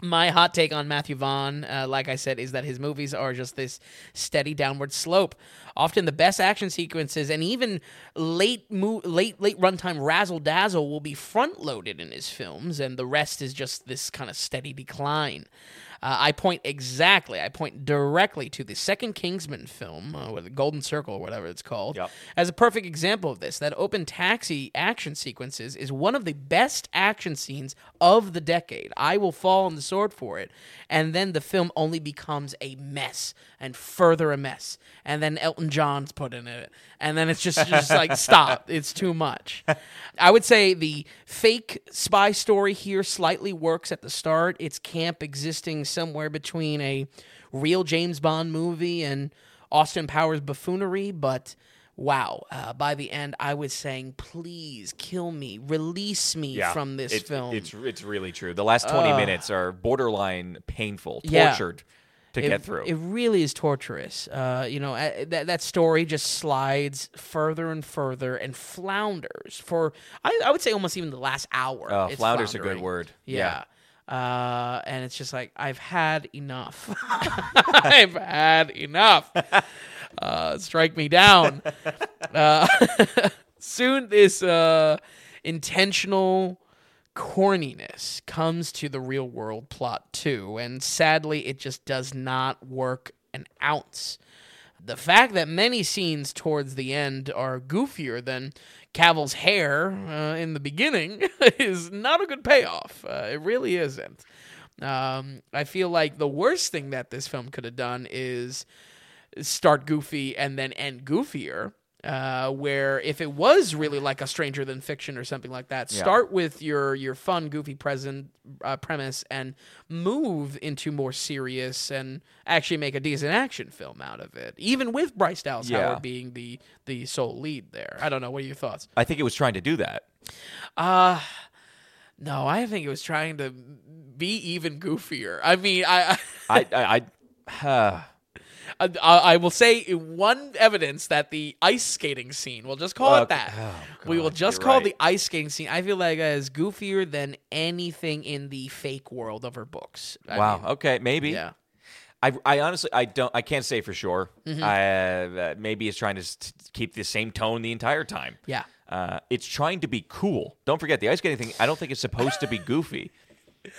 Speaker 2: my hot take on Matthew Vaughn, uh, like I said, is that his movies are just this steady downward slope. Often the best action sequences and even late mo- late late runtime razzle dazzle will be front loaded in his films, and the rest is just this kind of steady decline. Uh, I point exactly, I point directly to the second Kingsman film, uh, with the Golden Circle or whatever it's called,
Speaker 1: Yep.
Speaker 2: as a perfect example of this. That open taxi action sequences is one of the best action scenes of the decade. I will fall on the sword for it. And then the film only becomes a mess and further a mess. And then Elton John's put in it. And then it's just just like stop. It's too much. I would say the fake spy story here slightly works at the start. It's camp existing somewhere between a real James Bond movie and Austin Powers buffoonery, but wow, uh, by the end I was saying, please kill me, release me
Speaker 1: Yeah,
Speaker 2: from this
Speaker 1: it-
Speaker 2: film.
Speaker 1: It's it's really true. The last twenty minutes are borderline painful,
Speaker 2: Yeah.
Speaker 1: tortured to
Speaker 2: it,
Speaker 1: get through.
Speaker 2: It really is torturous. Uh, you know, uh, that that story just slides further and further and flounders for I, I would say almost even the last hour.
Speaker 1: Oh, flounder's a good word.
Speaker 2: Yeah. Uh, and it's just like I've had enough. I've had enough. Uh, strike me down. Uh, soon, this uh, intentional corniness comes to the real world plot too, and sadly, it just does not work an ounce. The fact that many scenes towards the end are goofier than Cavill's hair uh, in the beginning is not a good payoff. Uh, it really isn't. Um, I feel like the worst thing that this film could have done is start goofy and then end goofier. Uh, where if it was really like a Stranger Than Fiction or something like that,
Speaker 1: Yeah.
Speaker 2: start with your your fun, goofy present uh, premise and move into more serious and actually make a decent action film out of it. Even with Bryce Dallas
Speaker 1: Yeah.
Speaker 2: Howard being the the sole lead there. I don't know. What are your thoughts?
Speaker 1: I think it was trying to do that.
Speaker 2: Uh no, I think it was trying to be even goofier. I mean, I.
Speaker 1: I I, I uh,
Speaker 2: I, I will say one evidence that the ice skating scene, we'll just call it that.
Speaker 1: Oh,
Speaker 2: we will just call
Speaker 1: right.
Speaker 2: the ice skating scene. I feel like that is goofier than anything in the fake world of her books. I
Speaker 1: wow.
Speaker 2: mean,
Speaker 1: okay, maybe.
Speaker 2: yeah.
Speaker 1: I, I honestly I don't I can't say for sure.
Speaker 2: Mm-hmm.
Speaker 1: I, uh, maybe it's trying to s- keep the same tone the entire time.
Speaker 2: Yeah.
Speaker 1: Uh, it's trying to be cool. Don't forget the ice skating thing. I don't think it's supposed to be goofy.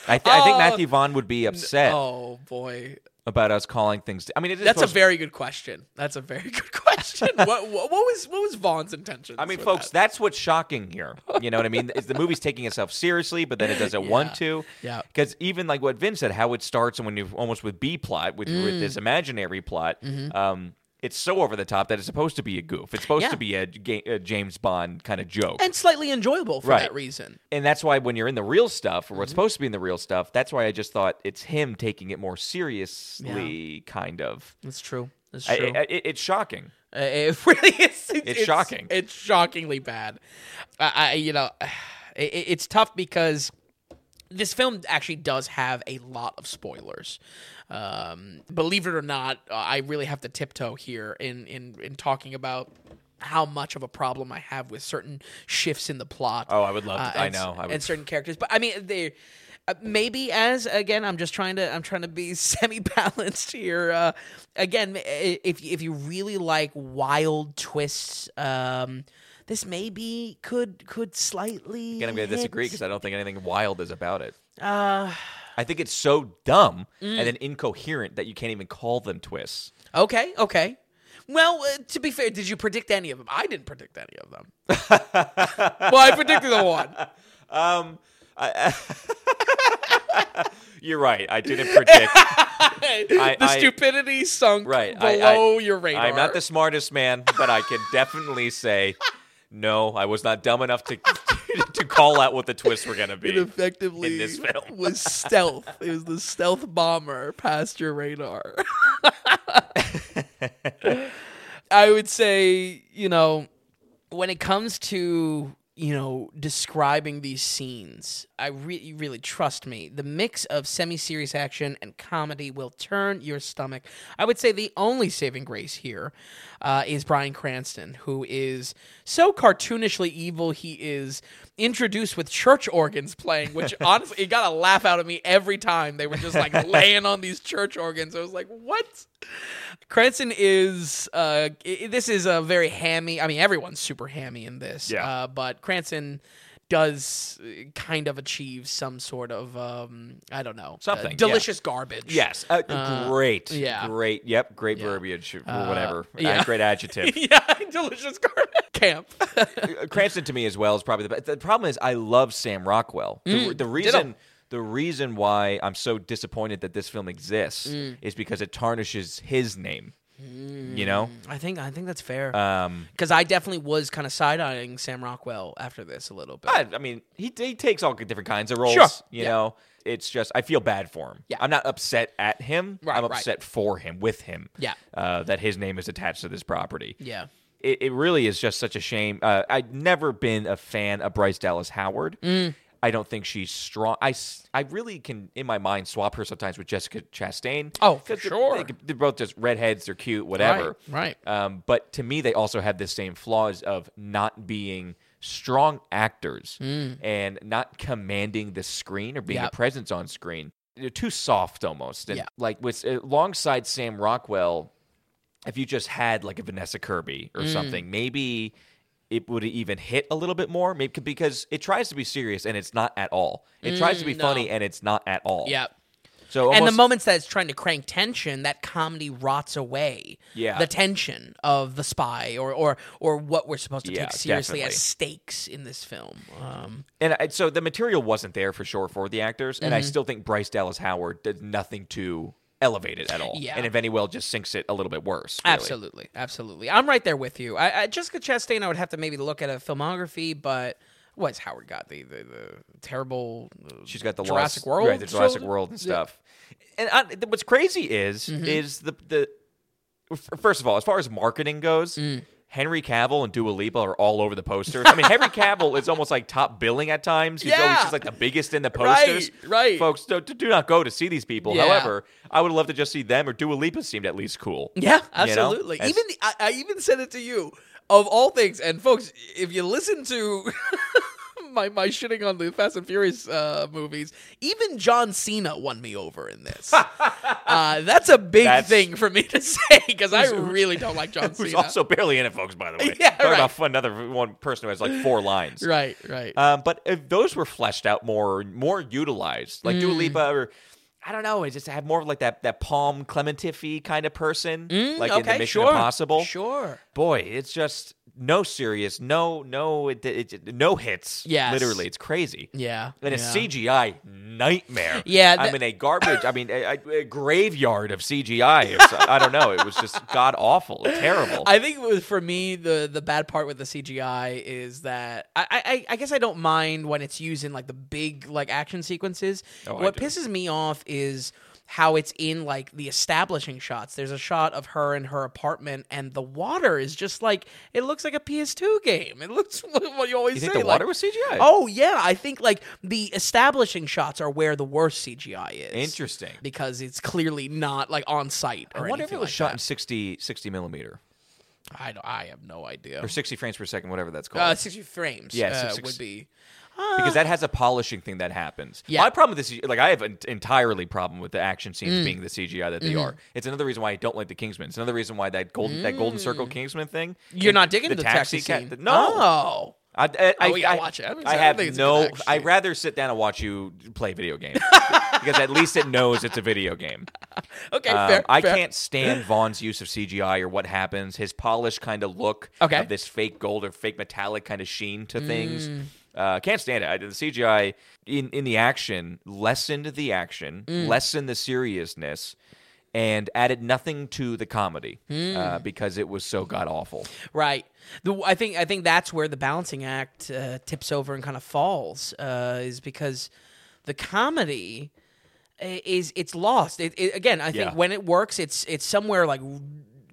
Speaker 1: I, th- I think
Speaker 2: Oh.
Speaker 1: Matthew Vaughn would be upset
Speaker 2: Oh boy,
Speaker 1: about us calling things. I mean, it is
Speaker 2: that's a very good question. That's a very good question. what, what what was what was Vaughn's intention?
Speaker 1: I mean, folks, that's what's shocking here. You know what I mean? Is the movie's taking itself seriously, but then it doesn't want to.
Speaker 2: Yeah.
Speaker 1: Because even like what Vin said, how it starts and when you almost with B plot with,
Speaker 2: Mm.
Speaker 1: with this imaginary plot, um, it's so over the top that it's supposed to be a goof. It's supposed
Speaker 2: Mm-hmm. Yeah.
Speaker 1: to be a, a James Bond kind of joke.
Speaker 2: and slightly enjoyable for
Speaker 1: Right.
Speaker 2: that reason.
Speaker 1: and that's why when you're in the real stuff or
Speaker 2: Mm-hmm.
Speaker 1: what's supposed to be in the real stuff, that's why I just thought it's him taking it more seriously, kind of.
Speaker 2: That's true. That's
Speaker 1: I-
Speaker 2: true.
Speaker 1: I- it- it's shocking.
Speaker 2: Uh, it really is. It's,
Speaker 1: shocking.
Speaker 2: It's shockingly bad. I, I you know, it, it's tough because this film actually does have a lot of spoilers. Um, believe it or not, uh, I really have to tiptoe here in in in talking about how much of a problem I have with certain shifts in the plot.
Speaker 1: Oh, I would love
Speaker 2: uh,
Speaker 1: to- I
Speaker 2: and s-
Speaker 1: know, I would-
Speaker 2: and certain characters, but I mean they. Uh, maybe as again, I'm just trying to I'm trying to be semi balanced here. Uh, again, if if you really like wild twists, um, this maybe could could slightly.
Speaker 1: Again, I'm going to disagree because I don't think anything wild is about it.
Speaker 2: Uh,
Speaker 1: I think it's so dumb
Speaker 2: Mm.
Speaker 1: and then incoherent that you can't even call them twists.
Speaker 2: okay, okay. Well, uh, to be fair, did you predict any of them? I didn't predict any of them. well, I predicted the one.
Speaker 1: Um, I, you're right. I didn't predict.
Speaker 2: the
Speaker 1: I-
Speaker 2: stupidity sunk
Speaker 1: Right.
Speaker 2: Below
Speaker 1: I-
Speaker 2: your radar.
Speaker 1: I'm not the smartest man, but I can definitely say no. I was not dumb enough to to call out what the twists were going to be.
Speaker 2: It effectively
Speaker 1: in this film.
Speaker 2: was stealth. It was the stealth bomber past your radar. I would say, you know, when it comes to you know describing these scenes, I really, really trust me. The mix of semi-serious action and comedy will turn your stomach. I would say the only saving grace here uh, is Bryan Cranston, who is so cartoonishly evil. He is introduced with church organs playing, which honestly, it got a laugh out of me every time they were just like laying on these church organs. I was like, what? Cranston is uh this is a very hammy. I mean, everyone's super hammy in this.
Speaker 1: Yeah.
Speaker 2: Uh, but Cranston does uh, kind of achieve some sort of um I don't know uh,
Speaker 1: Something, yeah.
Speaker 2: delicious garbage.
Speaker 1: Yes, uh, great,
Speaker 2: yeah.
Speaker 1: great. Yep, great
Speaker 2: Yeah.
Speaker 1: verbiage or
Speaker 2: Uh,
Speaker 1: whatever.
Speaker 2: yeah.
Speaker 1: Uh, great adjective.
Speaker 2: yeah, delicious garbage. Camp.
Speaker 1: Cranston to me as well is probably the best. The problem is I love Sam Rockwell. The, the reason the reason why I'm so disappointed that this film exists
Speaker 2: Mm.
Speaker 1: is because it tarnishes his name. You know,
Speaker 2: I think I think that's fair.
Speaker 1: um,
Speaker 2: Because I definitely was kind of side eyeing Sam Rockwell after this a little bit.
Speaker 1: I, I mean, he he takes all different kinds of roles.
Speaker 2: Sure,
Speaker 1: You
Speaker 2: yeah.
Speaker 1: know, it's just I feel bad for him.
Speaker 2: Yeah.
Speaker 1: I'm not upset at him.
Speaker 2: Right,
Speaker 1: I'm
Speaker 2: right.
Speaker 1: upset for him, with him.
Speaker 2: Yeah.
Speaker 1: uh, that his name is attached to this property.
Speaker 2: yeah.
Speaker 1: it, it really is just such a shame. Uh, I'd never been a fan of Bryce Dallas Howard.
Speaker 2: Mm.
Speaker 1: I don't think she's strong. I, I really can, in my mind, swap her sometimes with Jessica Chastain.
Speaker 2: Oh, for
Speaker 1: they're-
Speaker 2: sure.
Speaker 1: They, they're both just redheads. They're cute, whatever.
Speaker 2: Right,
Speaker 1: Um, but to me, they also have the same flaws of not being strong actors and not commanding the screen or being
Speaker 2: Mm. Yep.
Speaker 1: a presence on screen. They're too soft almost. And
Speaker 2: Yeah.
Speaker 1: like with alongside Sam Rockwell, if you just had like a Vanessa Kirby
Speaker 2: Mm.
Speaker 1: or something, maybe it would even hit a little bit more. Maybe because it tries to be serious and it's not at all. It tries to be
Speaker 2: Mm, no.
Speaker 1: funny and it's not at all.
Speaker 2: Yeah.
Speaker 1: So
Speaker 2: and the
Speaker 1: almost-
Speaker 2: moments that it's trying to crank tension, that comedy rots away.
Speaker 1: Yeah.
Speaker 2: the tension of the spy, or or or what we're supposed to
Speaker 1: Yeah,
Speaker 2: take seriously
Speaker 1: definitely.
Speaker 2: as stakes in this film. Um,
Speaker 1: And I, so the material wasn't there for sure for the actors, and
Speaker 2: Mm-hmm.
Speaker 1: I still think Bryce Dallas Howard did nothing to elevate it at all.
Speaker 2: Yeah.
Speaker 1: And if any will, just sinks it a little bit worse. really.
Speaker 2: Absolutely, absolutely. I'm right there with you. I, I Jessica Chastain, I would have to maybe look at a filmography, but what's Howard got the the, the terrible? uh,
Speaker 1: She's got the
Speaker 2: Jurassic
Speaker 1: Lost,
Speaker 2: World,
Speaker 1: right? The Jurassic? World and
Speaker 2: Yeah. Mm-hmm.
Speaker 1: stuff. And I, th- what's crazy is is the the f- first of all, as far as marketing goes.
Speaker 2: Mm.
Speaker 1: Henry Cavill and Dua Lipa are all over the posters. I mean, Henry Cavill is almost like top billing at times. He's always
Speaker 2: Yeah.
Speaker 1: just like the biggest in the posters.
Speaker 2: right. right.
Speaker 1: Folks, do, do not go to see these people.
Speaker 2: Yeah.
Speaker 1: However, I would love to just see them or Dua Lipa seemed at least cool.
Speaker 2: Yeah,
Speaker 1: You know?
Speaker 2: absolutely. Even the, I, I even said it to you. Of all things, and folks, if you listen to my my shitting on the Fast and Furious uh, movies, even John Cena won me over in this. uh, that's a big
Speaker 1: That's-
Speaker 2: thing for me to say because I really don't like John
Speaker 1: Who's
Speaker 2: Cena.
Speaker 1: also barely in it, folks. By the way,
Speaker 2: Yeah,
Speaker 1: Talking
Speaker 2: right.
Speaker 1: about another one person who has like four lines.
Speaker 2: right, right.
Speaker 1: Um, but if those were fleshed out more, more utilized, like
Speaker 2: Mm.
Speaker 1: Dua Lipa, or I don't know, it just have more of like that that Pom Klementieff kind of person,
Speaker 2: Mm,
Speaker 1: like in
Speaker 2: okay,
Speaker 1: the Mission
Speaker 2: sure,
Speaker 1: Impossible.
Speaker 2: Sure.
Speaker 1: Boy, it's just no serious, no, no, it, it, no hits.
Speaker 2: Yeah,
Speaker 1: literally, it's crazy.
Speaker 2: Yeah.
Speaker 1: And a. CGI nightmare.
Speaker 2: Yeah,
Speaker 1: I
Speaker 2: that-
Speaker 1: mean a garbage. I mean a, a- a graveyard of CGI. I don't know. It was just god awful, terrible.
Speaker 2: I think it was for me the the bad part with the CGI is that I, I I guess I don't mind when it's used in like the big like action sequences.
Speaker 1: Oh,
Speaker 2: what pisses me off is how it's in like the establishing shots. There's a shot of her in her apartment, and the water is just like it looks like a PS2 game. It looks what you always
Speaker 1: You
Speaker 2: say.
Speaker 1: think the
Speaker 2: like-
Speaker 1: water was CGI?
Speaker 2: Oh yeah, I think like the establishing shots are where the worst CGI is.
Speaker 1: Interesting.
Speaker 2: because it's clearly not like on site.
Speaker 1: I wonder if it was
Speaker 2: like
Speaker 1: shot
Speaker 2: that.
Speaker 1: in 60, 60 millimeter
Speaker 2: I don't, I have no idea.
Speaker 1: or 60 frames per second, whatever that's called.
Speaker 2: Uh, sixty frames.
Speaker 1: Yeah,
Speaker 2: uh,
Speaker 1: six-
Speaker 2: would be.
Speaker 1: Because that has a polishing thing that happens.
Speaker 2: Yeah.
Speaker 1: My problem with this, like, I have an entirely problem with the action
Speaker 2: Mm.
Speaker 1: scenes being the CGI that they
Speaker 2: Mm-hmm.
Speaker 1: are. It's another reason why I don't like the Kingsman. It's another reason why that golden that golden circle Kingsman thing.
Speaker 2: Mm. You're not digging the, taxi,
Speaker 1: ca-
Speaker 2: scene.
Speaker 1: No,
Speaker 2: Oh.
Speaker 1: I, I, I,
Speaker 2: Oh, gotta
Speaker 1: I-
Speaker 2: watch it. I
Speaker 1: I have
Speaker 2: it's a good
Speaker 1: no. I'd rather sit down and watch you play video games because at least it knows it's a video game.
Speaker 2: Okay,
Speaker 1: Um,
Speaker 2: fair.
Speaker 1: I
Speaker 2: fair.
Speaker 1: can't stand Vaughn's use of CGI or what happens. His polished kind of look
Speaker 2: Okay.
Speaker 1: of this fake gold or fake metallic kind of sheen to things. Uh, can't stand it. I, the CGI in in the action lessened the action,
Speaker 2: Mm.
Speaker 1: lessened the seriousness, and added nothing to the comedy
Speaker 2: Mm.
Speaker 1: uh, because it was so god awful.
Speaker 2: Right. The, I think I think that's where the balancing act uh, tips over and kind of falls uh, is because the comedy is it's lost. It, it, again, I think
Speaker 1: Yeah.
Speaker 2: when it works, it's it's somewhere like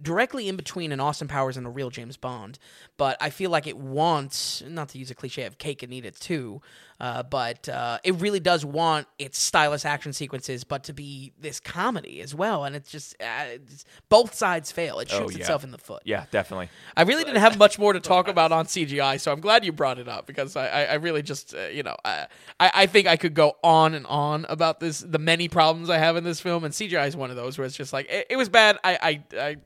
Speaker 2: directly in between an Austin Powers and a real James Bond. But I feel like it wants not to use a cliche of cake and eat it too. Uh, but uh, it really does want its stylish action sequences, but to be this comedy as well. And it's just uh, it's, both sides fail. It shoots
Speaker 1: Oh, yeah.
Speaker 2: itself in the foot.
Speaker 1: Yeah, definitely.
Speaker 2: I really didn't have much more to talk about on CGI, so I'm glad you brought it up because I, I, I really just, uh, you know, I, I I think I could go on and on about this, the many problems I have in this film, and CGI is one of those where it's just like it, it was bad. I I I.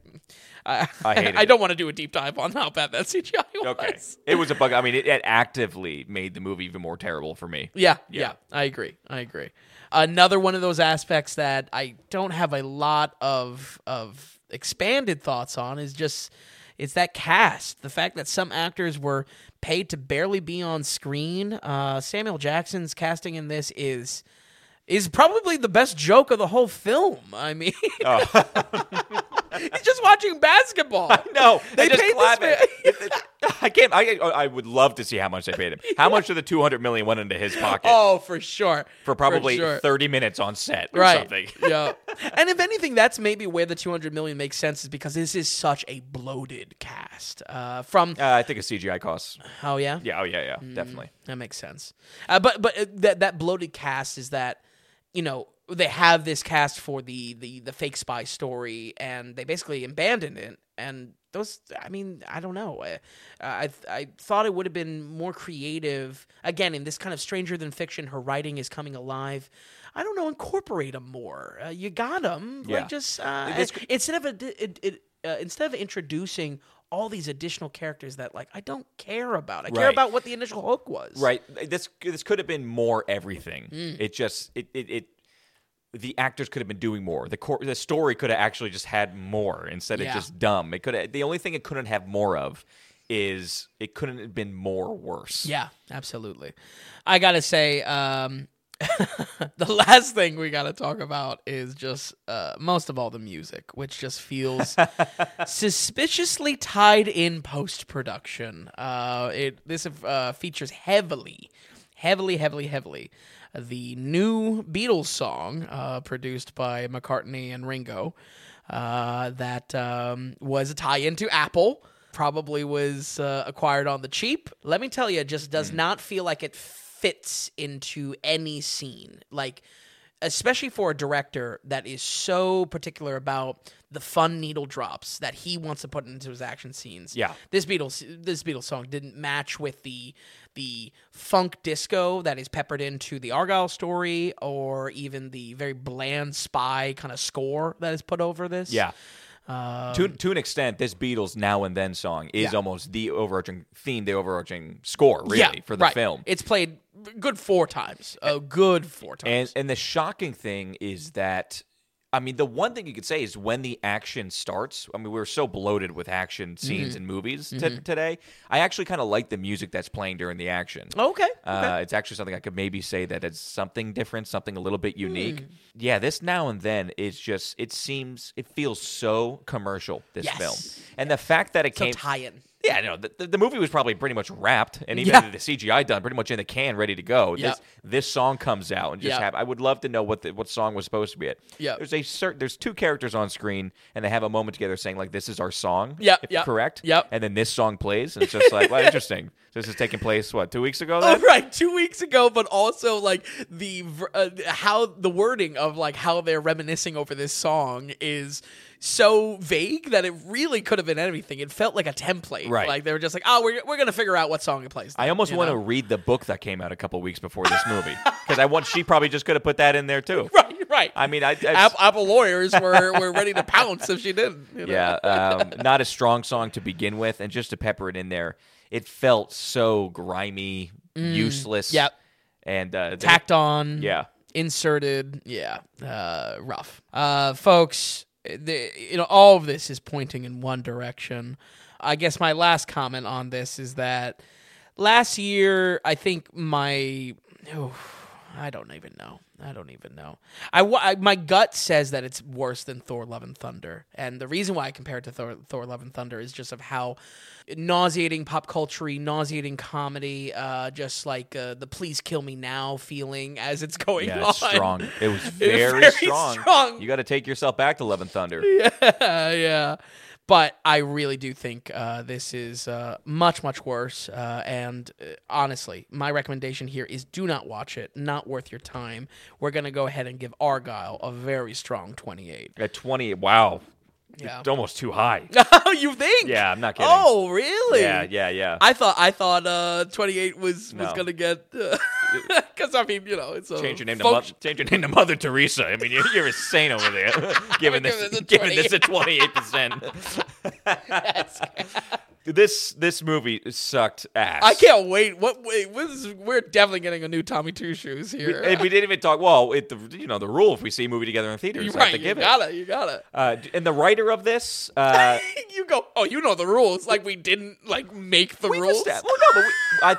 Speaker 2: I,
Speaker 1: I hated
Speaker 2: I don't want to do a deep dive on how bad that CGI was.
Speaker 1: Okay, it was a bug. I mean, it, it actively made the movie even more terrible for me.
Speaker 2: Yeah,
Speaker 1: Yeah.
Speaker 2: yeah, I agree. I agree. Another one of those aspects that I don't have a lot of of expanded thoughts on is just it's that cast. The fact that some actors were paid to barely be on screen. Uh, Samuel Jackson's casting in this is is probably the best joke of the whole film. I mean, he's just watching basketball.
Speaker 1: No,
Speaker 2: They
Speaker 1: just
Speaker 2: paid this
Speaker 1: clap
Speaker 2: man-
Speaker 1: it. I can't. I, I would love to see how much they paid him. How much of the two hundred million went into his pocket
Speaker 2: Oh, for sure.
Speaker 1: for probably
Speaker 2: sure.
Speaker 1: thirty minutes on set or
Speaker 2: right.
Speaker 1: something?
Speaker 2: yeah. And if anything, that's maybe where the 200 million makes sense is because this is such a bloated cast. Uh, from
Speaker 1: Uh, I think a CGI costs.
Speaker 2: oh yeah,
Speaker 1: Yeah. Oh yeah. Yeah.
Speaker 2: Mm.
Speaker 1: Definitely.
Speaker 2: that makes sense. Uh, but but uh, that that bloated cast is that you know they have this cast for the the the fake spy story and they basically abandoned it. And those I mean I don't know. I I, I thought it would have been more creative. Again in this kind of stranger than fiction her writing is coming alive. I don't know incorporate them more. Uh, you got them
Speaker 1: Yeah.
Speaker 2: like just uh,
Speaker 1: This-
Speaker 2: instead of a, it, it, uh, instead of introducing all these additional characters that like I don't care about. I care about what the initial hook was.
Speaker 1: Right. This this could have been more everything.
Speaker 2: Mm.
Speaker 1: It just it, it it the actors could have been doing more. The cor- the story could have actually just had more instead
Speaker 2: Yeah.
Speaker 1: of just dumb. It could the only thing it couldn't have more of is it couldn't have been more worse.
Speaker 2: Yeah, absolutely. I gotta say, um, the last thing we gotta talk about is just uh, most of all the music, which just feels suspiciously tied in post production. Uh, it this uh, features heavily, heavily, heavily, heavily the new Beatles song uh, produced by McCartney and Ringo. Uh, that um, was a tie-in to Apple. Probably was uh, acquired on the cheap. Let me tell you, it just does not feel like it fits into any scene. Like, especially for a director that is so particular about the fun needle drops that he wants to put into his action scenes.
Speaker 1: Yeah.
Speaker 2: This Beatles this Beatles song didn't match with the the funk disco that is peppered into the Argylle story or even the very bland spy kind of score that is put over this.
Speaker 1: Yeah. to, to an extent, this Beatles Now and Then song is
Speaker 2: Um, Yeah.
Speaker 1: almost the overarching theme, the overarching score, really,
Speaker 2: Yeah,
Speaker 1: for the
Speaker 2: right.
Speaker 1: film.
Speaker 2: It's played good four times. A good four times.
Speaker 1: And
Speaker 2: times.
Speaker 1: and the shocking thing is that I mean the one thing you could say is when the action starts. I mean we are so bloated with action
Speaker 2: Mm-hmm.
Speaker 1: scenes in movies t- today. I actually kind of like the music that's playing during the action.
Speaker 2: okay.
Speaker 1: Uh, it's actually something I could maybe say that it's something different, something a little bit
Speaker 2: Hmm.
Speaker 1: unique. Yeah, this now and then is just it seems it feels so commercial. This
Speaker 2: Yes.
Speaker 1: film, and the fact that it
Speaker 2: so
Speaker 1: came
Speaker 2: tie in.
Speaker 1: Yeah, no, the, the movie was probably pretty much wrapped, and even
Speaker 2: Yeah.
Speaker 1: the CGI done, pretty much in the can, ready to go.
Speaker 2: Yep.
Speaker 1: This this song comes out and just have. I would love to know what the, what song was supposed to be it.
Speaker 2: Yeah,
Speaker 1: There's a certain. There's two characters on screen, and they have a moment together saying like, "This is our song." If
Speaker 2: yep,
Speaker 1: correct.
Speaker 2: yep.
Speaker 1: And then this song plays, and it's just like, well, interesting. So this is taking place what two weeks ago?
Speaker 2: Oh, right, two weeks ago, but also like the uh, how the wording of like how they're reminiscing over this song is so vague that it really could have been anything. It felt like a template.
Speaker 1: Right.
Speaker 2: Like they were just like, oh, we're, we're gonna figure out what song it plays.
Speaker 1: I almost want to read the book that came out a couple weeks before this movie because I want. She probably just could have put that in there too.
Speaker 2: Right, right.
Speaker 1: I mean, I, I
Speaker 2: App- Apple lawyers were, were ready to pounce if she didn't. you know?
Speaker 1: Yeah, um, not a strong song to begin with, and just to pepper it in there, it felt so grimy, useless.
Speaker 2: Mm. Yep.
Speaker 1: and uh,
Speaker 2: Tacked on.
Speaker 1: Yeah,
Speaker 2: inserted. Yeah, uh, rough. Uh, folks, the, you know, all of this is pointing in one direction. I guess my last comment on this is that last year, I think my. Oh, I don't even know. I don't even know. I, I my gut says that it's worse than Thor: Love and Thunder, and the reason why I compare it to Thor: Thor: Love and Thunder is just of how nauseating pop culture, nauseating comedy, uh, just like uh, the "Please Kill Me Now" feeling as it's going
Speaker 1: yeah,
Speaker 2: on.
Speaker 1: strong. It was very,
Speaker 2: very
Speaker 1: strong.
Speaker 2: strong.
Speaker 1: You got to take yourself back to Love and Thunder.
Speaker 2: yeah, yeah. But I really do think uh, this is uh, much, much worse. Uh, and uh, honestly, my recommendation here is do not watch it. Not worth your time. We're going to go ahead and give Argylle a very strong 28.
Speaker 1: At twenty, wow,
Speaker 2: Yeah.
Speaker 1: it's almost too high.
Speaker 2: you think?
Speaker 1: Yeah, I'm not kidding.
Speaker 2: Oh, really?
Speaker 1: yeah, yeah, yeah.
Speaker 2: I thought I thought uh, 28 was was
Speaker 1: No.
Speaker 2: gonna get because I mean you know it's a
Speaker 1: Change your name to
Speaker 2: folk-
Speaker 1: Mo- change your name to Mother Teresa. I mean, you're, you're insane over there, giving
Speaker 2: Give
Speaker 1: this giving this a twenty eight percent. This this movie sucked ass.
Speaker 2: I can't wait. What? Wait, what is, we're definitely getting a new Tommy Two Shoes here.
Speaker 1: And we didn't even talk. Well, it, the you know the rule if we see a movie together in theaters, have
Speaker 2: right.
Speaker 1: to
Speaker 2: You
Speaker 1: give it.
Speaker 2: gotta. You gotta.
Speaker 1: Uh, and the writer of this, uh,
Speaker 2: you go. Oh, you know the rules. Like we didn't like make the
Speaker 1: we've,
Speaker 2: rules.
Speaker 1: esta- well, no, but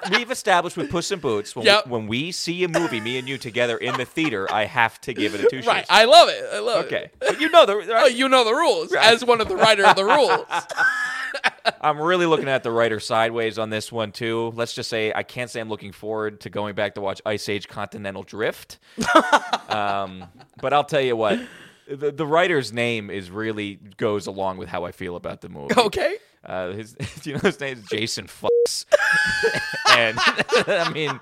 Speaker 1: we, I, we've established with Puss in Boots when,
Speaker 2: Yep.
Speaker 1: we, when we see a movie, me and you together in the theater, I have to give it a two. shoes. right.
Speaker 2: I love it. I love
Speaker 1: okay,
Speaker 2: it.
Speaker 1: Okay. you know the.
Speaker 2: Oh, you know the rules as one of the writer of the rules.
Speaker 1: I'm really looking at the writer sideways on this one too. Let's just say I can't say I'm looking forward to going back to watch Ice Age Continental Drift. um, but I'll tell you what, the, the writer's name is really goes along with how I feel about the movie.
Speaker 2: Okay.
Speaker 1: Uh, his, do you know his name is Jason Fuchs, and I mean,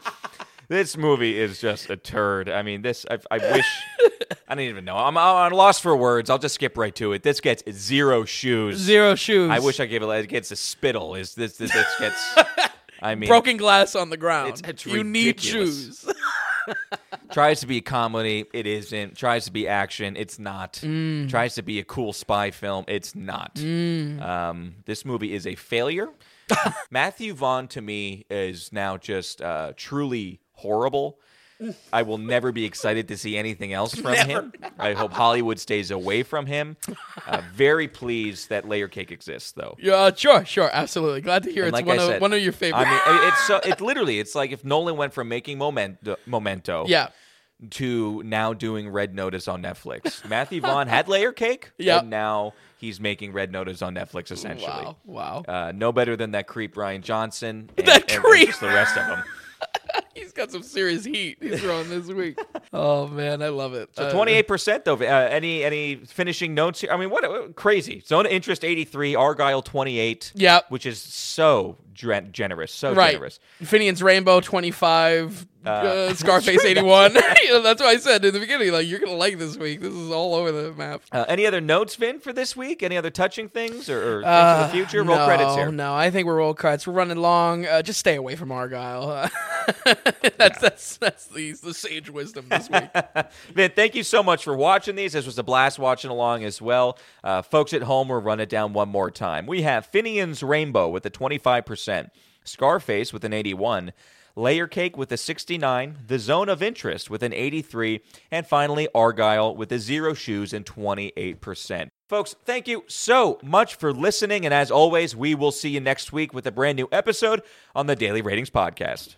Speaker 1: this movie is just a turd. I mean, this I, I wish I don't even know. I'm, I'm lost for words. I'll just skip right to it. This gets zero shoes.
Speaker 2: Zero shoes.
Speaker 1: I wish I gave it. It gets a spittle. Is this? This, this gets. I mean,
Speaker 2: broken glass on the ground.
Speaker 1: It's- it's
Speaker 2: you need shoes.
Speaker 1: tries to be a comedy. It isn't. Tries to be action. It's not.
Speaker 2: Mm.
Speaker 1: Tries to be a cool spy film. It's not. Um, this movie is a failure. Matthew Vaughn to me is now just uh, truly horrible. I will never be excited to see anything else from him. I hope Hollywood stays away from him. Uh, very pleased that Layer Cake exists, though.
Speaker 2: Yeah, sure, sure, absolutely. Glad to hear
Speaker 1: And
Speaker 2: it's
Speaker 1: like
Speaker 2: one
Speaker 1: I
Speaker 2: of one of your favorite.
Speaker 1: I mean, it's so it literally it's like if Nolan went from making Memento, Memento
Speaker 2: yeah,
Speaker 1: to now doing Red Notice on Netflix. Matthew Vaughn had Layer Cake,
Speaker 2: Yep.
Speaker 1: and now he's making Red Notice on Netflix essentially.
Speaker 2: wow, wow.
Speaker 1: Uh, no better than that creep Rian Johnson and,
Speaker 2: That
Speaker 1: and- and
Speaker 2: creep!
Speaker 1: just the rest of them.
Speaker 2: He's got some serious heat he's throwing this week. Oh man, I love it. Uh,
Speaker 1: Twenty eight percent though. Uh, any any finishing notes here? I mean, what uh, crazy. Zone of interest eighty three, Argylle twenty eight.
Speaker 2: Yep.
Speaker 1: which is so gen- generous, so
Speaker 2: right.
Speaker 1: generous.
Speaker 2: Finian's Rainbow 25, uh,
Speaker 1: Uh,
Speaker 2: Scarface 81. that's what I said in the beginning. Like, you're going to like this week. This is all over the map.
Speaker 1: Uh, any other notes, Vin, for this week? Any other touching things or, or things
Speaker 2: Uh,
Speaker 1: for the future? Roll
Speaker 2: no,
Speaker 1: credits here.
Speaker 2: No, I think we're roll credits. We're running long. Uh, just stay away from Argylle. that's that's that's the the sage wisdom this week.
Speaker 1: Man, thank you so much for watching these. This was a blast watching along as well. Uh, folks at home, we'll run it down one more time. We have Finian's Rainbow with a 25%, Scarface with an 81, Layer Cake with a 69, The Zone of Interest with an 83, and finally Argylle with a zero shoes and 28%. Folks, thank you so much for listening. And as always, we will see you next week with a brand new episode on the Daily Ratings Podcast.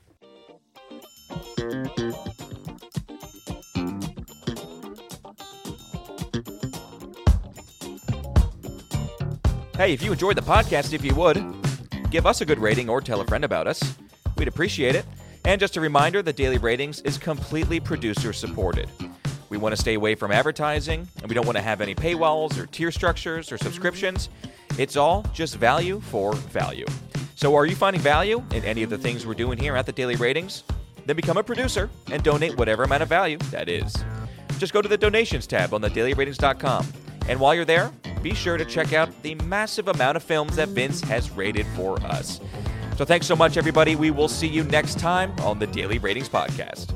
Speaker 1: Hey, if you enjoyed the podcast, if you would, give us a good rating or tell a friend about us. We'd appreciate it. And just a reminder the Daily Ratings is completely producer supported. We want to stay away from advertising, and we don't want to have any paywalls or tier structures or subscriptions. It's all just value for value. So, are you finding value in any of the things we're doing here at the Daily Ratings? Then become a producer and donate whatever amount of value that is. Just go to the donations tab on thedailyratings.com. And while you're there, be sure to check out the massive amount of films that Vince has rated for us. So thanks so much, everybody. We will see you next time on the Daily Ratings Podcast.